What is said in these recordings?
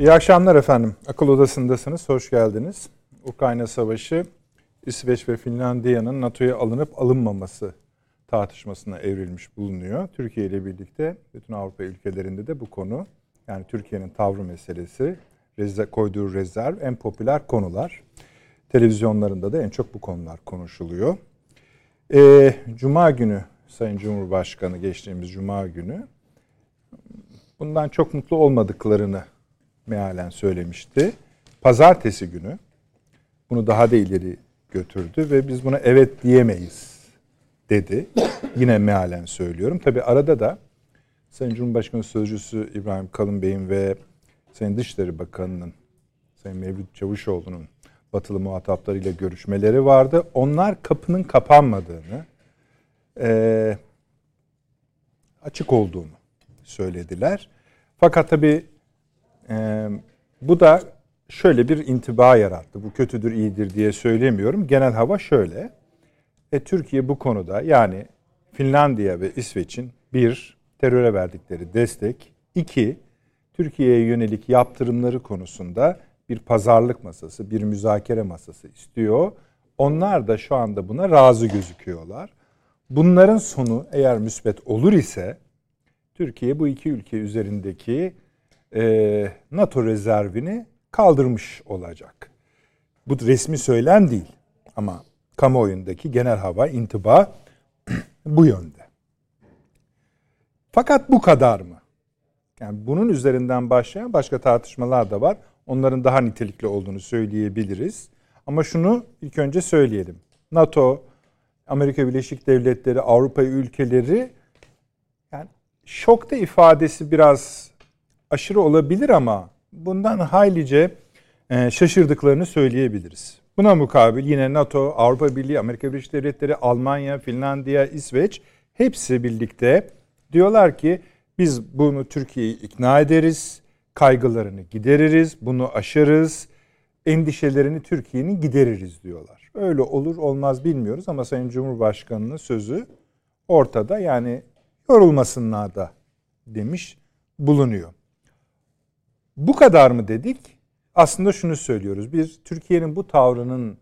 İyi akşamlar efendim. Akıl Odası'ndasınız. Hoş geldiniz. Ukrayna Savaşı, İsveç ve Finlandiya'nın NATO'ya alınıp alınmaması tartışmasına evrilmiş bulunuyor. Türkiye ile birlikte bütün Avrupa ülkelerinde de bu konu yani Türkiye'nin tavrı meselesi, koyduğu rezerv en popüler konular. Televizyonlarında da en çok bu konular konuşuluyor. Ee, Cuma günü Sayın Cumhurbaşkanı geçtiğimiz Cuma günü bundan çok mutlu olmadıklarını mealen söylemişti. Pazartesi günü bunu daha da ileri götürdü ve biz buna evet diyemeyiz dedi. Yine mealen söylüyorum. Tabi arada da Sayın Cumhurbaşkanı Sözcüsü İbrahim Kalın Bey'in ve Sayın Dışişleri Bakanı'nın Sayın Mevlüt Çavuşoğlu'nun batılı muhataplarıyla görüşmeleri vardı. Onlar kapının kapanmadığını, açık olduğunu söylediler. Fakat tabii e, bu da şöyle bir intiba yarattı. Bu kötüdür, iyidir diye söylemiyorum. Genel hava şöyle. E, Türkiye bu konuda yani Finlandiya ve İsveç'in bir, teröre verdikleri destek, iki, Türkiye'ye yönelik yaptırımları konusunda bir pazarlık masası, bir müzakere masası istiyor. Onlar da şu anda buna razı gözüküyorlar. Bunların sonu eğer müsbet olur ise Türkiye bu iki ülke üzerindeki e, NATO rezervini kaldırmış olacak. Bu resmi söylen değil ama kamuoyundaki genel hava, intiba bu yönde. Fakat bu kadar mı? Yani bunun üzerinden başlayan başka tartışmalar da var. Onların daha nitelikli olduğunu söyleyebiliriz. Ama şunu ilk önce söyleyelim. NATO, Amerika Birleşik Devletleri, Avrupa ülkeleri yani şokta ifadesi biraz aşırı olabilir ama bundan haylice e, şaşırdıklarını söyleyebiliriz. Buna mukabil yine NATO, Avrupa Birliği, Amerika Birleşik Devletleri, Almanya, Finlandiya, İsveç hepsi birlikte diyorlar ki biz bunu Türkiye'yi ikna ederiz, kaygılarını gideririz, bunu aşarız, endişelerini Türkiye'nin gideririz diyorlar. Öyle olur olmaz bilmiyoruz ama Sayın Cumhurbaşkanı'nın sözü ortada yani yorulmasınlar da demiş bulunuyor. Bu kadar mı dedik? Aslında şunu söylüyoruz. Biz Türkiye'nin bu tavrının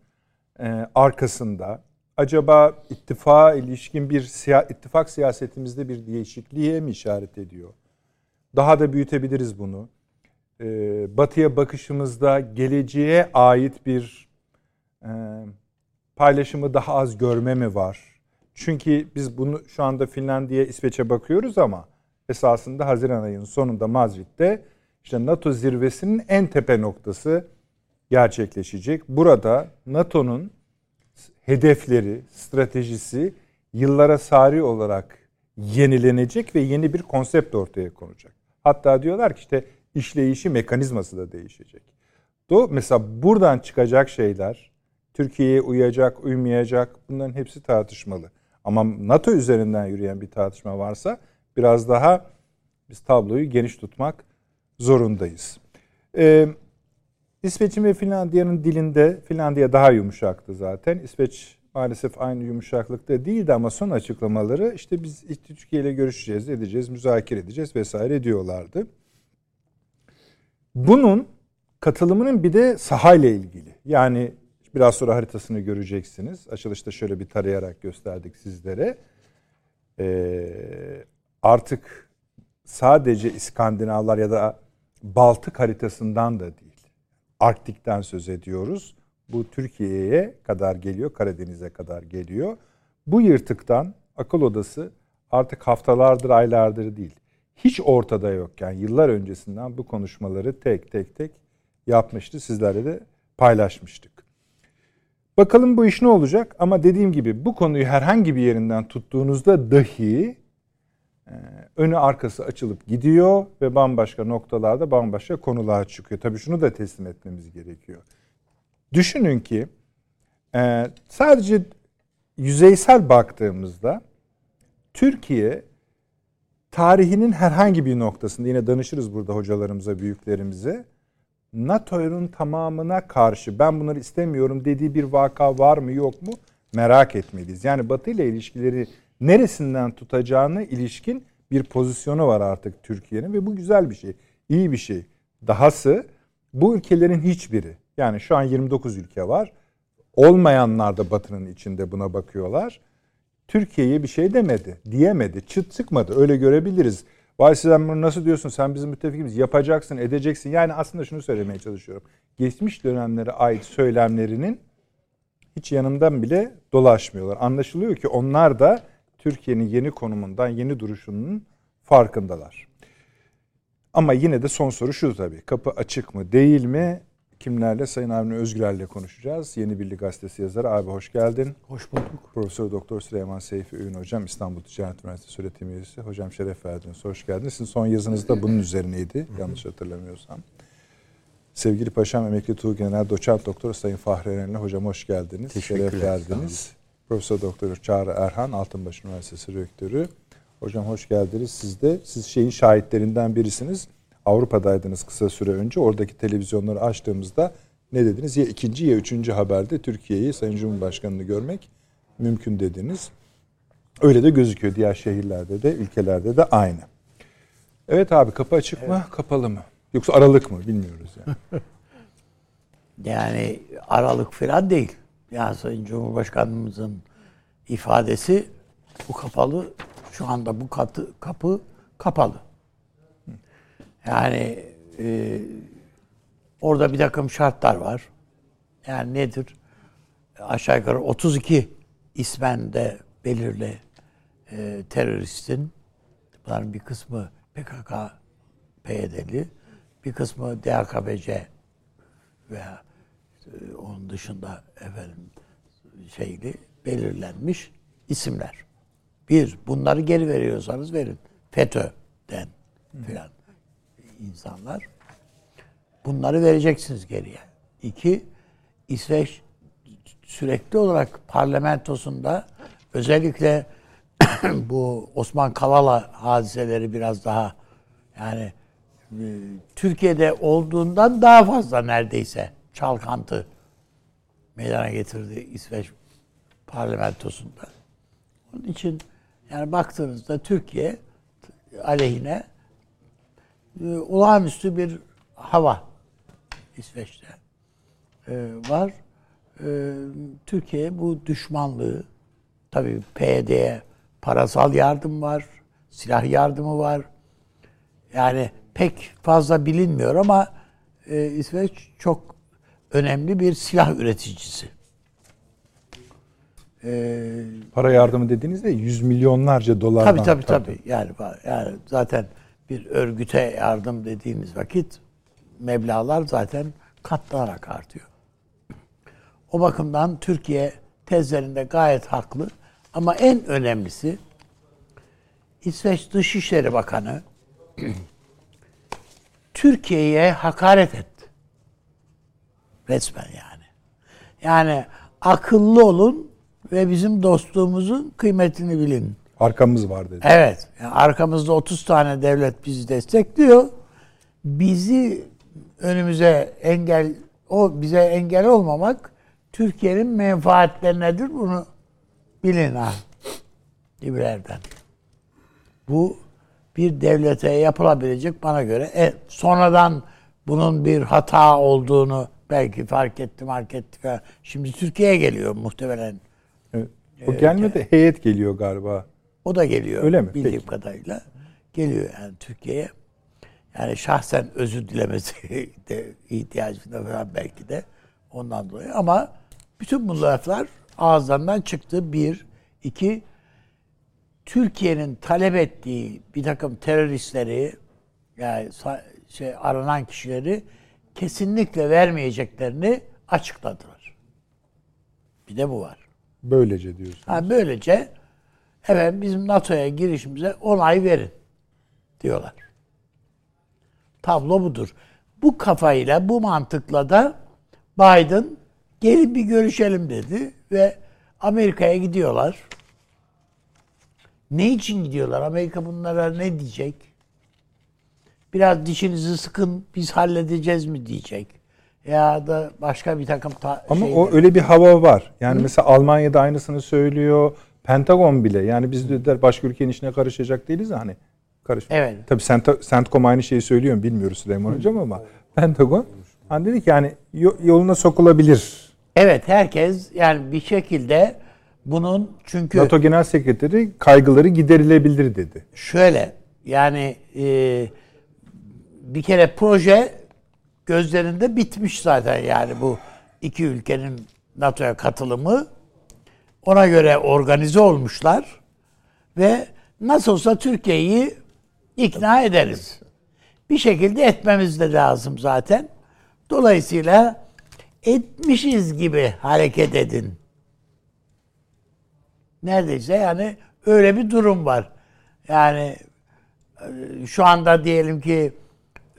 e, arkasında acaba ittifa ilişkin bir siya, ittifak siyasetimizde bir değişikliğe mi işaret ediyor? Daha da büyütebiliriz bunu. Ee, batıya bakışımızda geleceğe ait bir e, paylaşımı daha az görme mi var? Çünkü biz bunu şu anda Finlandiya, İsveç'e bakıyoruz ama esasında Haziran ayının sonunda Madrid'de işte NATO zirvesinin en tepe noktası gerçekleşecek. Burada NATO'nun hedefleri, stratejisi yıllara sari olarak yenilenecek ve yeni bir konsept ortaya konacak. Hatta diyorlar ki işte işleyişi, mekanizması da değişecek. Do mesela buradan çıkacak şeyler Türkiye'ye uyacak, uymayacak bunların hepsi tartışmalı. Ama NATO üzerinden yürüyen bir tartışma varsa biraz daha biz tabloyu geniş tutmak zorundayız. Ee, İsveç'in ve Finlandiya'nın dilinde Finlandiya daha yumuşaktı zaten. İsveç maalesef aynı yumuşaklıkta değildi ama son açıklamaları işte biz Türkiye ile görüşeceğiz, edeceğiz, müzakere edeceğiz vesaire diyorlardı. Bunun katılımının bir de sahayla ilgili. Yani biraz sonra haritasını göreceksiniz. Açılışta şöyle bir tarayarak gösterdik sizlere. Ee, artık sadece İskandinavlar ya da Baltık haritasından da değil. Arktik'ten söz ediyoruz. Bu Türkiye'ye kadar geliyor, Karadeniz'e kadar geliyor. Bu yırtıktan akıl odası artık haftalardır, aylardır değil. Hiç ortada yokken yıllar öncesinden bu konuşmaları tek tek tek yapmıştı. Sizlerle de paylaşmıştık. Bakalım bu iş ne olacak ama dediğim gibi bu konuyu herhangi bir yerinden tuttuğunuzda dahi önü arkası açılıp gidiyor ve bambaşka noktalarda bambaşka konular çıkıyor. Tabii şunu da teslim etmemiz gerekiyor. Düşünün ki e, sadece yüzeysel baktığımızda Türkiye tarihinin herhangi bir noktasında yine danışırız burada hocalarımıza, büyüklerimize NATO'nun tamamına karşı ben bunları istemiyorum dediği bir vaka var mı yok mu merak etmeliyiz. Yani Batı ile ilişkileri neresinden tutacağını ilişkin bir pozisyonu var artık Türkiye'nin ve bu güzel bir şey, iyi bir şey. Dahası bu ülkelerin hiçbiri yani şu an 29 ülke var. Olmayanlar da Batı'nın içinde buna bakıyorlar. Türkiye'ye bir şey demedi, diyemedi, çıt çıkmadı. Öyle görebiliriz. Vay sen bunu nasıl diyorsun? Sen bizim müttefikimiz yapacaksın, edeceksin. Yani aslında şunu söylemeye çalışıyorum. Geçmiş dönemlere ait söylemlerinin hiç yanımdan bile dolaşmıyorlar. Anlaşılıyor ki onlar da Türkiye'nin yeni konumundan, yeni duruşunun farkındalar. Ama yine de son soru şu tabii. Kapı açık mı, değil mi? Kimlerle? Sayın Avni Özgürer'le konuşacağız. Yeni Birlik Gazetesi yazarı. Abi hoş geldin. Hoş bulduk. Profesör Doktor Süleyman Seyfi Öğün Hocam, İstanbul Ticaret Üniversitesi öğretim üyesi. Hocam şeref verdiniz. Hoş geldiniz. Sizin son yazınız da bunun üzerineydi. Yanlış hatırlamıyorsam. Sevgili Paşam Emekli Tuğ Genel Doçent Doktor Sayın Fahri Erenli Hocam hoş geldiniz. Şeref verdiniz. Profesör Doktor Çağrı Erhan Altınbaş Üniversitesi Rektörü. Hocam hoş geldiniz. Siz de siz şeyin şahitlerinden birisiniz. Avrupa'daydınız kısa süre önce. Oradaki televizyonları açtığımızda ne dediniz? Ya ikinci ya üçüncü haberde Türkiye'yi Sayın Cumhurbaşkanı'nı görmek mümkün dediniz. Öyle de gözüküyor diğer şehirlerde de ülkelerde de aynı. Evet abi kapı açık evet. mı kapalı mı? Yoksa aralık mı bilmiyoruz yani. yani aralık falan değil. Yani Sayın Cumhurbaşkanımızın ifadesi bu kapalı şu anda bu katı, kapı kapalı. Yani e, orada bir takım şartlar var. Yani nedir? Aşağı yukarı 32 ismen de belirli e, teröristin bunların bir kısmı PKK PYD'li bir kısmı DHKPC veya e, onun dışında efendim şeyli belirlenmiş isimler. Bir, bunları geri veriyorsanız verin. FETÖ'den filan insanlar. Bunları vereceksiniz geriye. İki, İsveç sürekli olarak parlamentosunda özellikle bu Osman Kavala hadiseleri biraz daha yani e, Türkiye'de olduğundan daha fazla neredeyse çalkantı meydana getirdi İsveç parlamentosunda. Onun için yani baktığınızda Türkiye aleyhine e, olağanüstü bir hava İsveç'te e, var. E, Türkiye bu düşmanlığı tabii PYD'ye parasal yardım var, silah yardımı var. Yani pek fazla bilinmiyor ama e, İsveç çok önemli bir silah üreticisi. Ee, Para yardımı dediğinizde yüz milyonlarca dolardan. Tabii tabii tabii. tabii. Yani, yani zaten bir örgüte yardım dediğiniz vakit meblalar zaten katlanarak artıyor. O bakımdan Türkiye tezlerinde gayet haklı. Ama en önemlisi İsveç Dışişleri Bakanı Türkiye'ye hakaret etti. Resmen yani. Yani akıllı olun ve bizim dostluğumuzun kıymetini bilin. Arkamız var dedi. Evet. Yani arkamızda 30 tane devlet bizi destekliyor. Bizi önümüze engel o bize engel olmamak Türkiye'nin menfaatlerinedir. Bunu bilin ha. Gibilerden. Bu bir devlete yapılabilecek bana göre e, sonradan bunun bir hata olduğunu belki fark etti fark etti. Şimdi Türkiye'ye geliyor muhtemelen. Evet. O gelmedi heyet geliyor galiba. O da geliyor. Öyle mi? Bildiğim Peki. kadarıyla. Geliyor yani Türkiye'ye. Yani şahsen özür dilemesi de ihtiyacında falan belki de ondan dolayı. Ama bütün bu laflar ağızlarından çıktı. Bir, iki, Türkiye'nin talep ettiği bir takım teröristleri yani şey aranan kişileri kesinlikle vermeyeceklerini açıkladılar. Bir de bu var. Böylece diyorsunuz. Ha, böylece evet bizim NATO'ya girişimize onay verin diyorlar. Tablo budur. Bu kafayla, bu mantıkla da Biden gelin bir görüşelim dedi ve Amerika'ya gidiyorlar. Ne için gidiyorlar? Amerika bunlara ne diyecek? Biraz dişinizi sıkın biz halledeceğiz mi diyecek. Ya da başka bir takım ta- Ama şeyler. o öyle bir hava var. Yani Hı? mesela Almanya'da aynısını söylüyor. Pentagon bile. Yani biz dediler başka ülkenin işine karışacak değiliz hani. Karış. Evet. Tabii Cent- CENTCOM aynı şeyi söylüyor mu bilmiyoruz Süleyman Hocam ama Pentagon. Hani dedi ki yani yoluna sokulabilir. Evet herkes yani bir şekilde bunun çünkü NATO Genel Sekreteri kaygıları giderilebilir dedi. Şöyle yani e, bir kere proje gözlerinde bitmiş zaten yani bu iki ülkenin NATO'ya katılımı ona göre organize olmuşlar ve nasıl olsa Türkiye'yi ikna ederiz. Bir şekilde etmemiz de lazım zaten. Dolayısıyla etmişiz gibi hareket edin. Neredeyse yani öyle bir durum var. Yani e, şu anda diyelim ki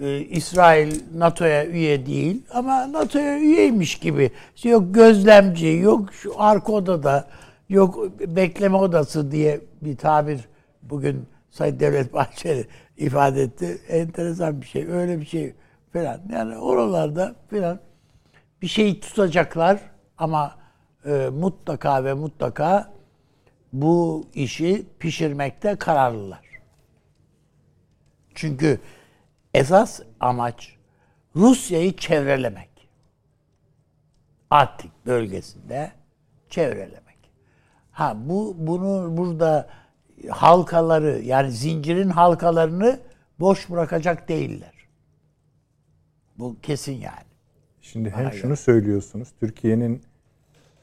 e, İsrail NATO'ya üye değil ama NATO'ya üyeymiş gibi. Yok gözlemci, yok şu arka odada, yok bekleme odası diye bir tabir bugün Sayın Devlet Bahçeli ifade etti. Enteresan bir şey. Öyle bir şey falan. Yani oralarda falan bir şey tutacaklar ama e, mutlaka ve mutlaka bu işi pişirmekte kararlılar. Çünkü esas amaç Rusya'yı çevrelemek. Arktik bölgesinde çevrelemek. Ha bu bunu burada halkaları yani zincirin halkalarını boş bırakacak değiller. Bu kesin yani. Şimdi hem Aynen. şunu söylüyorsunuz. Türkiye'nin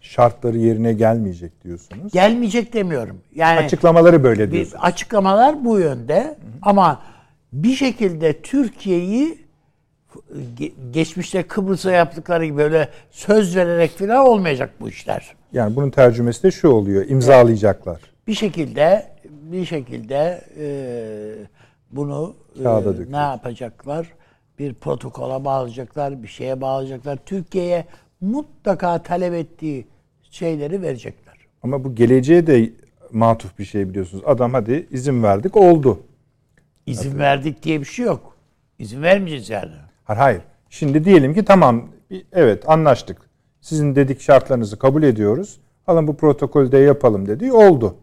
şartları yerine gelmeyecek diyorsunuz. Gelmeyecek demiyorum. Yani açıklamaları böyle diyorsunuz. Açıklamalar bu yönde hı hı. ama bir şekilde Türkiye'yi geçmişte Kıbrıs'a yaptıkları gibi böyle söz vererek falan olmayacak bu işler. Yani bunun tercümesi de şu oluyor. imzalayacaklar. Bir şekilde bir şekilde e, bunu e, ne yapacaklar? Bir protokola bağlayacaklar, bir şeye bağlayacaklar. Türkiye'ye mutlaka talep ettiği şeyleri verecekler. Ama bu geleceğe de matuf bir şey biliyorsunuz. Adam hadi izin verdik oldu. İzin Zaten. verdik diye bir şey yok. İzin vermeyeceğiz yani. Hayır hayır. Şimdi diyelim ki tamam evet anlaştık. Sizin dedik şartlarınızı kabul ediyoruz. Alın bu protokolde yapalım dedi. Oldu.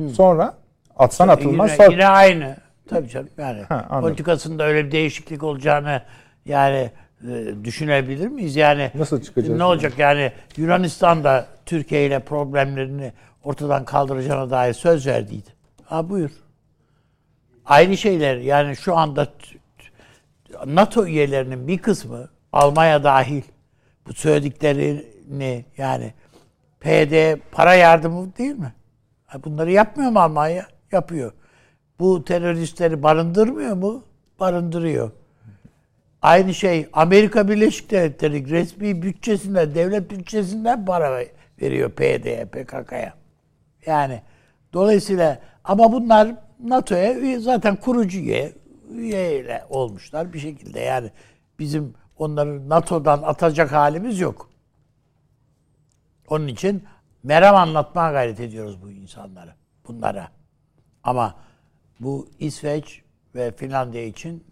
Hı. Sonra atsan atılmaz. Yine, yine aynı. Tabii canım yani. Ha, politikasında öyle bir değişiklik olacağını yani e, düşünebilir miyiz? Yani nasıl çıkacağız? Ne olacak yani Yunanistan da Türkiye ile problemlerini ortadan kaldıracağına dair söz verdiydi. Ha buyur. Aynı şeyler yani şu anda NATO üyelerinin bir kısmı Almanya dahil bu söylediklerini yani PD para yardımı değil mi? Bunları yapmıyor mu Almanya? Yapıyor. Bu teröristleri barındırmıyor mu? Barındırıyor. Aynı şey Amerika Birleşik Devletleri resmi bütçesinden, devlet bütçesinden para veriyor PYD'ye, PKK'ya. Yani dolayısıyla ama bunlar NATO'ya zaten kurucu üye, üyeyle olmuşlar bir şekilde. Yani bizim onları NATO'dan atacak halimiz yok. Onun için meram anlatmaya gayret ediyoruz bu insanlara, bunlara. Ama bu İsveç ve Finlandiya için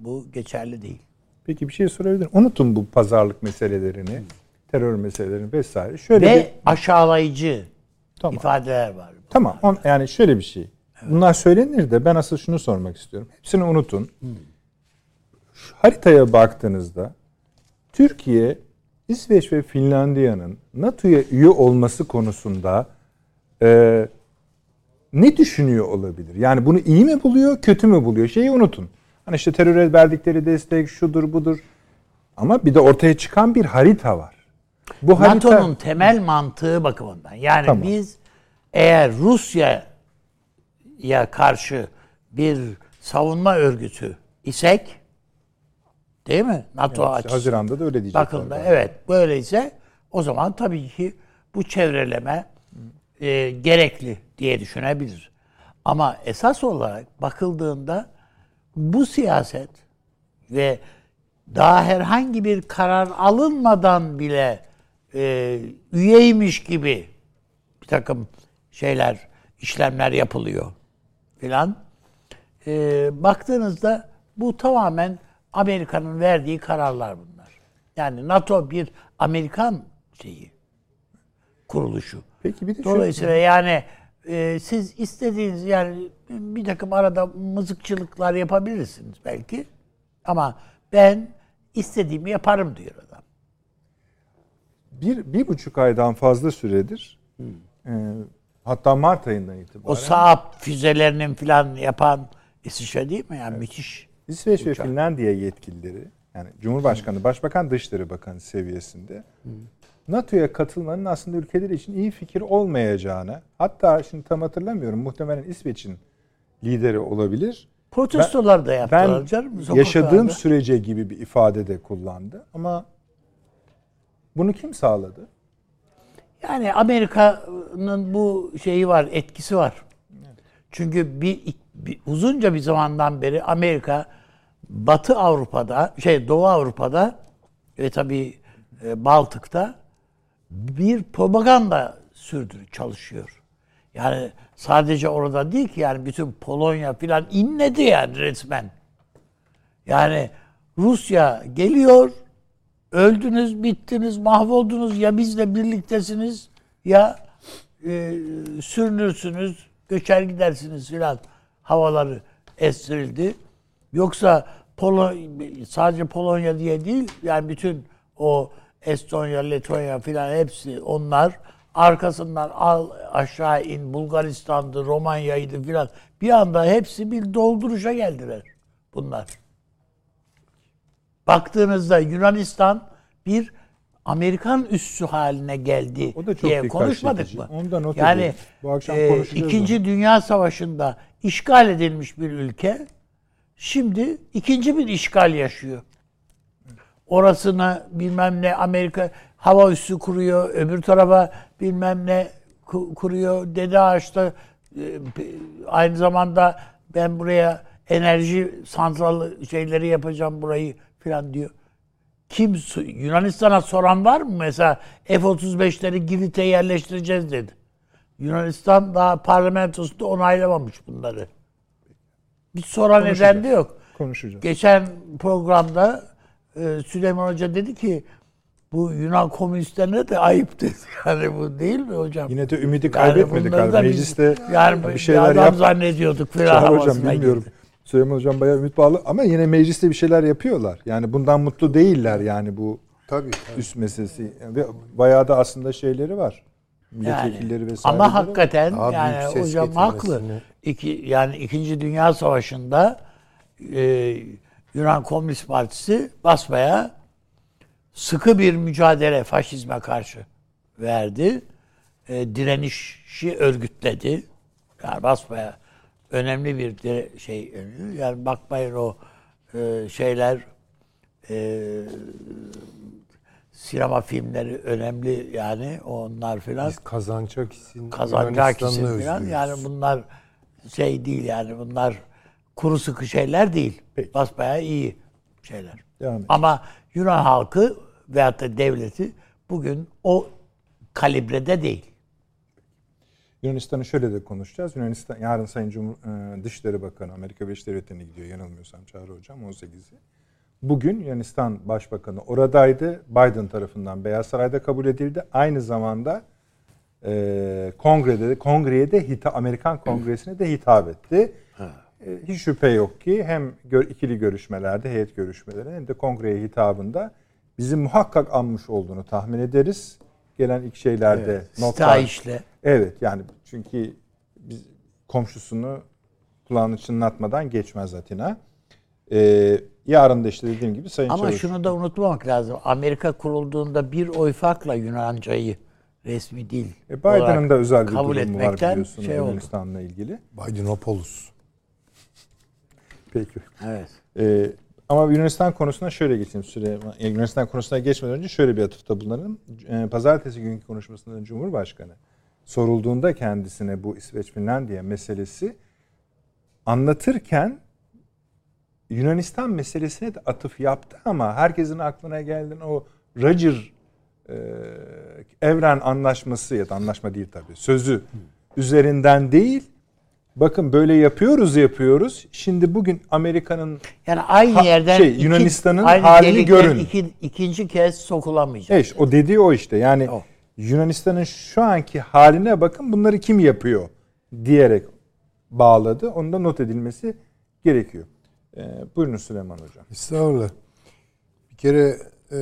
bu geçerli değil. Peki bir şey sorabilirim. Unutun bu pazarlık meselelerini, terör meselelerini vesaire. Şöyle Ve bir... aşağılayıcı tamam. ifadeler var. Tamam. On, yani şöyle bir şey. Evet. Bunlar söylenir de ben asıl şunu sormak istiyorum. Hepsini unutun. Hmm. Şu haritaya baktığınızda Türkiye, İsveç ve Finlandiya'nın NATO'ya üye olması konusunda e, ne düşünüyor olabilir? Yani bunu iyi mi buluyor, kötü mü buluyor? Şeyi unutun. Hani işte teröre verdikleri destek şudur budur. Ama bir de ortaya çıkan bir harita var. Bu NATO'nun harita... temel mantığı bakımından. Yani tamam. biz eğer Rusya'ya karşı bir savunma örgütü isek değil mi? NATO evet, açısından. Haziran'da da öyle diyecekler. Bakın da evet böyleyse o zaman tabii ki bu çevreleme e, gerekli diye düşünebilir. Ama esas olarak bakıldığında bu siyaset ve daha herhangi bir karar alınmadan bile e, üyeymiş gibi bir takım şeyler, işlemler yapılıyor filan. E, baktığınızda bu tamamen Amerika'nın verdiği kararlar bunlar. Yani NATO bir Amerikan şeyi, kuruluşu. Peki bir de Dolayısıyla şu... yani e, siz istediğiniz yani bir takım arada mızıkçılıklar yapabilirsiniz belki. Ama ben istediğimi yaparım diyor adam. Bir, bir buçuk aydan fazla süredir e, hatta Mart ayından itibaren O Saab füzelerinin falan yapan İsviçre değil mi? Yani müthiş. İsveç ve Finlandiya yetkilileri yani Cumhurbaşkanı, Başbakan, Dışişleri Bakanı seviyesinde NATO'ya katılmanın aslında ülkeleri için iyi fikir olmayacağını hatta şimdi tam hatırlamıyorum muhtemelen İsveç'in lideri olabilir. Protestolar da yaptılar Ben canım. yaşadığım sürece gibi bir ifade de kullandı ama bunu kim sağladı? Yani Amerika'nın bu şeyi var, etkisi var. Çünkü bir, bir uzunca bir zamandan beri Amerika Batı Avrupa'da, şey Doğu Avrupa'da ve tabii e, Baltık'ta bir propaganda sürdürü çalışıyor. Yani sadece orada değil ki yani bütün Polonya filan inledi yani resmen. Yani Rusya geliyor, öldünüz, bittiniz, mahvoldunuz ya bizle birliktesiniz ya e, sürünürsünüz, göçer gidersiniz filan havaları estirildi. Yoksa Polo, sadece Polonya diye değil yani bütün o Estonya, Letonya filan hepsi onlar arkasından al aşağı in Bulgaristan'dı, Romanya'ydı filan bir anda hepsi bir dolduruşa geldiler bunlar. Baktığınızda Yunanistan bir Amerikan üssü haline geldi O da çok diye konuşmadık mı? Onu da not yani. Bu akşam e, İkinci Dünya Savaşı'nda işgal edilmiş bir ülke şimdi ikinci bir işgal yaşıyor. Orasına bilmem ne Amerika hava üssü kuruyor, öbür tarafa bilmem ne ku- kuruyor. Dede Ağaç'ta e, aynı zamanda ben buraya enerji santralı şeyleri yapacağım burayı falan diyor. Kim Yunanistan'a soran var mı mesela F-35'leri Girit'e yerleştireceğiz dedi. Yunanistan daha parlamentosunda onaylamamış bunları. Bir soran neden de yok. Konuşacağız. Geçen programda e, Süleyman Hoca dedi ki bu Yunan komünistlerine de ayıp dedi. Yani bu değil mi hocam? Yine de ümidi Yani kaybetmedik bunları abi. biz- Mecliste yani bir şeyler adam yap. zannediyorduk hocam bilmiyorum. girdi. Süleyman hocam bayağı ümit bağlı ama yine mecliste bir şeyler yapıyorlar. Yani bundan mutlu değiller yani bu Tabii. tabii. üst meselesi. Ve bayağı da aslında şeyleri var. Milletvekilleri Yani, vesaire. ama hakikaten Daha büyük yani hocam haklı. İki, yani İkinci Dünya Savaşı'nda e, Yunan Komünist Partisi basmaya sıkı bir mücadele faşizme karşı verdi. E, direnişi örgütledi. Yani basmaya önemli bir şey. Yani bakmayın o e, şeyler e, sinema filmleri önemli yani onlar filan Biz kazanacak isim falan. özlüyoruz. Yani bunlar şey değil yani bunlar kuru sıkı şeyler değil. Peki. Basbayağı iyi şeyler. Edelim. Ama Yunan halkı veyahut da devleti bugün o kalibrede değil. Yunanistan'ı şöyle de konuşacağız. Yunanistan yarın Sayın Cumhur, e, Dışişleri Bakanı Amerika Birleşik Devletleri'ne gidiyor yanılmıyorsam Çağrı Hocam 18'i. Bugün Yunanistan Başbakanı oradaydı. Biden tarafından Beyaz Saray'da kabul edildi. Aynı zamanda e, kongrede kongreye de hita, Amerikan Kongresi'ne de hitap etti. E, hiç şüphe yok ki hem gö- ikili görüşmelerde, heyet görüşmelerinde hem de kongreye hitabında bizi muhakkak anmış olduğunu tahmin ederiz. Gelen ilk şeylerde notlar. Sitayişle. Evet yani çünkü biz komşusunu kulağını çınlatmadan geçmez Atina. Ee, yarın da işte dediğim gibi Sayın Ama Çavuş. şunu da unutmamak lazım. Amerika kurulduğunda bir oy farkla Yunancayı resmi dil E, Biden'ın da özel bir kabul durumu var biliyorsun şey. Yunanistan'la ilgili. Bidenopoulos. Peki. Evet. Ee, ama Yunanistan konusuna şöyle geçeyim yani Yunanistan konusuna geçmeden önce şöyle bir atıfta bulunalım. Ee, Pazartesi günkü konuşmasında Cumhurbaşkanı sorulduğunda kendisine bu İsveç Finlandiya meselesi anlatırken Yunanistan meselesine de atıf yaptı ama herkesin aklına gelen o Roger e, Evren Anlaşması ya da anlaşma değil tabii sözü üzerinden değil bakın böyle yapıyoruz yapıyoruz. Şimdi bugün Amerika'nın Yani aynı Ha- yerden şey, iki- Yunanistan'ın aynı halini görün. Iki, ikinci kez sokulamayacak. eş o dediği o işte. Yani O. Yunanistan'ın şu anki haline bakın bunları kim yapıyor diyerek bağladı. Onu da not edilmesi gerekiyor. Ee, buyurun Süleyman Hocam. Estağfurullah. Bir kere e,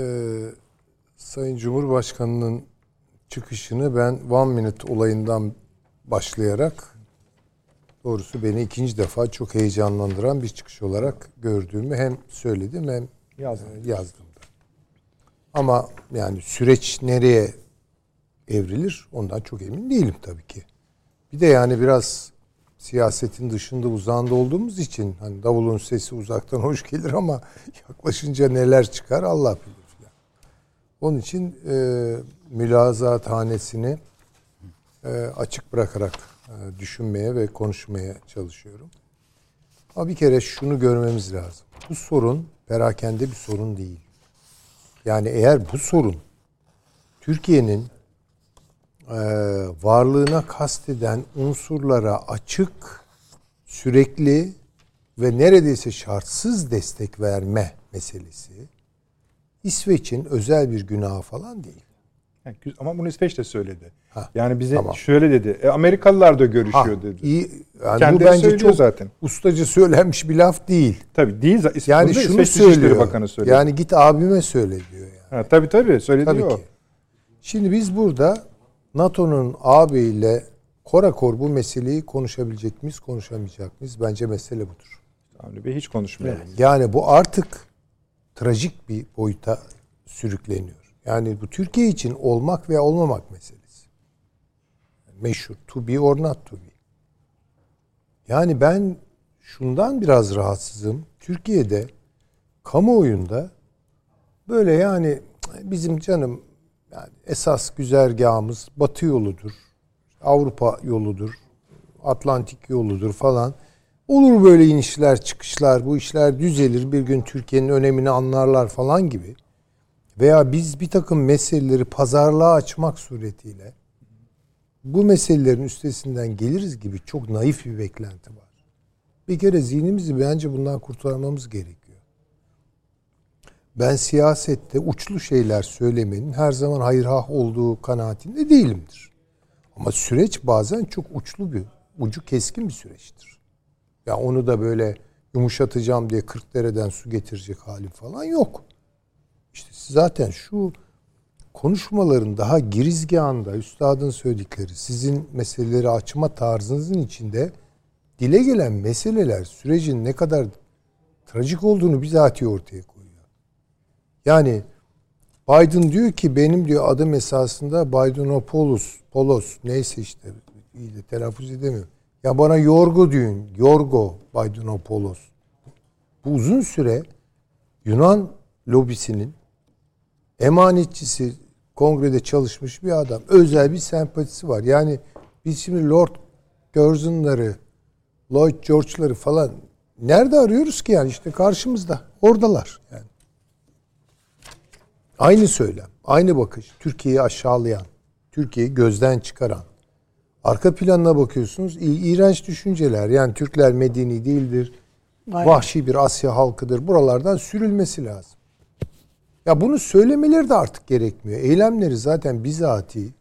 Sayın Cumhurbaşkanı'nın çıkışını ben One Minute olayından başlayarak doğrusu beni ikinci defa çok heyecanlandıran bir çıkış olarak gördüğümü hem söyledim hem Yazdım. e, yazdım da. Ama yani süreç nereye evrilir ondan çok emin değilim tabii ki. Bir de yani biraz siyasetin dışında uzağında olduğumuz için hani davulun sesi uzaktan hoş gelir ama yaklaşınca neler çıkar Allah bilir. filan. Onun için e, mülazat hanesini e, açık bırakarak düşünmeye ve konuşmaya çalışıyorum. Ama bir kere şunu görmemiz lazım. Bu sorun perakende bir sorun değil. Yani eğer bu sorun Türkiye'nin e, varlığına kasteden unsurlara açık, sürekli ve neredeyse şartsız destek verme meselesi İsveç'in özel bir günahı falan değil. Yani ama bunu İsveç de söyledi. Ha, yani bize tamam. şöyle dedi. E, Amerikalılar da Ha, görüşüyor dedi. iyi, yani bu Kendileri bence söylüyor çok zaten. ustaca söylenmiş bir laf değil. Tabii değil. Yani Bunu şunu İsveç söylüyor. Bakanı söyledi. Yani git abime söyle diyor yani. ha, tabii tabii söyledi Tabii ki. Şimdi biz burada NATO'nun AB ile korakor bu meseleyi konuşabilecek miyiz, konuşamayacak mıyız? Bence mesele budur. Avni Bey hiç konuşmayalım. Yani bu artık trajik bir boyuta sürükleniyor. Yani bu Türkiye için olmak veya olmamak meselesi. Meşhur. To be or not to be. Yani ben şundan biraz rahatsızım. Türkiye'de kamuoyunda böyle yani bizim canım yani esas güzergahımız Batı yoludur. Avrupa yoludur. Atlantik yoludur falan. Olur böyle inişler çıkışlar bu işler düzelir bir gün Türkiye'nin önemini anlarlar falan gibi. Veya biz bir takım meseleleri pazarlığa açmak suretiyle bu meselelerin üstesinden geliriz gibi çok naif bir beklenti var. Bir kere zihnimizi bence bundan kurtarmamız gerekiyor. Ben siyasette uçlu şeyler söylemenin her zaman hayırhah olduğu kanaatinde değilimdir. Ama süreç bazen çok uçlu bir, ucu keskin bir süreçtir. Ya onu da böyle yumuşatacağım diye 40 dereden su getirecek halim falan yok. İşte zaten şu konuşmaların daha girizgahında üstadın söyledikleri, sizin meseleleri açma tarzınızın içinde dile gelen meseleler sürecin ne kadar trajik olduğunu bizatihi ortaya koyuyor. Yani Biden diyor ki benim diyor adım esasında Bidenopoulos, Polos neyse işte iyi de telaffuz edemiyorum. Ya bana Yorgo diyorsun. Yorgo Bidenopoulos. Bu uzun süre Yunan lobisinin emanetçisi kongrede çalışmış bir adam. Özel bir sempatisi var. Yani biz şimdi Lord Curzon'ları, Lloyd George'ları falan nerede arıyoruz ki yani işte karşımızda. Oradalar yani. Aynı söylem, aynı bakış. Türkiye'yi aşağılayan, Türkiye'yi gözden çıkaran. Arka planına bakıyorsunuz iğrenç düşünceler. Yani Türkler medeni değildir. Aynen. Vahşi bir Asya halkıdır. Buralardan sürülmesi lazım. Ya bunu söylemeleri de artık gerekmiyor. Eylemleri zaten bizatihi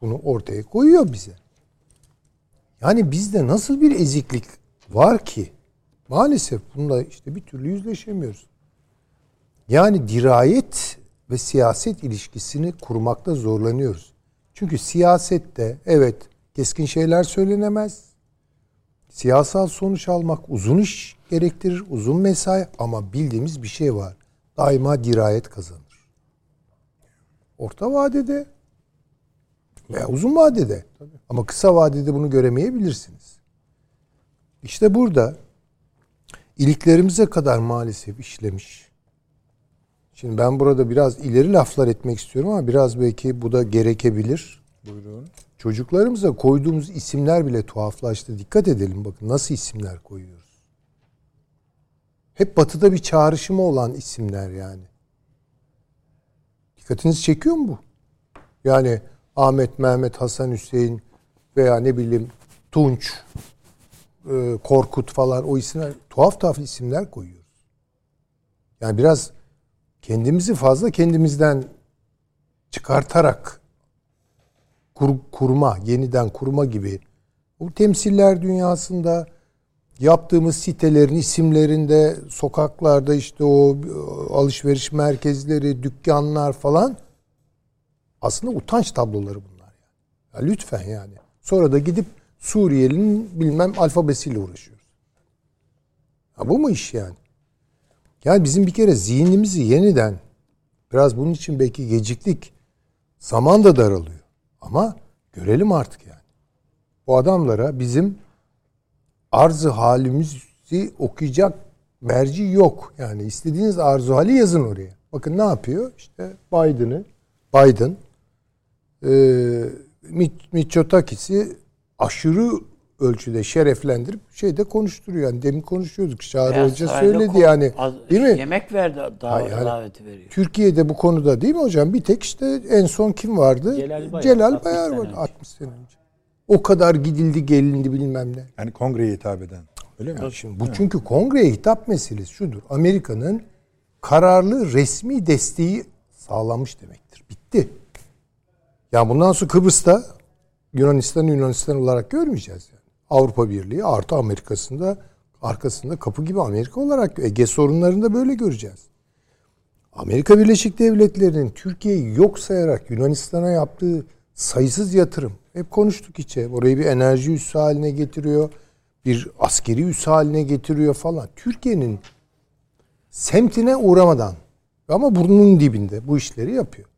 bunu ortaya koyuyor bize. Yani bizde nasıl bir eziklik var ki maalesef bununla işte bir türlü yüzleşemiyoruz. Yani dirayet ve siyaset ilişkisini kurmakta zorlanıyoruz. Çünkü siyasette evet keskin şeyler söylenemez. Siyasal sonuç almak uzun iş gerektirir, uzun mesai ama bildiğimiz bir şey var. Daima dirayet kazanır. Orta vadede veya uzun vadede. Ama kısa vadede bunu göremeyebilirsiniz. İşte burada iliklerimize kadar maalesef işlemiş. Şimdi ben burada biraz ileri laflar etmek istiyorum ama biraz belki bu da gerekebilir. Buyurun. Çocuklarımıza koyduğumuz isimler bile tuhaflaştı. Dikkat edelim bakın nasıl isimler koyuyoruz. Hep batıda bir çağrışımı olan isimler yani. Dikkatinizi çekiyor mu bu? Yani Ahmet, Mehmet, Hasan, Hüseyin veya ne bileyim Tunç, e, Korkut falan o isimler tuhaf tuhaf isimler koyuyoruz. Yani biraz kendimizi fazla kendimizden çıkartarak kur, kurma, yeniden kurma gibi bu temsiller dünyasında yaptığımız sitelerin isimlerinde, sokaklarda işte o alışveriş merkezleri, dükkanlar falan aslında utanç tabloları bunlar. Ya lütfen yani. Sonra da gidip Suriyelinin bilmem alfabesiyle uğraşıyoruz. Ha bu mu iş yani? Yani bizim bir kere zihnimizi yeniden biraz bunun için belki geciktik. Zaman da daralıyor. Ama görelim artık yani. Bu adamlara bizim arzı halimizi okuyacak merci yok. Yani istediğiniz arzu hali yazın oraya. Bakın ne yapıyor? İşte Biden'ı Biden e, Mitsotakis'i aşırı ölçüde şereflendirip şeyde konuşturuyor. Yani demin konuşuyorduk. Çağrı Beyaz Hoca söyledi yani. az- değil mi? Yemek verdi davet, yani- daveti veriyor. Türkiye'de bu konuda değil mi hocam? Bir tek işte en son kim vardı? Celal Bayar, Celal 60 Bayar sene vardı önce. 60 sene önce. O kadar gidildi gelindi bilmem ne. Yani kongreye hitap eden. Öyle mi? Şimdi bu çünkü kongreye hitap meselesi şudur. Amerika'nın kararlı resmi desteği sağlanmış demektir. Bitti. Ya bundan sonra Kıbrıs'ta Yunanistan Yunanistan olarak görmeyeceğiz yani. Avrupa Birliği artı Amerika'sında arkasında kapı gibi Amerika olarak Ege sorunlarında böyle göreceğiz. Amerika Birleşik Devletleri'nin Türkiye'yi yok sayarak Yunanistan'a yaptığı sayısız yatırım. Hep konuştuk içe. Orayı bir enerji üssü haline getiriyor. Bir askeri üssü haline getiriyor falan. Türkiye'nin semtine uğramadan ama burnunun dibinde bu işleri yapıyor.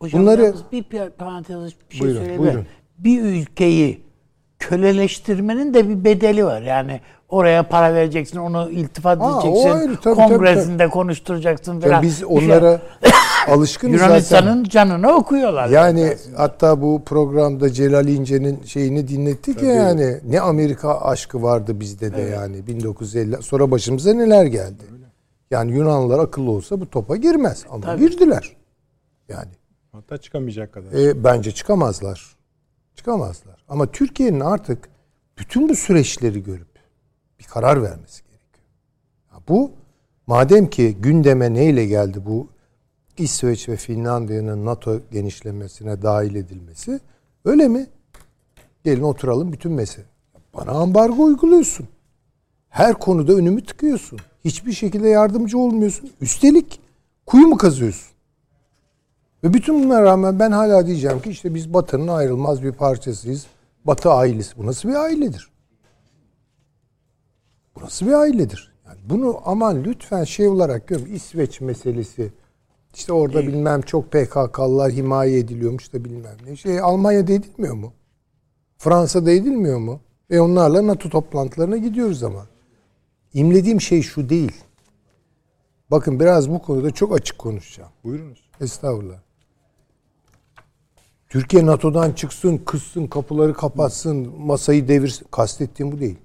Hocam Bunları- bir parantez bir şey Buyurun, söyleyeyim. buyurun. Bir ülkeyi köleleştirmenin de bir bedeli var. Yani oraya para vereceksin, onu iltifat Aa, edeceksin, ayrı, tabii, kongresinde konuşturacaksın falan. Yani biz şey- onlara alışkınız zaten. Yunanistan'ın canını okuyorlar. Yani hatta bu programda Celal İnce'nin şeyini dinlettik ya yani ne Amerika aşkı vardı bizde de yani 1950 sonra başımıza neler geldi. Yani Yunanlılar akıllı olsa bu topa girmez ama Tabii. girdiler. Yani Hatta çıkamayacak kadar. e, bence çıkamazlar. Çıkamazlar. Ama Türkiye'nin artık bütün bu süreçleri görüp bir karar vermesi gerekiyor. Bu madem ki gündeme neyle geldi bu İsveç ve Finlandiya'nın NATO genişlemesine dahil edilmesi öyle mi? Gelin oturalım bütün mesele. Bana ambargo uyguluyorsun. Her konuda önümü tıkıyorsun. Hiçbir şekilde yardımcı olmuyorsun. Üstelik kuyu mu kazıyorsun? Ve bütün bunlara rağmen ben hala diyeceğim ki işte biz Batı'nın ayrılmaz bir parçasıyız. Batı ailesi. Bu nasıl bir ailedir? Bu nasıl bir ailedir? Yani bunu aman lütfen şey olarak görün. İsveç meselesi. İşte orada bilmem çok PKK'lılar himaye ediliyormuş da bilmem ne. Şey Almanya'da edilmiyor mu? Fransa'da edilmiyor mu? Ve onlarla NATO toplantılarına gidiyoruz ama. İmlediğim şey şu değil. Bakın biraz bu konuda çok açık konuşacağım. Buyurunuz. Estağfurullah. Türkiye NATO'dan çıksın, kızsın, kapıları kapatsın, masayı devirsin. Kastettiğim bu değil.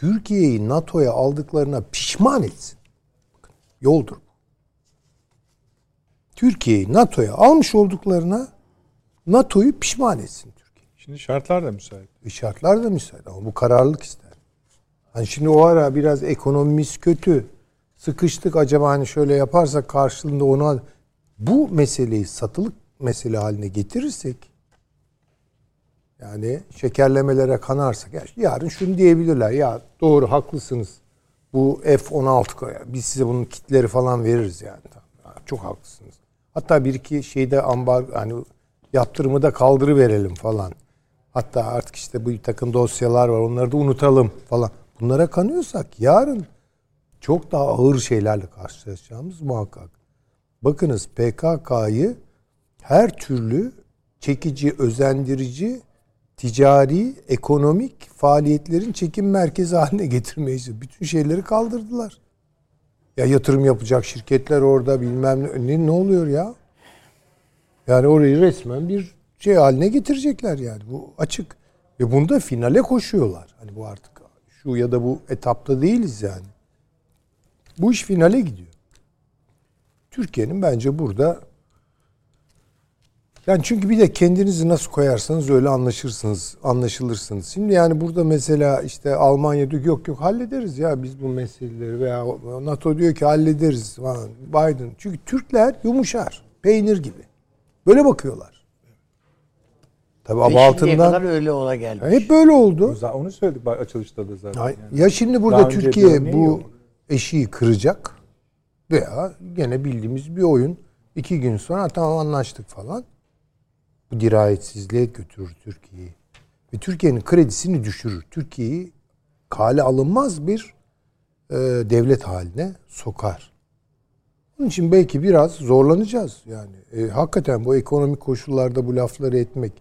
Türkiye'yi NATO'ya aldıklarına pişman etsin. Bakın, yoldur bu. Türkiye'yi NATO'ya almış olduklarına NATO'yu pişman etsin Türkiye. Şimdi şartlar da müsait. E şartlar da müsait ama bu kararlılık ister. Hani şimdi o ara biraz ekonomimiz kötü. Sıkıştık acaba hani şöyle yaparsak karşılığında ona bu meseleyi satılık mesele haline getirirsek yani şekerlemelere kanarsak ya yarın şunu diyebilirler ya doğru haklısınız bu F-16 koyar. Biz size bunun kitleri falan veririz yani. Çok haklısınız. Hatta bir iki şeyde ambar hani yaptırımı da kaldırı verelim falan. Hatta artık işte bu takım dosyalar var onları da unutalım falan. Bunlara kanıyorsak yarın çok daha ağır şeylerle karşılaşacağımız muhakkak. Bakınız PKK'yı her türlü çekici, özendirici, ticari, ekonomik faaliyetlerin çekim merkezi haline çalışıyor. Bütün şeyleri kaldırdılar. Ya yatırım yapacak şirketler orada bilmem. Ne, ne oluyor ya? Yani orayı resmen bir şey haline getirecekler yani. Bu açık. Ve bunda finale koşuyorlar. Hani bu artık şu ya da bu etapta değiliz yani. Bu iş finale gidiyor. Türkiye'nin bence burada yani çünkü bir de kendinizi nasıl koyarsanız öyle anlaşırsınız, anlaşılırsınız. Şimdi yani burada mesela işte Almanya diyor ki yok yok hallederiz ya biz bu meseleleri veya NATO diyor ki hallederiz falan. Biden. Çünkü Türkler yumuşar, peynir gibi. Böyle bakıyorlar. Tabii ama altından kadar öyle ola gelmiş. hep böyle oldu. Onu söyledik açılışta da zaten. Ya, yani. ya şimdi burada Daha Türkiye bu yok. eşiği kıracak veya gene bildiğimiz bir oyun iki gün sonra tamam anlaştık falan. Bu dirayetsizliğe götürür Türkiye'yi. Ve Türkiye'nin kredisini düşürür. Türkiye'yi kale alınmaz bir e, devlet haline sokar. Onun için belki biraz zorlanacağız. Yani e, hakikaten bu ekonomik koşullarda bu lafları etmek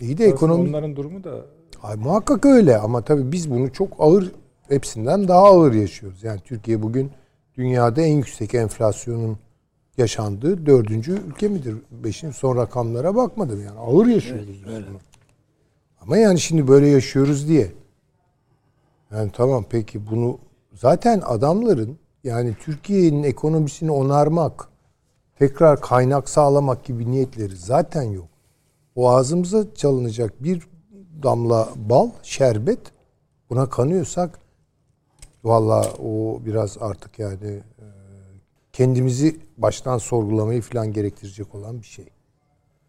iyi de Aslında ekonomi Onların durumu da Ay, muhakkak öyle ama tabii biz bunu çok ağır hepsinden daha ağır yaşıyoruz. Yani Türkiye bugün dünyada en yüksek enflasyonun yaşandığı dördüncü ülke midir? Beşin son rakamlara bakmadım yani ağır yaşıyoruz biz bunu. Ama yani şimdi böyle yaşıyoruz diye. Yani tamam peki bunu zaten adamların yani Türkiye'nin ekonomisini onarmak, tekrar kaynak sağlamak gibi niyetleri zaten yok. O ağzımıza çalınacak bir damla bal, şerbet buna kanıyorsak valla o biraz artık yani kendimizi baştan sorgulamayı falan gerektirecek olan bir şey.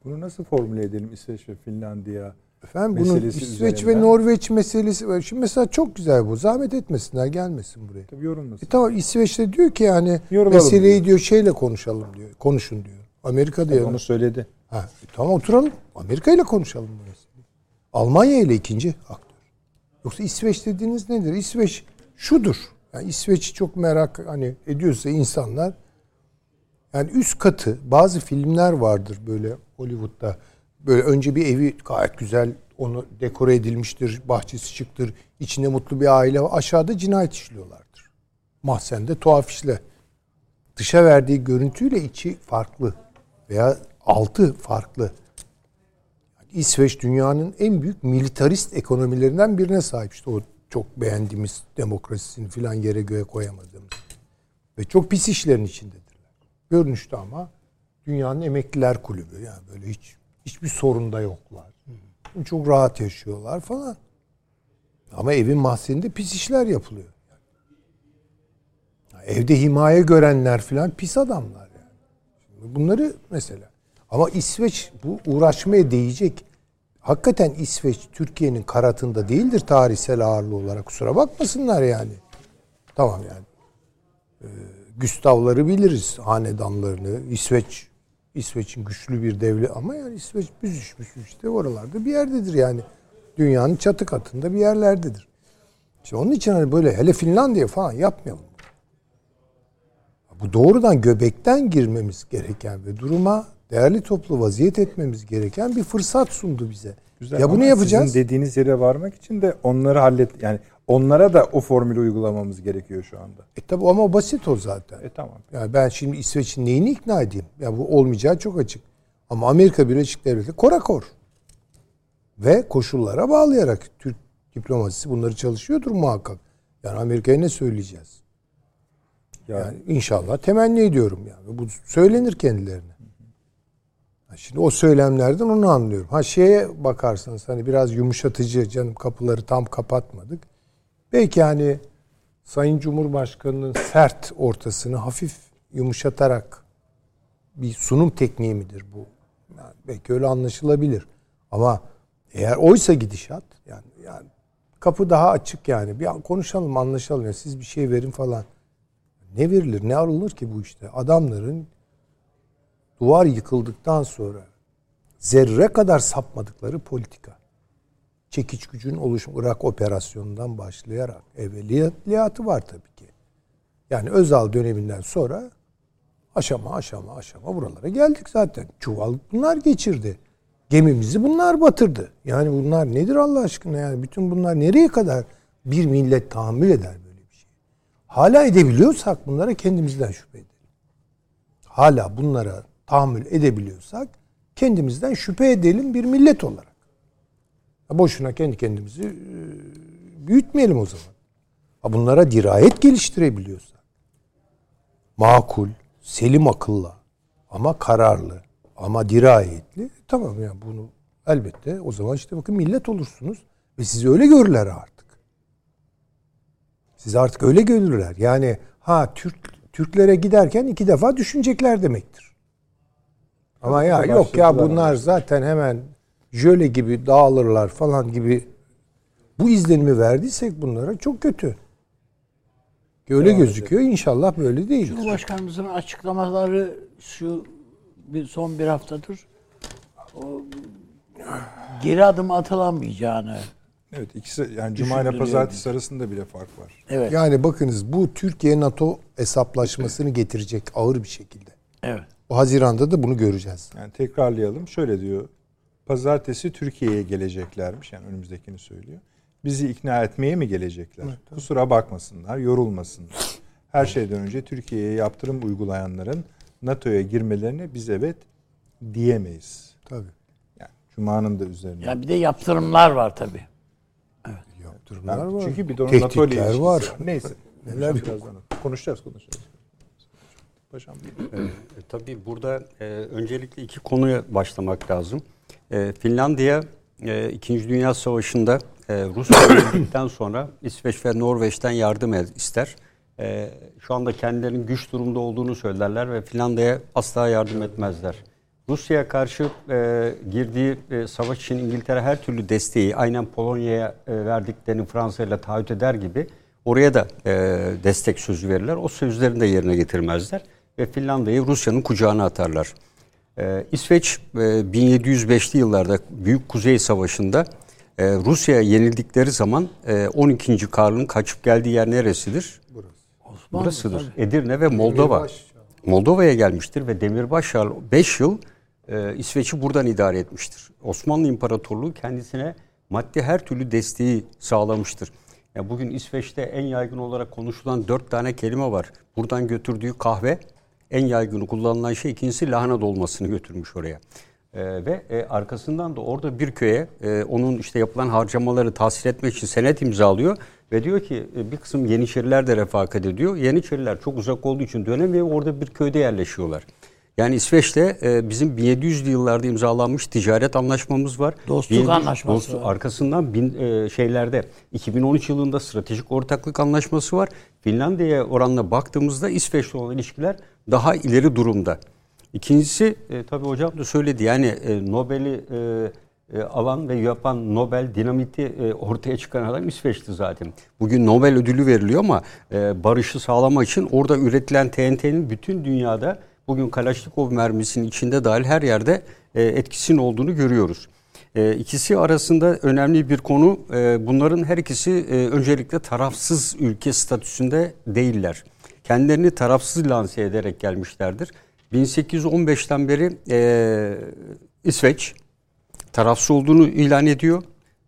bunu nasıl formüle edelim İsveç ve Finlandiya? Efendim bunun İsveç üzerinden. ve Norveç meselesi var. Şimdi mesela çok güzel bu. Zahmet etmesinler gelmesin buraya. Tabii yorulmasın. E tamam İsveç'te diyor ki yani Yorulalım meseleyi diyor. diyor şeyle konuşalım diyor. Konuşun diyor. Amerika diyor. Onu söyledi. Ha, e tamam oturalım. Amerika ile konuşalım bu meseleyi. Almanya ile ikinci aktör. Yoksa İsveç dediğiniz nedir? İsveç şudur. Yani İsveç'i çok merak hani ediyorsa insanlar yani üst katı bazı filmler vardır böyle Hollywood'da. Böyle önce bir evi gayet güzel onu dekore edilmiştir, bahçesi şıktır, içinde mutlu bir aile var. Aşağıda cinayet işliyorlardır. Mahzende tuhaf işler. Dışa verdiği görüntüyle içi farklı veya altı farklı. İsveç dünyanın en büyük militarist ekonomilerinden birine sahip. İşte o çok beğendiğimiz demokrasisini filan yere göğe koyamadığımız. Ve çok pis işlerin içindedirler. Görünüşte ama dünyanın emekliler kulübü. Yani böyle hiç hiçbir sorunda yoklar. Çok rahat yaşıyorlar falan. Ama evin mahzeninde pis işler yapılıyor. Yani evde himaye görenler filan pis adamlar yani. Bunları mesela. Ama İsveç bu uğraşmaya değecek. Hakikaten İsveç Türkiye'nin karatında değildir tarihsel ağırlığı olarak. Kusura bakmasınlar yani. Tamam yani. Ee, Gustavları biliriz hanedanlarını. İsveç İsveç'in güçlü bir devlet ama yani İsveç büzüş büzüş işte oralarda bir yerdedir yani. Dünyanın çatı katında bir yerlerdedir. İşte onun için hani böyle hele Finlandiya falan yapmayalım. Bu doğrudan göbekten girmemiz gereken ve duruma değerli toplu vaziyet etmemiz gereken bir fırsat sundu bize. Güzel. ya bunu yapacağız. Sizin dediğiniz yere varmak için de onları hallet yani onlara da o formülü uygulamamız gerekiyor şu anda. E tabi ama basit o zaten. E tamam. Yani ben şimdi İsveç'in neyini ikna edeyim? Ya bu olmayacağı çok açık. Ama Amerika Birleşik Devletleri korakor. Ve koşullara bağlayarak Türk diplomasisi bunları çalışıyordur muhakkak. Yani Amerika'ya ne söyleyeceğiz? Ya, Yani inşallah temenni ediyorum yani. Bu söylenir kendilerine. Şimdi o söylemlerden onu anlıyorum. Ha şeye bakarsanız hani biraz yumuşatıcı canım kapıları tam kapatmadık. Belki hani Sayın Cumhurbaşkanı'nın sert ortasını hafif yumuşatarak bir sunum tekniği midir bu? Yani belki öyle anlaşılabilir. Ama eğer oysa gidişat yani yani kapı daha açık yani. Bir konuşalım, anlaşalım. Ya siz bir şey verin falan. Ne verilir, ne arılır ki bu işte? Adamların duvar yıkıldıktan sonra zerre kadar sapmadıkları politika. Çekiç gücün oluşum Irak operasyonundan başlayarak evveliyatı var tabii ki. Yani Özal döneminden sonra aşama aşama aşama buralara geldik zaten. Çuval bunlar geçirdi. Gemimizi bunlar batırdı. Yani bunlar nedir Allah aşkına yani bütün bunlar nereye kadar bir millet tahammül eder böyle bir şey? Hala edebiliyorsak bunlara kendimizden şüphe edelim. Hala bunlara tahammül edebiliyorsak kendimizden şüphe edelim bir millet olarak. Boşuna kendi kendimizi e, büyütmeyelim o zaman. Bunlara dirayet geliştirebiliyorsak, makul, selim akılla ama kararlı ama dirayetli tamam ya bunu elbette o zaman işte bakın millet olursunuz ve sizi öyle görürler artık. Sizi artık öyle görürler. Yani ha Türk Türklere giderken iki defa düşünecekler demektir. Ama ya yok ya ama. bunlar zaten hemen jöle gibi dağılırlar falan gibi bu izlenimi verdiysek bunlara çok kötü. Öyle gözüküyor. İnşallah böyle değil. Cumhurbaşkanımızın açıklamaları şu bir son bir haftadır o geri adım atılamayacağını Evet ikisi yani Cuma ile Pazartesi arasında bile fark var. Evet. Yani bakınız bu Türkiye NATO hesaplaşmasını getirecek ağır bir şekilde. Evet. Bu Haziran'da da bunu göreceğiz. Yani tekrarlayalım. Şöyle diyor. Pazartesi Türkiye'ye geleceklermiş. Yani önümüzdekini söylüyor. Bizi ikna etmeye mi gelecekler? Evet, Kusura bakmasınlar, yorulmasınlar. Her şeyden önce Türkiye'ye yaptırım uygulayanların NATO'ya girmelerine biz evet diyemeyiz. Tabii. Yani Cuma'nın da üzerine. Ya bir de yaptırımlar var tabii. Evet. Yaptırımlar yani var. Çünkü bir de onun NATO ile var. Neyse. Neler konuşacağız konuşacağız. Paşam. E, tabii burada e, öncelikle iki konuya başlamak lazım. E, Finlandiya e, İkinci Dünya Savaşı'nda e, Rusya sonra İsveç ve Norveç'ten yardım ister. E, şu anda kendilerinin güç durumda olduğunu söylerler ve Finlandiya'ya asla yardım etmezler. Rusya'ya karşı e, girdiği e, savaş için İngiltere her türlü desteği aynen Polonya'ya e, verdiklerini Fransa ile taahhüt eder gibi oraya da e, destek sözü verirler. O sözlerini de yerine getirmezler ve Finlandiya'yı Rusya'nın kucağına atarlar. E, İsveç e, 1705'li yıllarda Büyük Kuzey Savaşı'nda e, Rusya'ya yenildikleri zaman e, 12. Karl'ın kaçıp geldiği yer neresidir? Burası. Osmanlı, Burasıdır. Tabii. Edirne ve Moldova. Moldova'ya gelmiştir ve Demirbaş 5 yıl e, İsveç'i buradan idare etmiştir. Osmanlı İmparatorluğu kendisine maddi her türlü desteği sağlamıştır. Yani bugün İsveç'te en yaygın olarak konuşulan dört tane kelime var. Buradan götürdüğü kahve en yaygın kullanılan şey ikincisi lahana dolmasını götürmüş oraya. Ee, ve e, arkasından da orada bir köye e, onun işte yapılan harcamaları tahsil etmek için senet imzalıyor ve diyor ki e, bir kısım Yeniçeriler de refakat ediyor. Yeniçeriler çok uzak olduğu için dönemiyor orada bir köyde yerleşiyorlar. Yani İsveç'te e, bizim 1700'lü yıllarda imzalanmış ticaret anlaşmamız var. Dostluk 1700, anlaşması dost, Arkasından bin, e, şeylerde 2013 yılında stratejik ortaklık anlaşması var. Finlandiya'ya oranla baktığımızda İsveç'le olan ilişkiler daha ileri durumda. İkincisi e, tabii hocam da söyledi yani e, Nobel'i e, e, alan ve yapan Nobel dinamiti e, ortaya çıkan adam İsveç'ti zaten. Bugün Nobel ödülü veriliyor ama e, barışı sağlamak için orada üretilen TNT'nin bütün dünyada bugün Kalaşnikov mermisinin içinde dahil her yerde e, etkisinin olduğunu görüyoruz. E, ikisi arasında önemli bir konu e, bunların her ikisi e, öncelikle tarafsız ülke statüsünde değiller. Kendilerini tarafsız lanse ederek gelmişlerdir. 1815'ten beri e, İsveç tarafsız olduğunu ilan ediyor.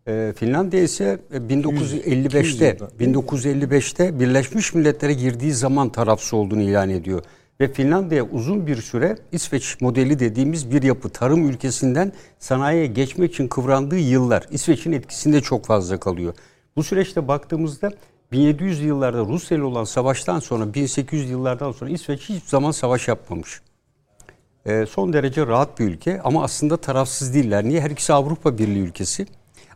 E, Finlandiya ise 1955'te 1955'te Birleşmiş Milletler'e girdiği zaman tarafsız olduğunu ilan ediyor. Ve Finlandiya uzun bir süre İsveç modeli dediğimiz bir yapı tarım ülkesinden sanayiye geçmek için kıvrandığı yıllar İsveç'in etkisinde çok fazla kalıyor. Bu süreçte baktığımızda 1700 yıllarda Rusya ile olan savaştan sonra 1800 yıllardan sonra İsveç hiçbir zaman savaş yapmamış. E, son derece rahat bir ülke ama aslında tarafsız değiller. Niye? Her ikisi Avrupa Birliği ülkesi.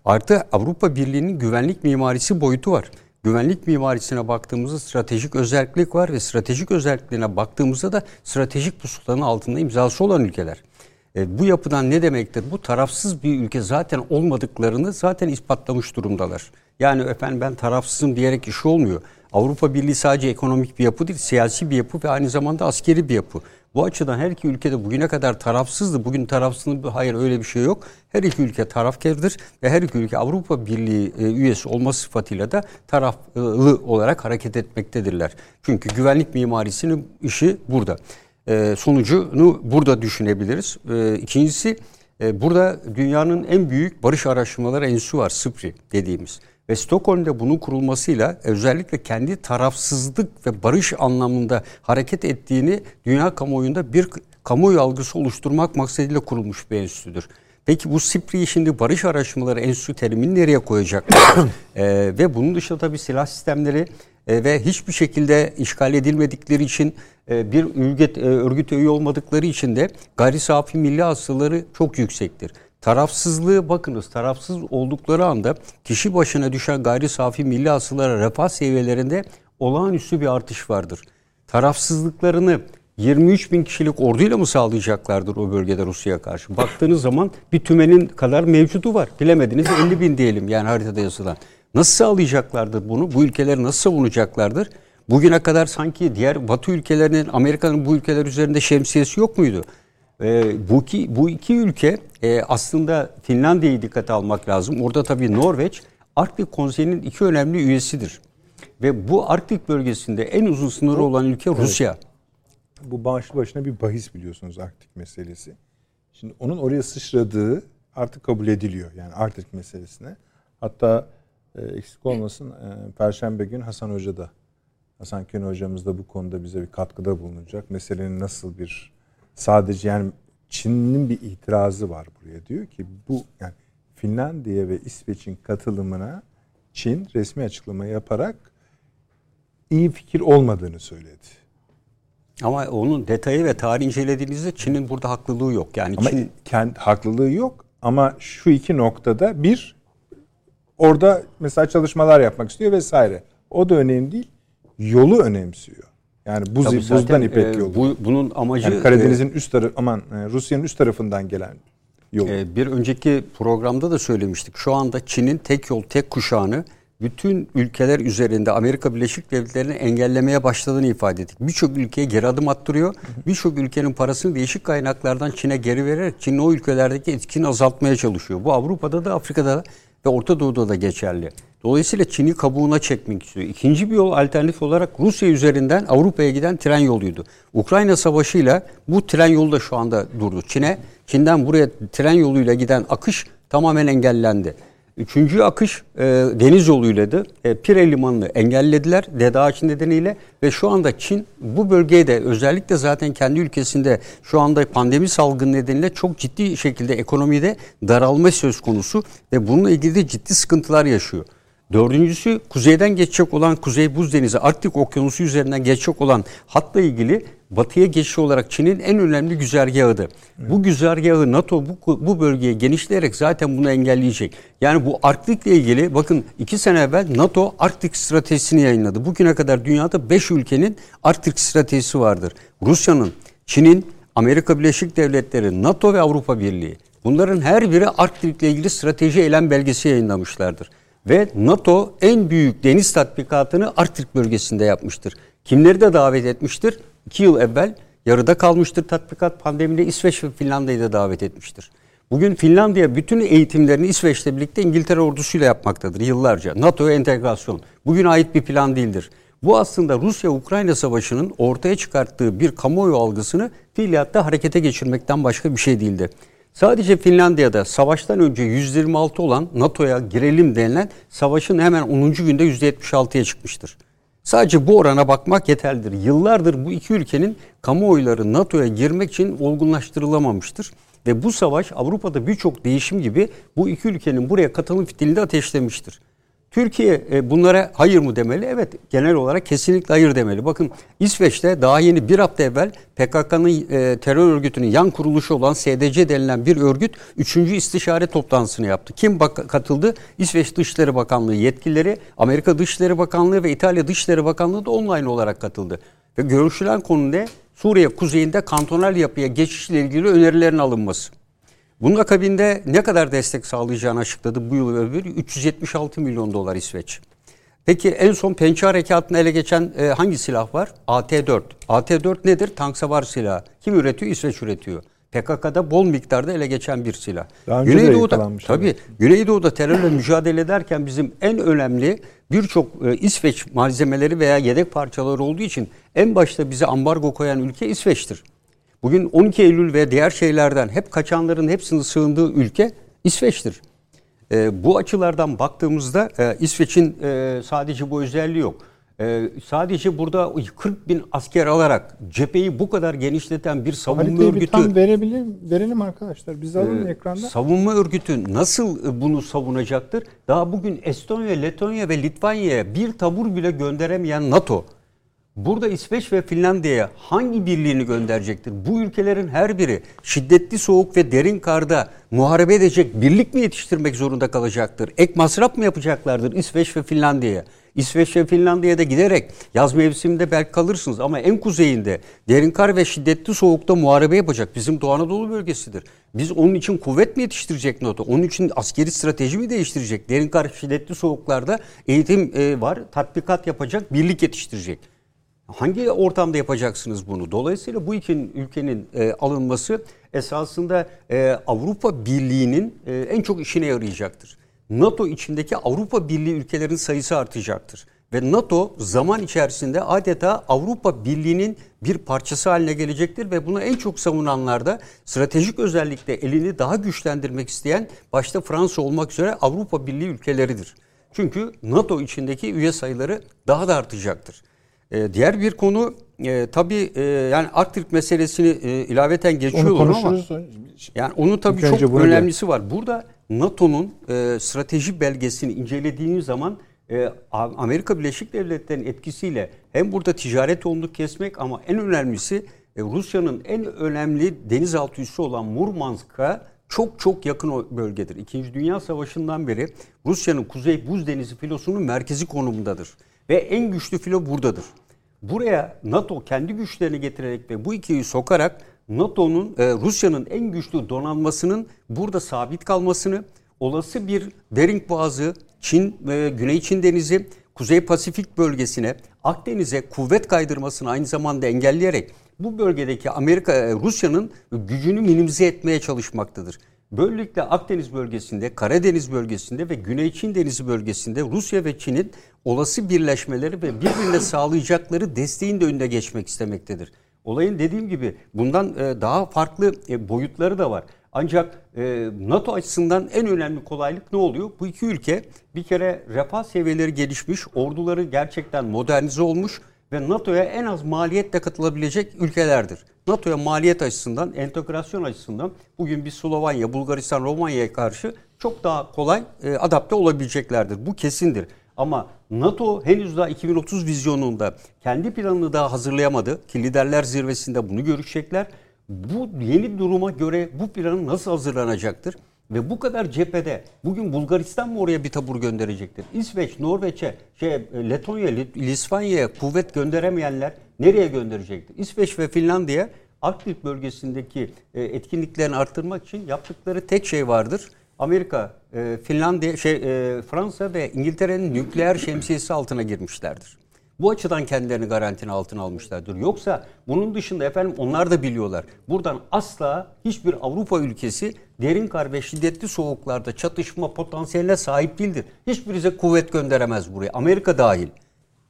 Artı Avrupa Birliği'nin güvenlik mimarisi boyutu var. Güvenlik mimarisine baktığımızda stratejik özellik var ve stratejik özelliklerine baktığımızda da stratejik pusulanın altında imzası olan ülkeler. E, bu yapıdan ne demektir? Bu tarafsız bir ülke zaten olmadıklarını zaten ispatlamış durumdalar. Yani efendim ben tarafsızım diyerek iş olmuyor. Avrupa Birliği sadece ekonomik bir yapı değil, siyasi bir yapı ve aynı zamanda askeri bir yapı. Bu açıdan her iki ülkede bugüne kadar tarafsızdı. Bugün tarafsız hayır öyle bir şey yok. Her iki ülke tarafkardır ve her iki ülke Avrupa Birliği e, üyesi olması sıfatıyla da taraflı olarak hareket etmektedirler. Çünkü güvenlik mimarisinin işi burada. E, sonucunu burada düşünebiliriz. E, ikincisi e, burada dünyanın en büyük barış araştırmaları enstitüsü var, SIPRI dediğimiz. Ve Stockholm'de bunun kurulmasıyla özellikle kendi tarafsızlık ve barış anlamında hareket ettiğini dünya kamuoyunda bir kamuoyu algısı oluşturmak maksadıyla kurulmuş bir enstitüdür. Peki bu SIPRI'yi şimdi Barış Araştırmaları Enstitüsü terimini nereye koyacaklar? ee, ve bunun dışında tabii silah sistemleri e, ve hiçbir şekilde işgal edilmedikleri için e, bir ülket, e, örgüt üye olmadıkları için de gayri safi milli hasıları çok yüksektir. Tarafsızlığı bakınız tarafsız oldukları anda kişi başına düşen gayri safi milli hasılara refah seviyelerinde olağanüstü bir artış vardır. Tarafsızlıklarını 23 bin kişilik orduyla mı sağlayacaklardır o bölgede Rusya'ya karşı? Baktığınız zaman bir tümenin kadar mevcudu var. Bilemediniz 50 bin diyelim yani haritada yazılan. Nasıl sağlayacaklardır bunu? Bu ülkeleri nasıl savunacaklardır? Bugüne kadar sanki diğer Batı ülkelerinin, Amerika'nın bu ülkeler üzerinde şemsiyesi yok muydu? Ee, bu, iki, bu iki ülke e, aslında Finlandiya'yı dikkate almak lazım. Orada tabii Norveç Arktik Konseyi'nin iki önemli üyesidir. Ve bu Arktik bölgesinde en uzun sınırı olan ülke Rusya. Evet. Bu başlı başına bir bahis biliyorsunuz Arktik meselesi. Şimdi onun oraya sıçradığı artık kabul ediliyor. Yani Arktik meselesine. Hatta e, eksik olmasın e, Perşembe gün Hasan Hoca da Hasan Kön hocamız da bu konuda bize bir katkıda bulunacak. Meselenin nasıl bir sadece yani Çin'in bir itirazı var buraya. Diyor ki bu yani Finlandiya ve İsveç'in katılımına Çin resmi açıklama yaparak iyi fikir olmadığını söyledi. Ama onun detayı ve tarih incelediğinizde Çin'in burada haklılığı yok. Yani ama Çin kendi haklılığı yok ama şu iki noktada bir orada mesela çalışmalar yapmak istiyor vesaire. O da önemli değil. Yolu önemsiyor. Yani buz, Tabii buzdan ipek e, yolu. Bu, bunun amacı yani Karadeniz'in e, üst tarafı aman e, Rusya'nın üst tarafından gelen yol. E, bir önceki programda da söylemiştik. Şu anda Çin'in tek yol tek kuşağını bütün ülkeler üzerinde Amerika Birleşik Devletleri'ni engellemeye başladığını ifade ettik. Birçok ülkeye geri adım attırıyor. Birçok ülkenin parasını değişik kaynaklardan Çin'e geri vererek Çin'in o ülkelerdeki etkini azaltmaya çalışıyor. Bu Avrupa'da da Afrika'da da ve Orta Doğu'da da geçerli. Dolayısıyla Çin'i kabuğuna çekmek istiyor. İkinci bir yol alternatif olarak Rusya üzerinden Avrupa'ya giden tren yoluydu. Ukrayna Savaşı'yla bu tren yolu da şu anda durdu. Çin'e, Çin'den buraya tren yoluyla giden akış tamamen engellendi. Üçüncü akış e, deniz yoluyladı. E, Pire Limanı'nı engellediler Dede Ağaç nedeniyle ve şu anda Çin bu bölgeye de özellikle zaten kendi ülkesinde şu anda pandemi salgını nedeniyle çok ciddi şekilde ekonomide daralma söz konusu ve bununla ilgili de ciddi sıkıntılar yaşıyor. Dördüncüsü kuzeyden geçecek olan Kuzey Buz Denizi Arktik Okyanusu üzerinden geçecek olan hatla ilgili batıya geçiş olarak Çin'in en önemli güzergahıdır. Evet. Bu güzergahı NATO bu, bu bölgeye genişleyerek zaten bunu engelleyecek. Yani bu Arktik'le ilgili bakın iki sene evvel NATO Arktik stratejisini yayınladı. Bugüne kadar dünyada beş ülkenin Arktik stratejisi vardır. Rusya'nın, Çin'in, Amerika Birleşik Devletleri, NATO ve Avrupa Birliği. Bunların her biri Arktik'le ilgili strateji eylem belgesi yayınlamışlardır. Ve NATO en büyük deniz tatbikatını Arktik bölgesinde yapmıştır. Kimleri de davet etmiştir? İki yıl evvel yarıda kalmıştır tatbikat pandemide İsveç ve Finlandiya'yı da davet etmiştir. Bugün Finlandiya bütün eğitimlerini İsveç'le birlikte İngiltere ordusuyla yapmaktadır yıllarca. NATO'ya entegrasyon. Bugün ait bir plan değildir. Bu aslında Rusya-Ukrayna savaşının ortaya çıkarttığı bir kamuoyu algısını fiiliyatta harekete geçirmekten başka bir şey değildir. Sadece Finlandiya'da savaştan önce 126 olan NATO'ya girelim denilen savaşın hemen 10. günde %76'ya çıkmıştır. Sadece bu orana bakmak yeterlidir. Yıllardır bu iki ülkenin kamuoyları NATO'ya girmek için olgunlaştırılamamıştır. Ve bu savaş Avrupa'da birçok değişim gibi bu iki ülkenin buraya katılım fitilini ateşlemiştir. Türkiye e, bunlara hayır mı demeli? Evet genel olarak kesinlikle hayır demeli. Bakın İsveç'te daha yeni bir hafta evvel PKK'nın e, terör örgütünün yan kuruluşu olan SDC denilen bir örgüt 3. istişare toplantısını yaptı. Kim katıldı? İsveç Dışişleri Bakanlığı yetkilileri, Amerika Dışişleri Bakanlığı ve İtalya Dışişleri Bakanlığı da online olarak katıldı. Ve görüşülen konu ne? Suriye kuzeyinde kantonal yapıya geçişle ilgili önerilerin alınması. Bunun akabinde ne kadar destek sağlayacağını açıkladı bu yıl öbür 376 milyon dolar İsveç. Peki en son Pençe Harekatı'nı ele geçen e, hangi silah var? AT-4. AT-4 nedir? Tank savar silahı. Kim üretiyor? İsveç üretiyor. PKK'da bol miktarda ele geçen bir silah. Daha Güneydoğu'da tabii evet. Güneydoğu'da terörle mücadele ederken bizim en önemli birçok e, İsveç malzemeleri veya yedek parçaları olduğu için en başta bize ambargo koyan ülke İsveç'tir. Bugün 12 Eylül ve diğer şeylerden hep kaçanların hepsinin sığındığı ülke İsveç'tir. E, bu açılardan baktığımızda e, İsveç'in e, sadece bu özelliği yok. E, sadece burada 40 bin asker alarak cepheyi bu kadar genişleten bir savunma Haritayı örgütü... Bir tam verebilir, verelim arkadaşlar. Biz alalım e, ekranda. Savunma örgütü nasıl bunu savunacaktır? Daha bugün Estonya, Letonya ve Litvanya'ya bir tabur bile gönderemeyen NATO Burada İsveç ve Finlandiya'ya hangi birliğini gönderecektir? Bu ülkelerin her biri şiddetli soğuk ve derin karda muharebe edecek birlik mi yetiştirmek zorunda kalacaktır? Ek masraf mı yapacaklardır İsveç ve Finlandiya'ya? İsveç ve Finlandiya'da giderek yaz mevsiminde belki kalırsınız ama en kuzeyinde derin kar ve şiddetli soğukta muharebe yapacak. Bizim Doğu Anadolu bölgesidir. Biz onun için kuvvet mi yetiştirecek NATO? Onun için askeri strateji mi değiştirecek? Derin kar şiddetli soğuklarda eğitim e, var, tatbikat yapacak, birlik yetiştirecek. Hangi ortamda yapacaksınız bunu? Dolayısıyla bu iki ülkenin e, alınması esasında e, Avrupa Birliği'nin e, en çok işine yarayacaktır. NATO içindeki Avrupa Birliği ülkelerin sayısı artacaktır. Ve NATO zaman içerisinde adeta Avrupa Birliği'nin bir parçası haline gelecektir ve bunu en çok savunanlar da stratejik özellikle elini daha güçlendirmek isteyen başta Fransa olmak üzere Avrupa Birliği ülkeleridir. Çünkü NATO içindeki üye sayıları daha da artacaktır. Ee, diğer bir konu e, tabii e, yani Arktik meselesini e, ilaveten geçiyorum ama yani onun tabii İlk çok önemlisi var. Burada NATO'nun e, strateji belgesini incelediğiniz zaman e, Amerika Birleşik Devletleri'nin etkisiyle hem burada ticaret yoğunluk kesmek ama en önemlisi e, Rusya'nın en önemli denizaltı üssü olan Murmansk'a çok çok yakın o bölgedir. İkinci Dünya Savaşı'ndan beri Rusya'nın Kuzey Buz Denizi filosunun merkezi konumundadır. Ve en güçlü filo buradadır. Buraya NATO kendi güçlerini getirerek ve bu ikiyi sokarak NATO'nun e, Rusya'nın en güçlü donanmasının burada sabit kalmasını, olası bir Bering Boğazı, Çin ve Güney Çin Denizi, Kuzey Pasifik bölgesine, Akdeniz'e kuvvet kaydırmasını aynı zamanda engelleyerek bu bölgedeki Amerika e, Rusya'nın gücünü minimize etmeye çalışmaktadır. Böylelikle Akdeniz bölgesinde, Karadeniz bölgesinde ve Güney Çin Denizi bölgesinde Rusya ve Çin'in olası birleşmeleri ve birbirine sağlayacakları desteğin de önüne geçmek istemektedir. Olayın dediğim gibi bundan e, daha farklı e, boyutları da var. Ancak e, NATO açısından en önemli kolaylık ne oluyor? Bu iki ülke bir kere refah seviyeleri gelişmiş, orduları gerçekten modernize olmuş ve NATO'ya en az maliyetle katılabilecek ülkelerdir. NATO'ya maliyet açısından, entegrasyon açısından bugün bir Slovanya, Bulgaristan, Romanya'ya karşı çok daha kolay adapte olabileceklerdir. Bu kesindir. Ama NATO henüz daha 2030 vizyonunda kendi planını daha hazırlayamadı ki liderler zirvesinde bunu görüşecekler. Bu yeni duruma göre bu planın nasıl hazırlanacaktır? Ve bu kadar cephede bugün Bulgaristan mı oraya bir tabur gönderecektir? İsveç, Norveç'e, şey, Letonya, Litvanya'ya kuvvet gönderemeyenler nereye gönderecektir? İsveç ve Finlandiya Arktik bölgesindeki e, etkinliklerini arttırmak için yaptıkları tek şey vardır. Amerika, e, Finlandiya, şey, e, Fransa ve İngiltere'nin nükleer şemsiyesi altına girmişlerdir. Bu açıdan kendilerini garantinin altına almışlardır. Yoksa bunun dışında efendim onlar da biliyorlar. Buradan asla hiçbir Avrupa ülkesi derin kar ve şiddetli soğuklarda çatışma potansiyeline sahip değildir. Hiçbirize kuvvet gönderemez buraya. Amerika dahil.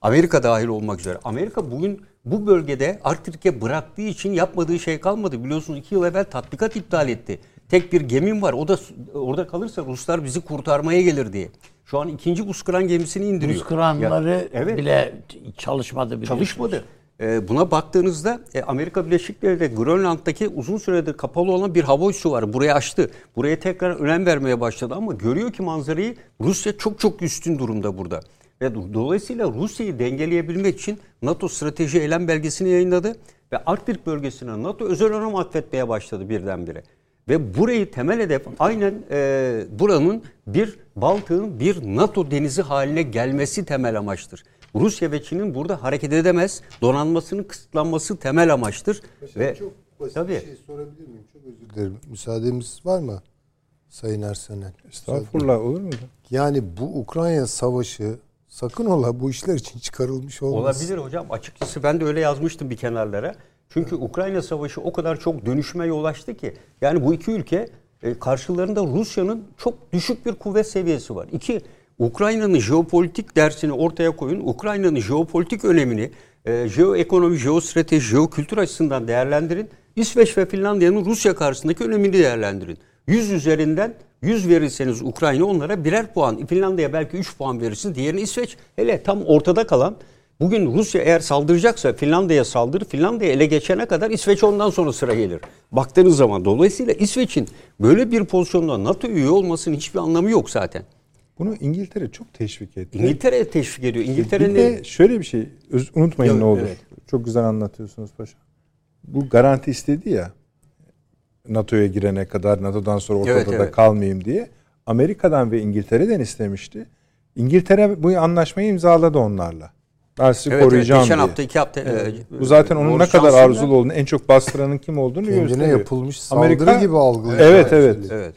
Amerika dahil olmak üzere. Amerika bugün bu bölgede Arktik'e bıraktığı için yapmadığı şey kalmadı. Biliyorsunuz iki yıl evvel tatbikat iptal etti. Tek bir gemim var. O da orada kalırsa Ruslar bizi kurtarmaya gelir diye. Şu an ikinci Uskıran gemisini indiriyor. Uskıranları ya, evet. bile çalışmadı. Çalışmadı. Ee, buna baktığınızda e, Amerika Birleşik Devletleri Grönland'daki uzun süredir kapalı olan bir hava üssü var. Buraya açtı. Buraya tekrar önem vermeye başladı ama görüyor ki manzarayı Rusya çok çok üstün durumda burada. Ve dolayısıyla Rusya'yı dengeleyebilmek için NATO strateji eylem belgesini yayınladı ve Arktik bölgesine NATO özel önem atfetmeye başladı birdenbire. Ve burayı temel hedef aynen e, buranın bir Baltık'ın bir NATO denizi haline gelmesi temel amaçtır. Rusya ve Çin'in burada hareket edemez, donanmasının kısıtlanması temel amaçtır. Mesela ve çok basit tabii, bir şey sorabilir miyim? Çok özür dilerim. Müsaademiz var mı? Sayın Ersenel. Estağfurullah olur mu? Yani bu Ukrayna savaşı sakın ola bu işler için çıkarılmış olmaz. Olabilir hocam. Açıkçası ben de öyle yazmıştım bir kenarlara. Çünkü Ukrayna Savaşı o kadar çok dönüşme yol açtı ki. Yani bu iki ülke e, karşılarında Rusya'nın çok düşük bir kuvvet seviyesi var. İki, Ukrayna'nın jeopolitik dersini ortaya koyun. Ukrayna'nın jeopolitik önemini e, jeoekonomi, jeostrateji, jeokültür açısından değerlendirin. İsveç ve Finlandiya'nın Rusya karşısındaki önemini değerlendirin. 100 üzerinden 100 verirseniz Ukrayna onlara birer puan. Finlandiya belki 3 puan verirsiniz. Diğerini İsveç. Hele tam ortada kalan Bugün Rusya eğer saldıracaksa Finlandiya'ya saldırır. Finlandiya ele geçene kadar İsveç ondan sonra sıra gelir. Baktığınız zaman dolayısıyla İsveç'in böyle bir pozisyonda NATO üye olmasının hiçbir anlamı yok zaten. Bunu İngiltere çok teşvik etti. İngiltere teşvik ediyor. İngiltere'nin de şöyle bir şey unutmayın Yok, ne olur. Evet. Çok güzel anlatıyorsunuz paşa. Bu garanti istedi ya. NATO'ya girene kadar NATO'dan sonra ortada evet, evet. da kalmayayım diye. Amerika'dan ve İngiltere'den istemişti. İngiltere bu anlaşmayı imzaladı onlarla. Ben sizi Evet, evet, koruyacağım geçen diye. hafta iki hafta. Evet. e, Bu zaten onun ne kadar arzulu olduğunu, en çok bastıranın kim olduğunu Kendine gösteriyor. yapılmış saldırı Amerika- gibi algılıyor. Evet, evet. Evet.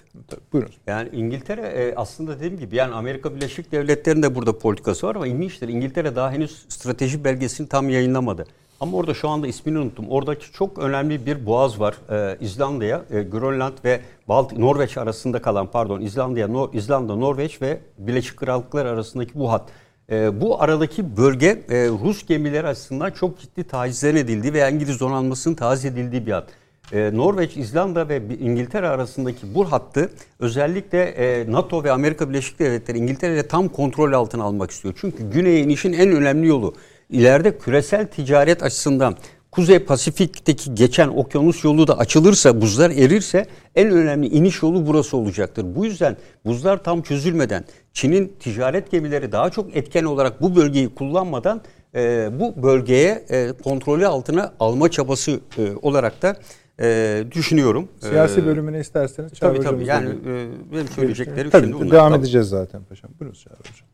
Buyurun. Yani İngiltere e, aslında dediğim gibi yani Amerika Birleşik Devletleri'nin de burada politikası var ama ilginçtir. İngiltere daha henüz strateji belgesini tam yayınlamadı. Ama orada şu anda ismini unuttum. Oradaki çok önemli bir boğaz var. Ee, İzlanda'ya, e, Grönland ve Balt Norveç arasında kalan pardon İzlanda'ya, Nor İzlanda, Norveç ve Birleşik Krallıklar arasındaki bu hat. Ee, bu aradaki bölge e, Rus gemileri açısından çok ciddi tacizden edildiği veya İngiliz donanmasının taciz edildiği bir hat. Ee, Norveç, İzlanda ve İngiltere arasındaki bu hattı özellikle e, NATO ve Amerika Birleşik Devletleri İngiltere'yle tam kontrol altına almak istiyor. Çünkü güneye inişin en önemli yolu ileride küresel ticaret açısından Kuzey Pasifik'teki geçen okyanus yolu da açılırsa, buzlar erirse en önemli iniş yolu burası olacaktır. Bu yüzden buzlar tam çözülmeden Çin'in ticaret gemileri daha çok etken olarak bu bölgeyi kullanmadan e, bu bölgeye e, kontrolü altına alma çabası e, olarak da e, düşünüyorum. Siyasi E, bölümüne isterseniz Çağrı Tabii tabii yani e, benim söyleyeceklerim Tabii, şimdi bunlar. devam Tamam. edeceğiz zaten paşam. Buyurun Çağrı Hocam.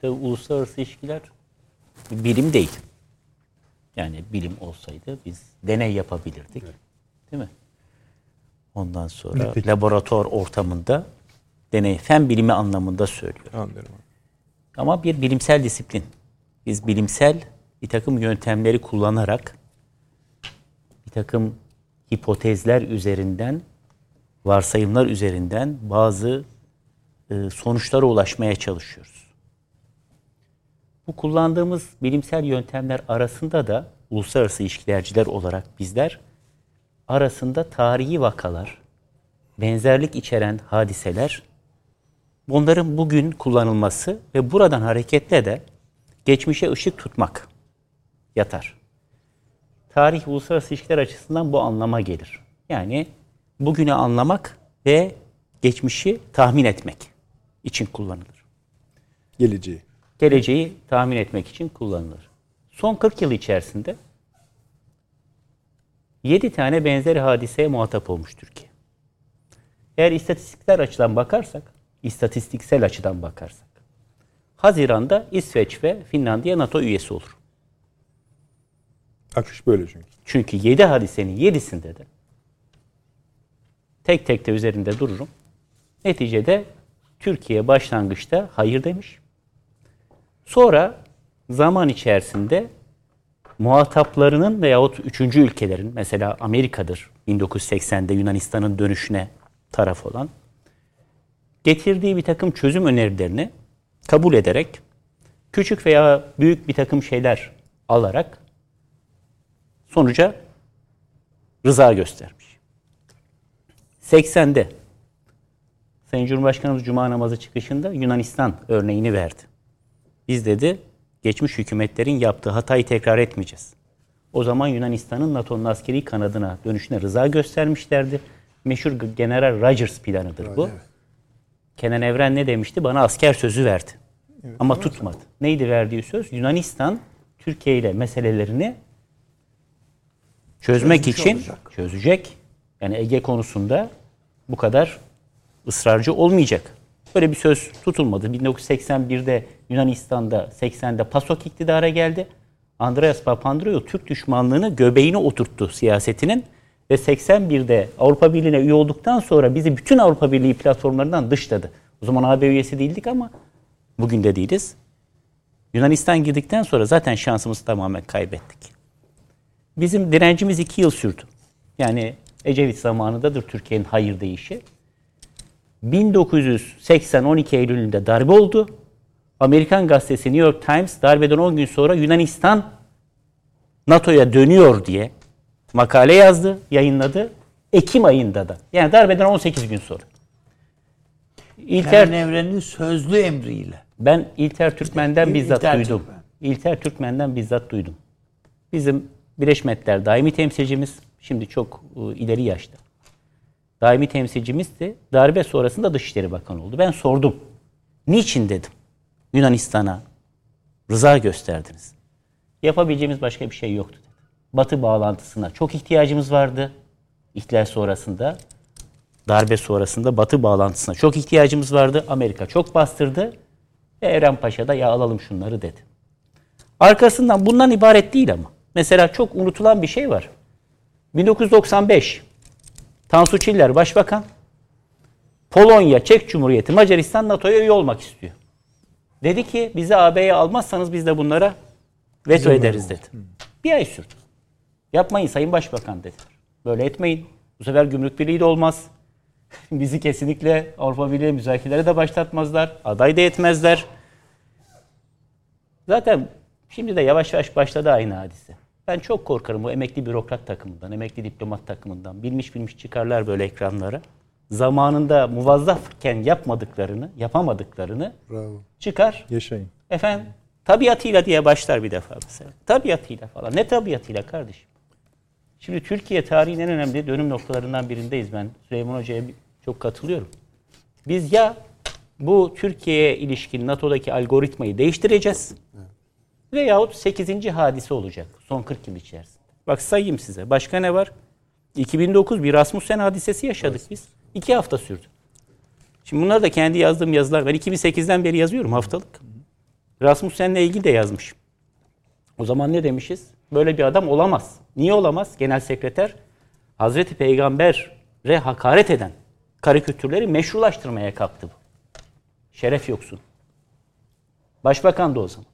Tabii uluslararası ilişkiler bilim değil. Yani bilim olsaydı biz deney yapabilirdik. Değil mi? Ondan sonra laboratuvar ortamında deney, fen bilimi anlamında söylüyorum. Anlıyorum. Ama bir bilimsel disiplin. Biz bilimsel bir takım yöntemleri kullanarak bir takım hipotezler üzerinden, varsayımlar üzerinden bazı e, sonuçlara ulaşmaya çalışıyoruz. Bu kullandığımız bilimsel yöntemler arasında da uluslararası ilişkilerciler olarak bizler arasında tarihi vakalar, benzerlik içeren hadiseler, bunların bugün kullanılması ve buradan hareketle de geçmişe ışık tutmak yatar. Tarih uluslararası ilişkiler açısından bu anlama gelir. Yani bugünü anlamak ve geçmişi tahmin etmek için kullanılır Geleceği. geleceği tahmin etmek için kullanılır. Son 40 yıl içerisinde 7 tane benzer hadiseye muhatap olmuş Türkiye. Eğer istatistikler açıdan bakarsak, istatistiksel açıdan bakarsak, Haziran'da İsveç ve Finlandiya NATO üyesi olur. Akış böyle çünkü. Çünkü 7 hadisenin 7'sinde de tek tek de üzerinde dururum. Neticede Türkiye başlangıçta hayır demiş. Sonra zaman içerisinde muhataplarının veyahut üçüncü ülkelerin mesela Amerika'dır 1980'de Yunanistan'ın dönüşüne taraf olan getirdiği bir takım çözüm önerilerini kabul ederek küçük veya büyük bir takım şeyler alarak sonuca rıza göstermiş. 80'de Sayın Cumhurbaşkanımız Cuma namazı çıkışında Yunanistan örneğini verdi. Biz dedi geçmiş hükümetlerin yaptığı hatayı tekrar etmeyeceğiz. O zaman Yunanistan'ın NATO'nun askeri kanadına dönüşüne rıza göstermişlerdi. Meşhur General Rogers planıdır bu. Kenan Evren ne demişti? Bana asker sözü verdi. Ama tutmadı. Neydi verdiği söz? Yunanistan Türkiye ile meselelerini çözmek Çözmüş için olacak. çözecek. Yani Ege konusunda bu kadar ısrarcı olmayacak. Böyle bir söz tutulmadı. 1981'de Yunanistan'da 80'de PASOK iktidara geldi. Andreas Papandreou Türk düşmanlığını göbeğine oturttu siyasetinin ve 81'de Avrupa Birliği'ne üye olduktan sonra bizi bütün Avrupa Birliği platformlarından dışladı. O zaman AB üyesi değildik ama bugün de değiliz. Yunanistan girdikten sonra zaten şansımızı tamamen kaybettik. Bizim direncimiz iki yıl sürdü. Yani Ecevit zamanındadır Türkiye'nin hayır deyişi. 1980 12 Eylül'ünde darbe oldu. Amerikan gazetesi New York Times darbeden 10 gün sonra Yunanistan NATO'ya dönüyor diye makale yazdı, yayınladı. Ekim ayında da. Yani darbeden 18 gün sonra. İlter, Kenan Evren'in sözlü emriyle. ben İlter Türkmen'den İl- bizzat İlter duydum. Türkmen. İlter Türkmen'den bizzat duydum. Bizim Birleşmiş Milletler daimi temsilcimiz şimdi çok e, ileri yaşta. Daimi temsilcimiz de darbe sonrasında Dışişleri Bakanı oldu. Ben sordum. Niçin dedim. Yunanistan'a rıza gösterdiniz. Yapabileceğimiz başka bir şey yoktu. Batı bağlantısına çok ihtiyacımız vardı. İhtilal sonrasında, darbe sonrasında Batı bağlantısına çok ihtiyacımız vardı. Amerika çok bastırdı Evren Paşa da ya alalım şunları dedi. Arkasından bundan ibaret değil ama. Mesela çok unutulan bir şey var. 1995 Tansu Çiller Başbakan Polonya, Çek Cumhuriyeti, Macaristan NATO'ya üye olmak istiyor. Dedi ki bizi AB'ye almazsanız biz de bunlara veto ederiz dedi. Bir ay sürdü. Yapmayın Sayın Başbakan dediler. Böyle etmeyin. Bu sefer gümrük birliği de olmaz. Bizi kesinlikle Avrupa Birliği müzakerelere de başlatmazlar. Aday da etmezler. Zaten şimdi de yavaş yavaş başladı aynı hadise. Ben çok korkarım bu emekli bürokrat takımından, emekli diplomat takımından. Bilmiş bilmiş çıkarlar böyle ekranlara. Zamanında muvazzafken yapmadıklarını, yapamadıklarını Bravo. çıkar. Yaşayın. Efendim tabiatıyla diye başlar bir defa mesela. Tabiatıyla falan. Ne tabiatıyla kardeşim? Şimdi Türkiye tarihin en önemli dönüm noktalarından birindeyiz ben. Süleyman Hoca'ya çok katılıyorum. Biz ya bu Türkiye'ye ilişkin NATO'daki algoritmayı değiştireceğiz veyahut 8. hadise olacak son 40 yıl içerisinde. Bak sayayım size. Başka ne var? 2009 bir Rasmussen hadisesi yaşadık biz. İki hafta sürdü. Şimdi bunlar da kendi yazdığım yazılar. Ben 2008'den beri yazıyorum haftalık. Rasmussen'le ilgili de yazmışım. O zaman ne demişiz? Böyle bir adam olamaz. Niye olamaz? Genel sekreter Hazreti Peygamber'e hakaret eden karikatürleri meşrulaştırmaya kalktı bu. Şeref yoksun. Başbakan da o zaman.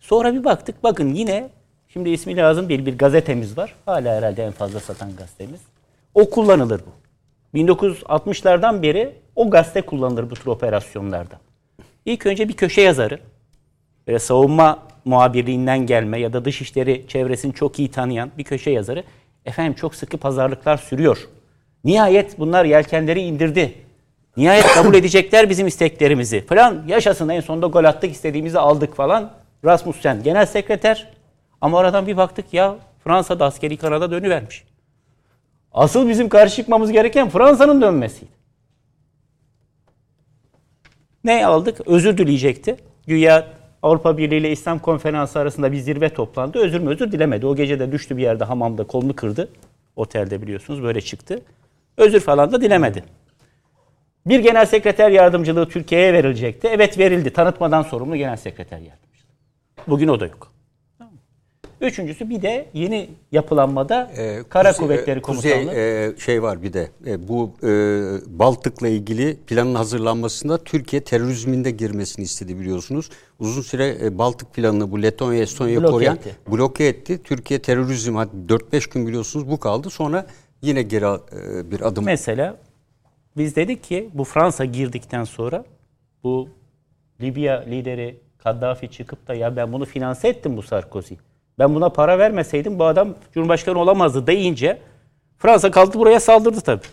Sonra bir baktık bakın yine şimdi ismi lazım değil bir gazetemiz var. Hala herhalde en fazla satan gazetemiz. O kullanılır bu. 1960'lardan beri o gazete kullanılır bu tür operasyonlarda. İlk önce bir köşe yazarı, böyle savunma muhabirliğinden gelme ya da dışişleri çevresini çok iyi tanıyan bir köşe yazarı. Efendim çok sıkı pazarlıklar sürüyor. Nihayet bunlar yelkenleri indirdi. Nihayet kabul edecekler bizim isteklerimizi falan. Yaşasın en sonunda gol attık istediğimizi aldık falan. Rasmussen genel sekreter. Ama aradan bir baktık ya Fransa'da askeri kanada dönüvermiş. Asıl bizim karşı çıkmamız gereken Fransa'nın dönmesiydi. Ne aldık? Özür dileyecekti. Güya Avrupa Birliği ile İslam Konferansı arasında bir zirve toplandı. Özür mü özür dilemedi. O gece de düştü bir yerde hamamda kolunu kırdı. Otelde biliyorsunuz böyle çıktı. Özür falan da dilemedi. Bir genel sekreter yardımcılığı Türkiye'ye verilecekti. Evet verildi. Tanıtmadan sorumlu genel sekreter yardımcılığı. Bugün o da yok. Üçüncüsü bir de yeni yapılanmada Ee, Kara Kuzey- Kuvvetleri e, Kuzey, Komutanlığı. e, şey var bir de e, bu e, Baltık'la ilgili planın hazırlanmasında Türkiye terörizminde girmesini istedi biliyorsunuz. Uzun süre e, Baltık planını bu Letonya, Estonya, Bloke etti. bloke etti. Türkiye terörizm hadi 4-5 gün biliyorsunuz bu kaldı. Sonra yine geri e, bir adım Mesela biz dedik ki bu Fransa girdikten sonra bu Libya lideri Kaddafi çıkıp da ya ben bunu finanse ettim bu Sarkozy. Ben buna para vermeseydim bu adam Cumhurbaşkanı olamazdı deyince Fransa kalktı buraya saldırdı tabii.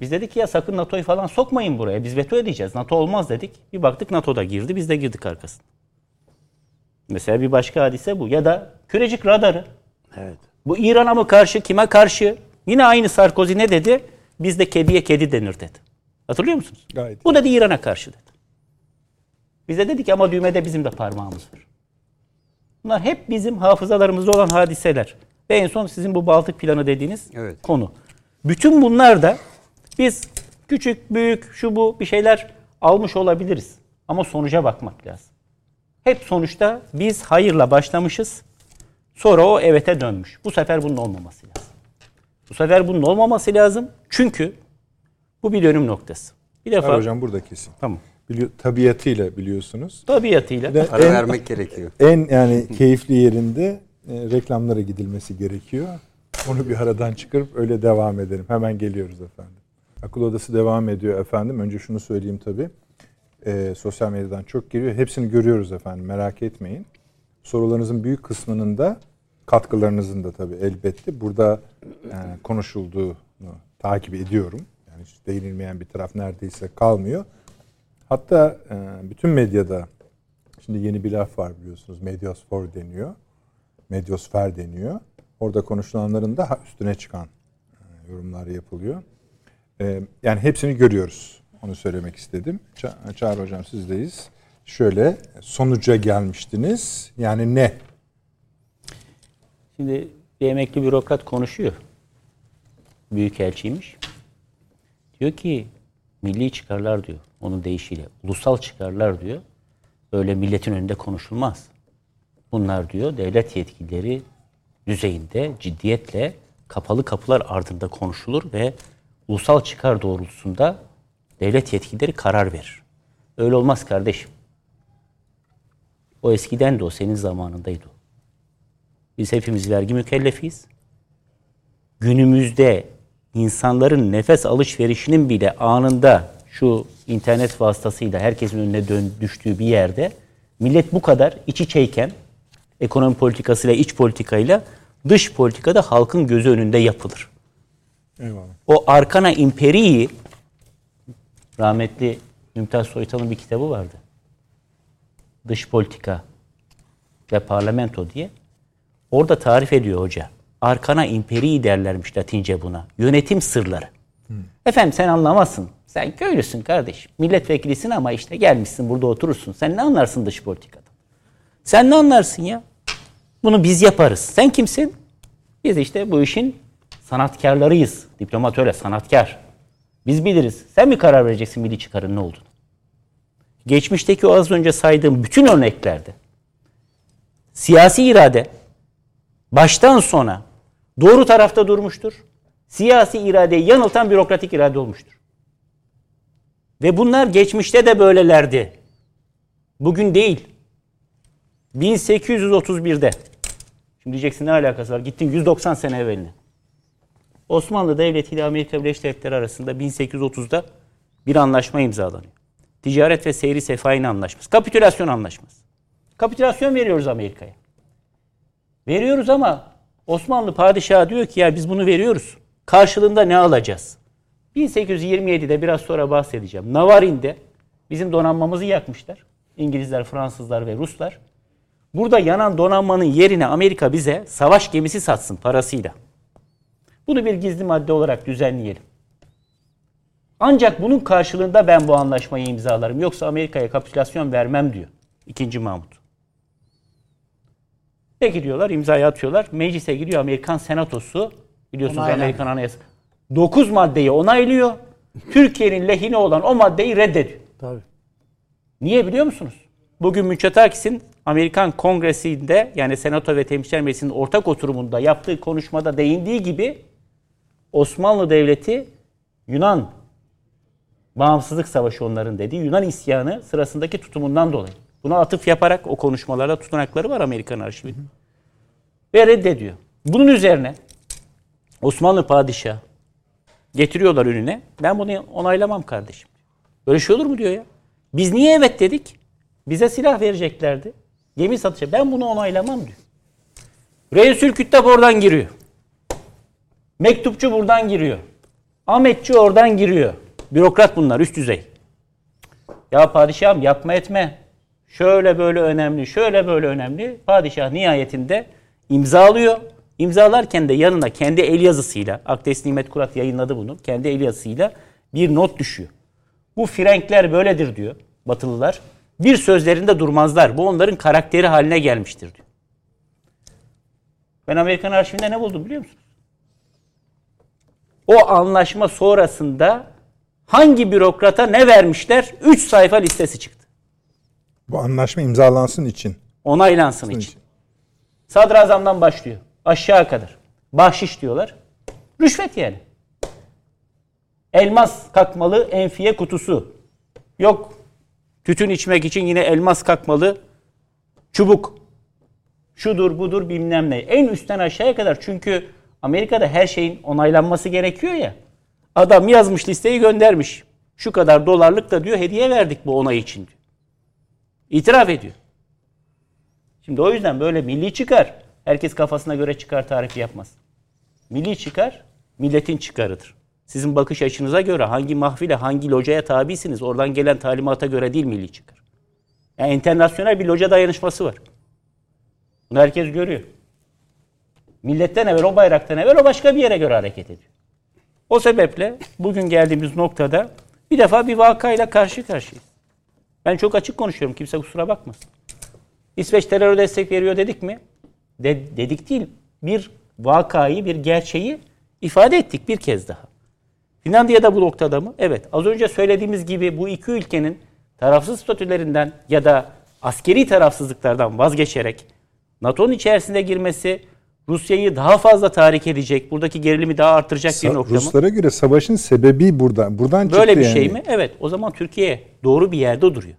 Biz dedik ki ya sakın NATO'yu falan sokmayın buraya. Biz veto edeceğiz. NATO olmaz dedik. Bir baktık NATO da girdi. Biz de girdik arkasına. Mesela bir başka hadise bu. Ya da kürecik radarı. Evet. Bu İran'a mı karşı, kime karşı? Yine aynı Sarkozy ne dedi? Bizde kediye kedi denir dedi. Hatırlıyor musunuz? Gayet Bu dedi İran'a karşı dedi. Biz de dedik ama düğmede bizim de parmağımız var. Bunlar hep bizim hafızalarımızda olan hadiseler. Ve en son sizin bu Baltık planı dediğiniz Evet. konu. Bütün bunlar da biz küçük, büyük, şu bu bir şeyler almış olabiliriz. Ama sonuca bakmak lazım. Hep sonuçta biz hayırla başlamışız. Sonra o evete dönmüş. Bu sefer bunun olmaması lazım. Bu sefer bunun olmaması lazım. Çünkü bu bir dönüm noktası. Bir defa Var hocam burada kesin. tamam. Biliyor, tabiatıyla biliyorsunuz. Tabiatıyla. De ara en, vermek gerekiyor. en yani keyifli yerinde e, reklamlara gidilmesi gerekiyor. Onu bir aradan çıkarıp öyle devam edelim. Hemen geliyoruz efendim. Akıl odası devam ediyor efendim. Önce şunu söyleyeyim tabii. E, sosyal medyadan çok geliyor. Hepsini görüyoruz efendim. Merak etmeyin. Sorularınızın büyük kısmının da katkılarınızın da tabii elbette burada yani konuşulduğunu takip ediyorum. Yani hiç değinilmeyen bir taraf neredeyse kalmıyor. Hatta e, bütün medyada şimdi yeni bir laf var biliyorsunuz. Medyosfor deniyor. Medyosfer deniyor. Orada konuşulanların da üstüne çıkan e, yorumlar yapılıyor. E, yani hepsini görüyoruz. Onu söylemek istedim. Ça- Çağrı Hocam sizdeyiz. Şöyle sonuca gelmiştiniz. Yani ne? Şimdi bir emekli bürokrat konuşuyor. Büyükelçiymiş. Diyor ki Milli çıkarlar diyor. Onun deyişiyle. Ulusal çıkarlar diyor. Öyle milletin önünde konuşulmaz. Bunlar diyor devlet yetkilileri düzeyinde ciddiyetle kapalı kapılar ardında konuşulur ve ulusal çıkar doğrultusunda devlet yetkilileri karar verir. Öyle olmaz kardeşim. O eskiden de o senin zamanındaydı. Biz hepimiz vergi mükellefiyiz. Günümüzde insanların nefes alışverişinin bile anında şu internet vasıtasıyla herkesin önüne dön, düştüğü bir yerde millet bu kadar iç içeyken ekonomi politikasıyla iç politikayla dış politikada halkın gözü önünde yapılır. Eyvallah. O Arkana İmperi'yi rahmetli Mümtaz Soysal'ın bir kitabı vardı. Dış politika ve parlamento diye. Orada tarif ediyor hoca. Arkana İmperi'yi derlermiş Latince buna. Yönetim sırları. Efendim sen anlamazsın. Sen köylüsün kardeşim. Milletvekilisin ama işte gelmişsin burada oturursun. Sen ne anlarsın dış politikadan? Sen ne anlarsın ya? Bunu biz yaparız. Sen kimsin? Biz işte bu işin sanatkarlarıyız. Diplomat öyle sanatkar. Biz biliriz. Sen mi karar vereceksin milli çıkarın ne olduğunu? Geçmişteki o az önce saydığım bütün örneklerde siyasi irade baştan sona doğru tarafta durmuştur. Siyasi iradeyi yanıltan bürokratik irade olmuştur. Ve bunlar geçmişte de böylelerdi. Bugün değil. 1831'de. Şimdi diyeceksin ne alakası var? Gittin 190 sene evveline. Osmanlı Devleti ile Amerika Birleşik Devletleri arasında 1830'da bir anlaşma imzalanıyor. Ticaret ve Seyri Sefahin Anlaşması. Kapitülasyon anlaşması. Kapitülasyon veriyoruz Amerika'ya. Veriyoruz ama Osmanlı padişahı diyor ki ya biz bunu veriyoruz. Karşılığında ne alacağız? 1827'de biraz sonra bahsedeceğim. Navarin'de bizim donanmamızı yakmışlar. İngilizler, Fransızlar ve Ruslar. Burada yanan donanmanın yerine Amerika bize savaş gemisi satsın parasıyla. Bunu bir gizli madde olarak düzenleyelim. Ancak bunun karşılığında ben bu anlaşmayı imzalarım. Yoksa Amerika'ya kapitülasyon vermem diyor. İkinci Mahmut. Peki diyorlar imzayı atıyorlar. Meclise gidiyor Amerikan senatosu. Biliyorsunuz Onaylar. Amerikan anayasası. 9 maddeyi onaylıyor. Türkiye'nin lehine olan o maddeyi reddediyor. Tabii. Niye biliyor musunuz? Bugün Mitsotakis'in Amerikan Kongresi'nde yani Senato ve Temsilciler Meclisi'nin ortak oturumunda yaptığı konuşmada değindiği gibi Osmanlı Devleti Yunan bağımsızlık savaşı onların dediği Yunan isyanı sırasındaki tutumundan dolayı. Buna atıf yaparak o konuşmalarda tutunakları var Amerikan arşivinde. Ve reddediyor. Bunun üzerine Osmanlı padişahı getiriyorlar önüne. Ben bunu onaylamam kardeşim. Böyle şey olur mu diyor ya. Biz niye evet dedik? Bize silah vereceklerdi. Gemi satışı. Ben bunu onaylamam diyor. Reisül Küttab oradan giriyor. Mektupçu buradan giriyor. Ahmetçi oradan giriyor. Bürokrat bunlar üst düzey. Ya padişahım yapma etme. Şöyle böyle önemli, şöyle böyle önemli. Padişah nihayetinde imzalıyor. İmzalarken de yanına kendi el yazısıyla, Akdes Nimet Kurat yayınladı bunu, kendi el yazısıyla bir not düşüyor. Bu Frenkler böyledir diyor Batılılar. Bir sözlerinde durmazlar. Bu onların karakteri haline gelmiştir diyor. Ben Amerikan arşivinde ne buldum biliyor musunuz? O anlaşma sonrasında hangi bürokrata ne vermişler? 3 sayfa listesi çıktı. Bu anlaşma imzalansın için. Onaylansın için. için. Sadrazamdan başlıyor. Aşağı kadar. Bahşiş diyorlar. Rüşvet yani. Elmas kakmalı enfiye kutusu. Yok tütün içmek için yine elmas kakmalı çubuk. Şudur budur bilmem ne. En üstten aşağıya kadar çünkü Amerika'da her şeyin onaylanması gerekiyor ya. Adam yazmış listeyi göndermiş. Şu kadar dolarlık da diyor hediye verdik bu onay için diyor. İtiraf ediyor. Şimdi o yüzden böyle milli çıkar. Herkes kafasına göre çıkar tarifi yapmaz. Milli çıkar, milletin çıkarıdır. Sizin bakış açınıza göre hangi mahfile, hangi locaya tabisiniz, oradan gelen talimata göre değil milli çıkar. Yani internasyonel bir loca dayanışması var. Bunu herkes görüyor. Milletten evvel, o bayraktan evvel o başka bir yere göre hareket ediyor. O sebeple bugün geldiğimiz noktada bir defa bir vakayla karşı karşıyayız. Ben çok açık konuşuyorum. Kimse kusura bakmasın. İsveç teröre destek veriyor dedik mi? De- dedik değil. Bir vakayı, bir gerçeği ifade ettik bir kez daha. Finlandiya da bu noktada mı? Evet. Az önce söylediğimiz gibi bu iki ülkenin tarafsız statülerinden ya da askeri tarafsızlıklardan vazgeçerek NATO'nun içerisine girmesi Rusya'yı daha fazla tahrik edecek, buradaki gerilimi daha artıracak bir nokta mı? Ruslara göre savaşın sebebi buradan. Buradan Böyle çıktı bir yani. şey mi? Evet. O zaman Türkiye doğru bir yerde duruyor.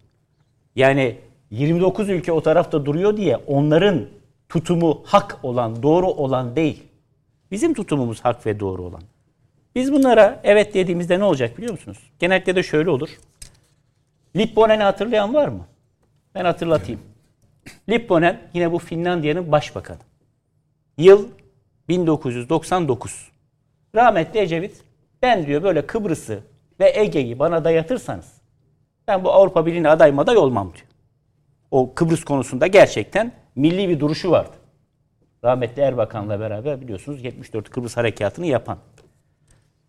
Yani 29 ülke o tarafta duruyor diye onların tutumu hak olan, doğru olan değil. Bizim tutumumuz hak ve doğru olan. Biz bunlara evet dediğimizde ne olacak biliyor musunuz? Genellikle de şöyle olur. Lipponen'i hatırlayan var mı? Ben hatırlatayım. Lipponen yine bu Finlandiya'nın başbakanı. Yıl 1999. Rahmetli Ecevit ben diyor böyle Kıbrıs'ı ve Ege'yi bana dayatırsanız ben bu Avrupa Birliği'ne aday maday olmam diyor. O Kıbrıs konusunda gerçekten milli bir duruşu vardı. Rahmetli Erbakan'la beraber biliyorsunuz 74 Kıbrıs Harekatı'nı yapan.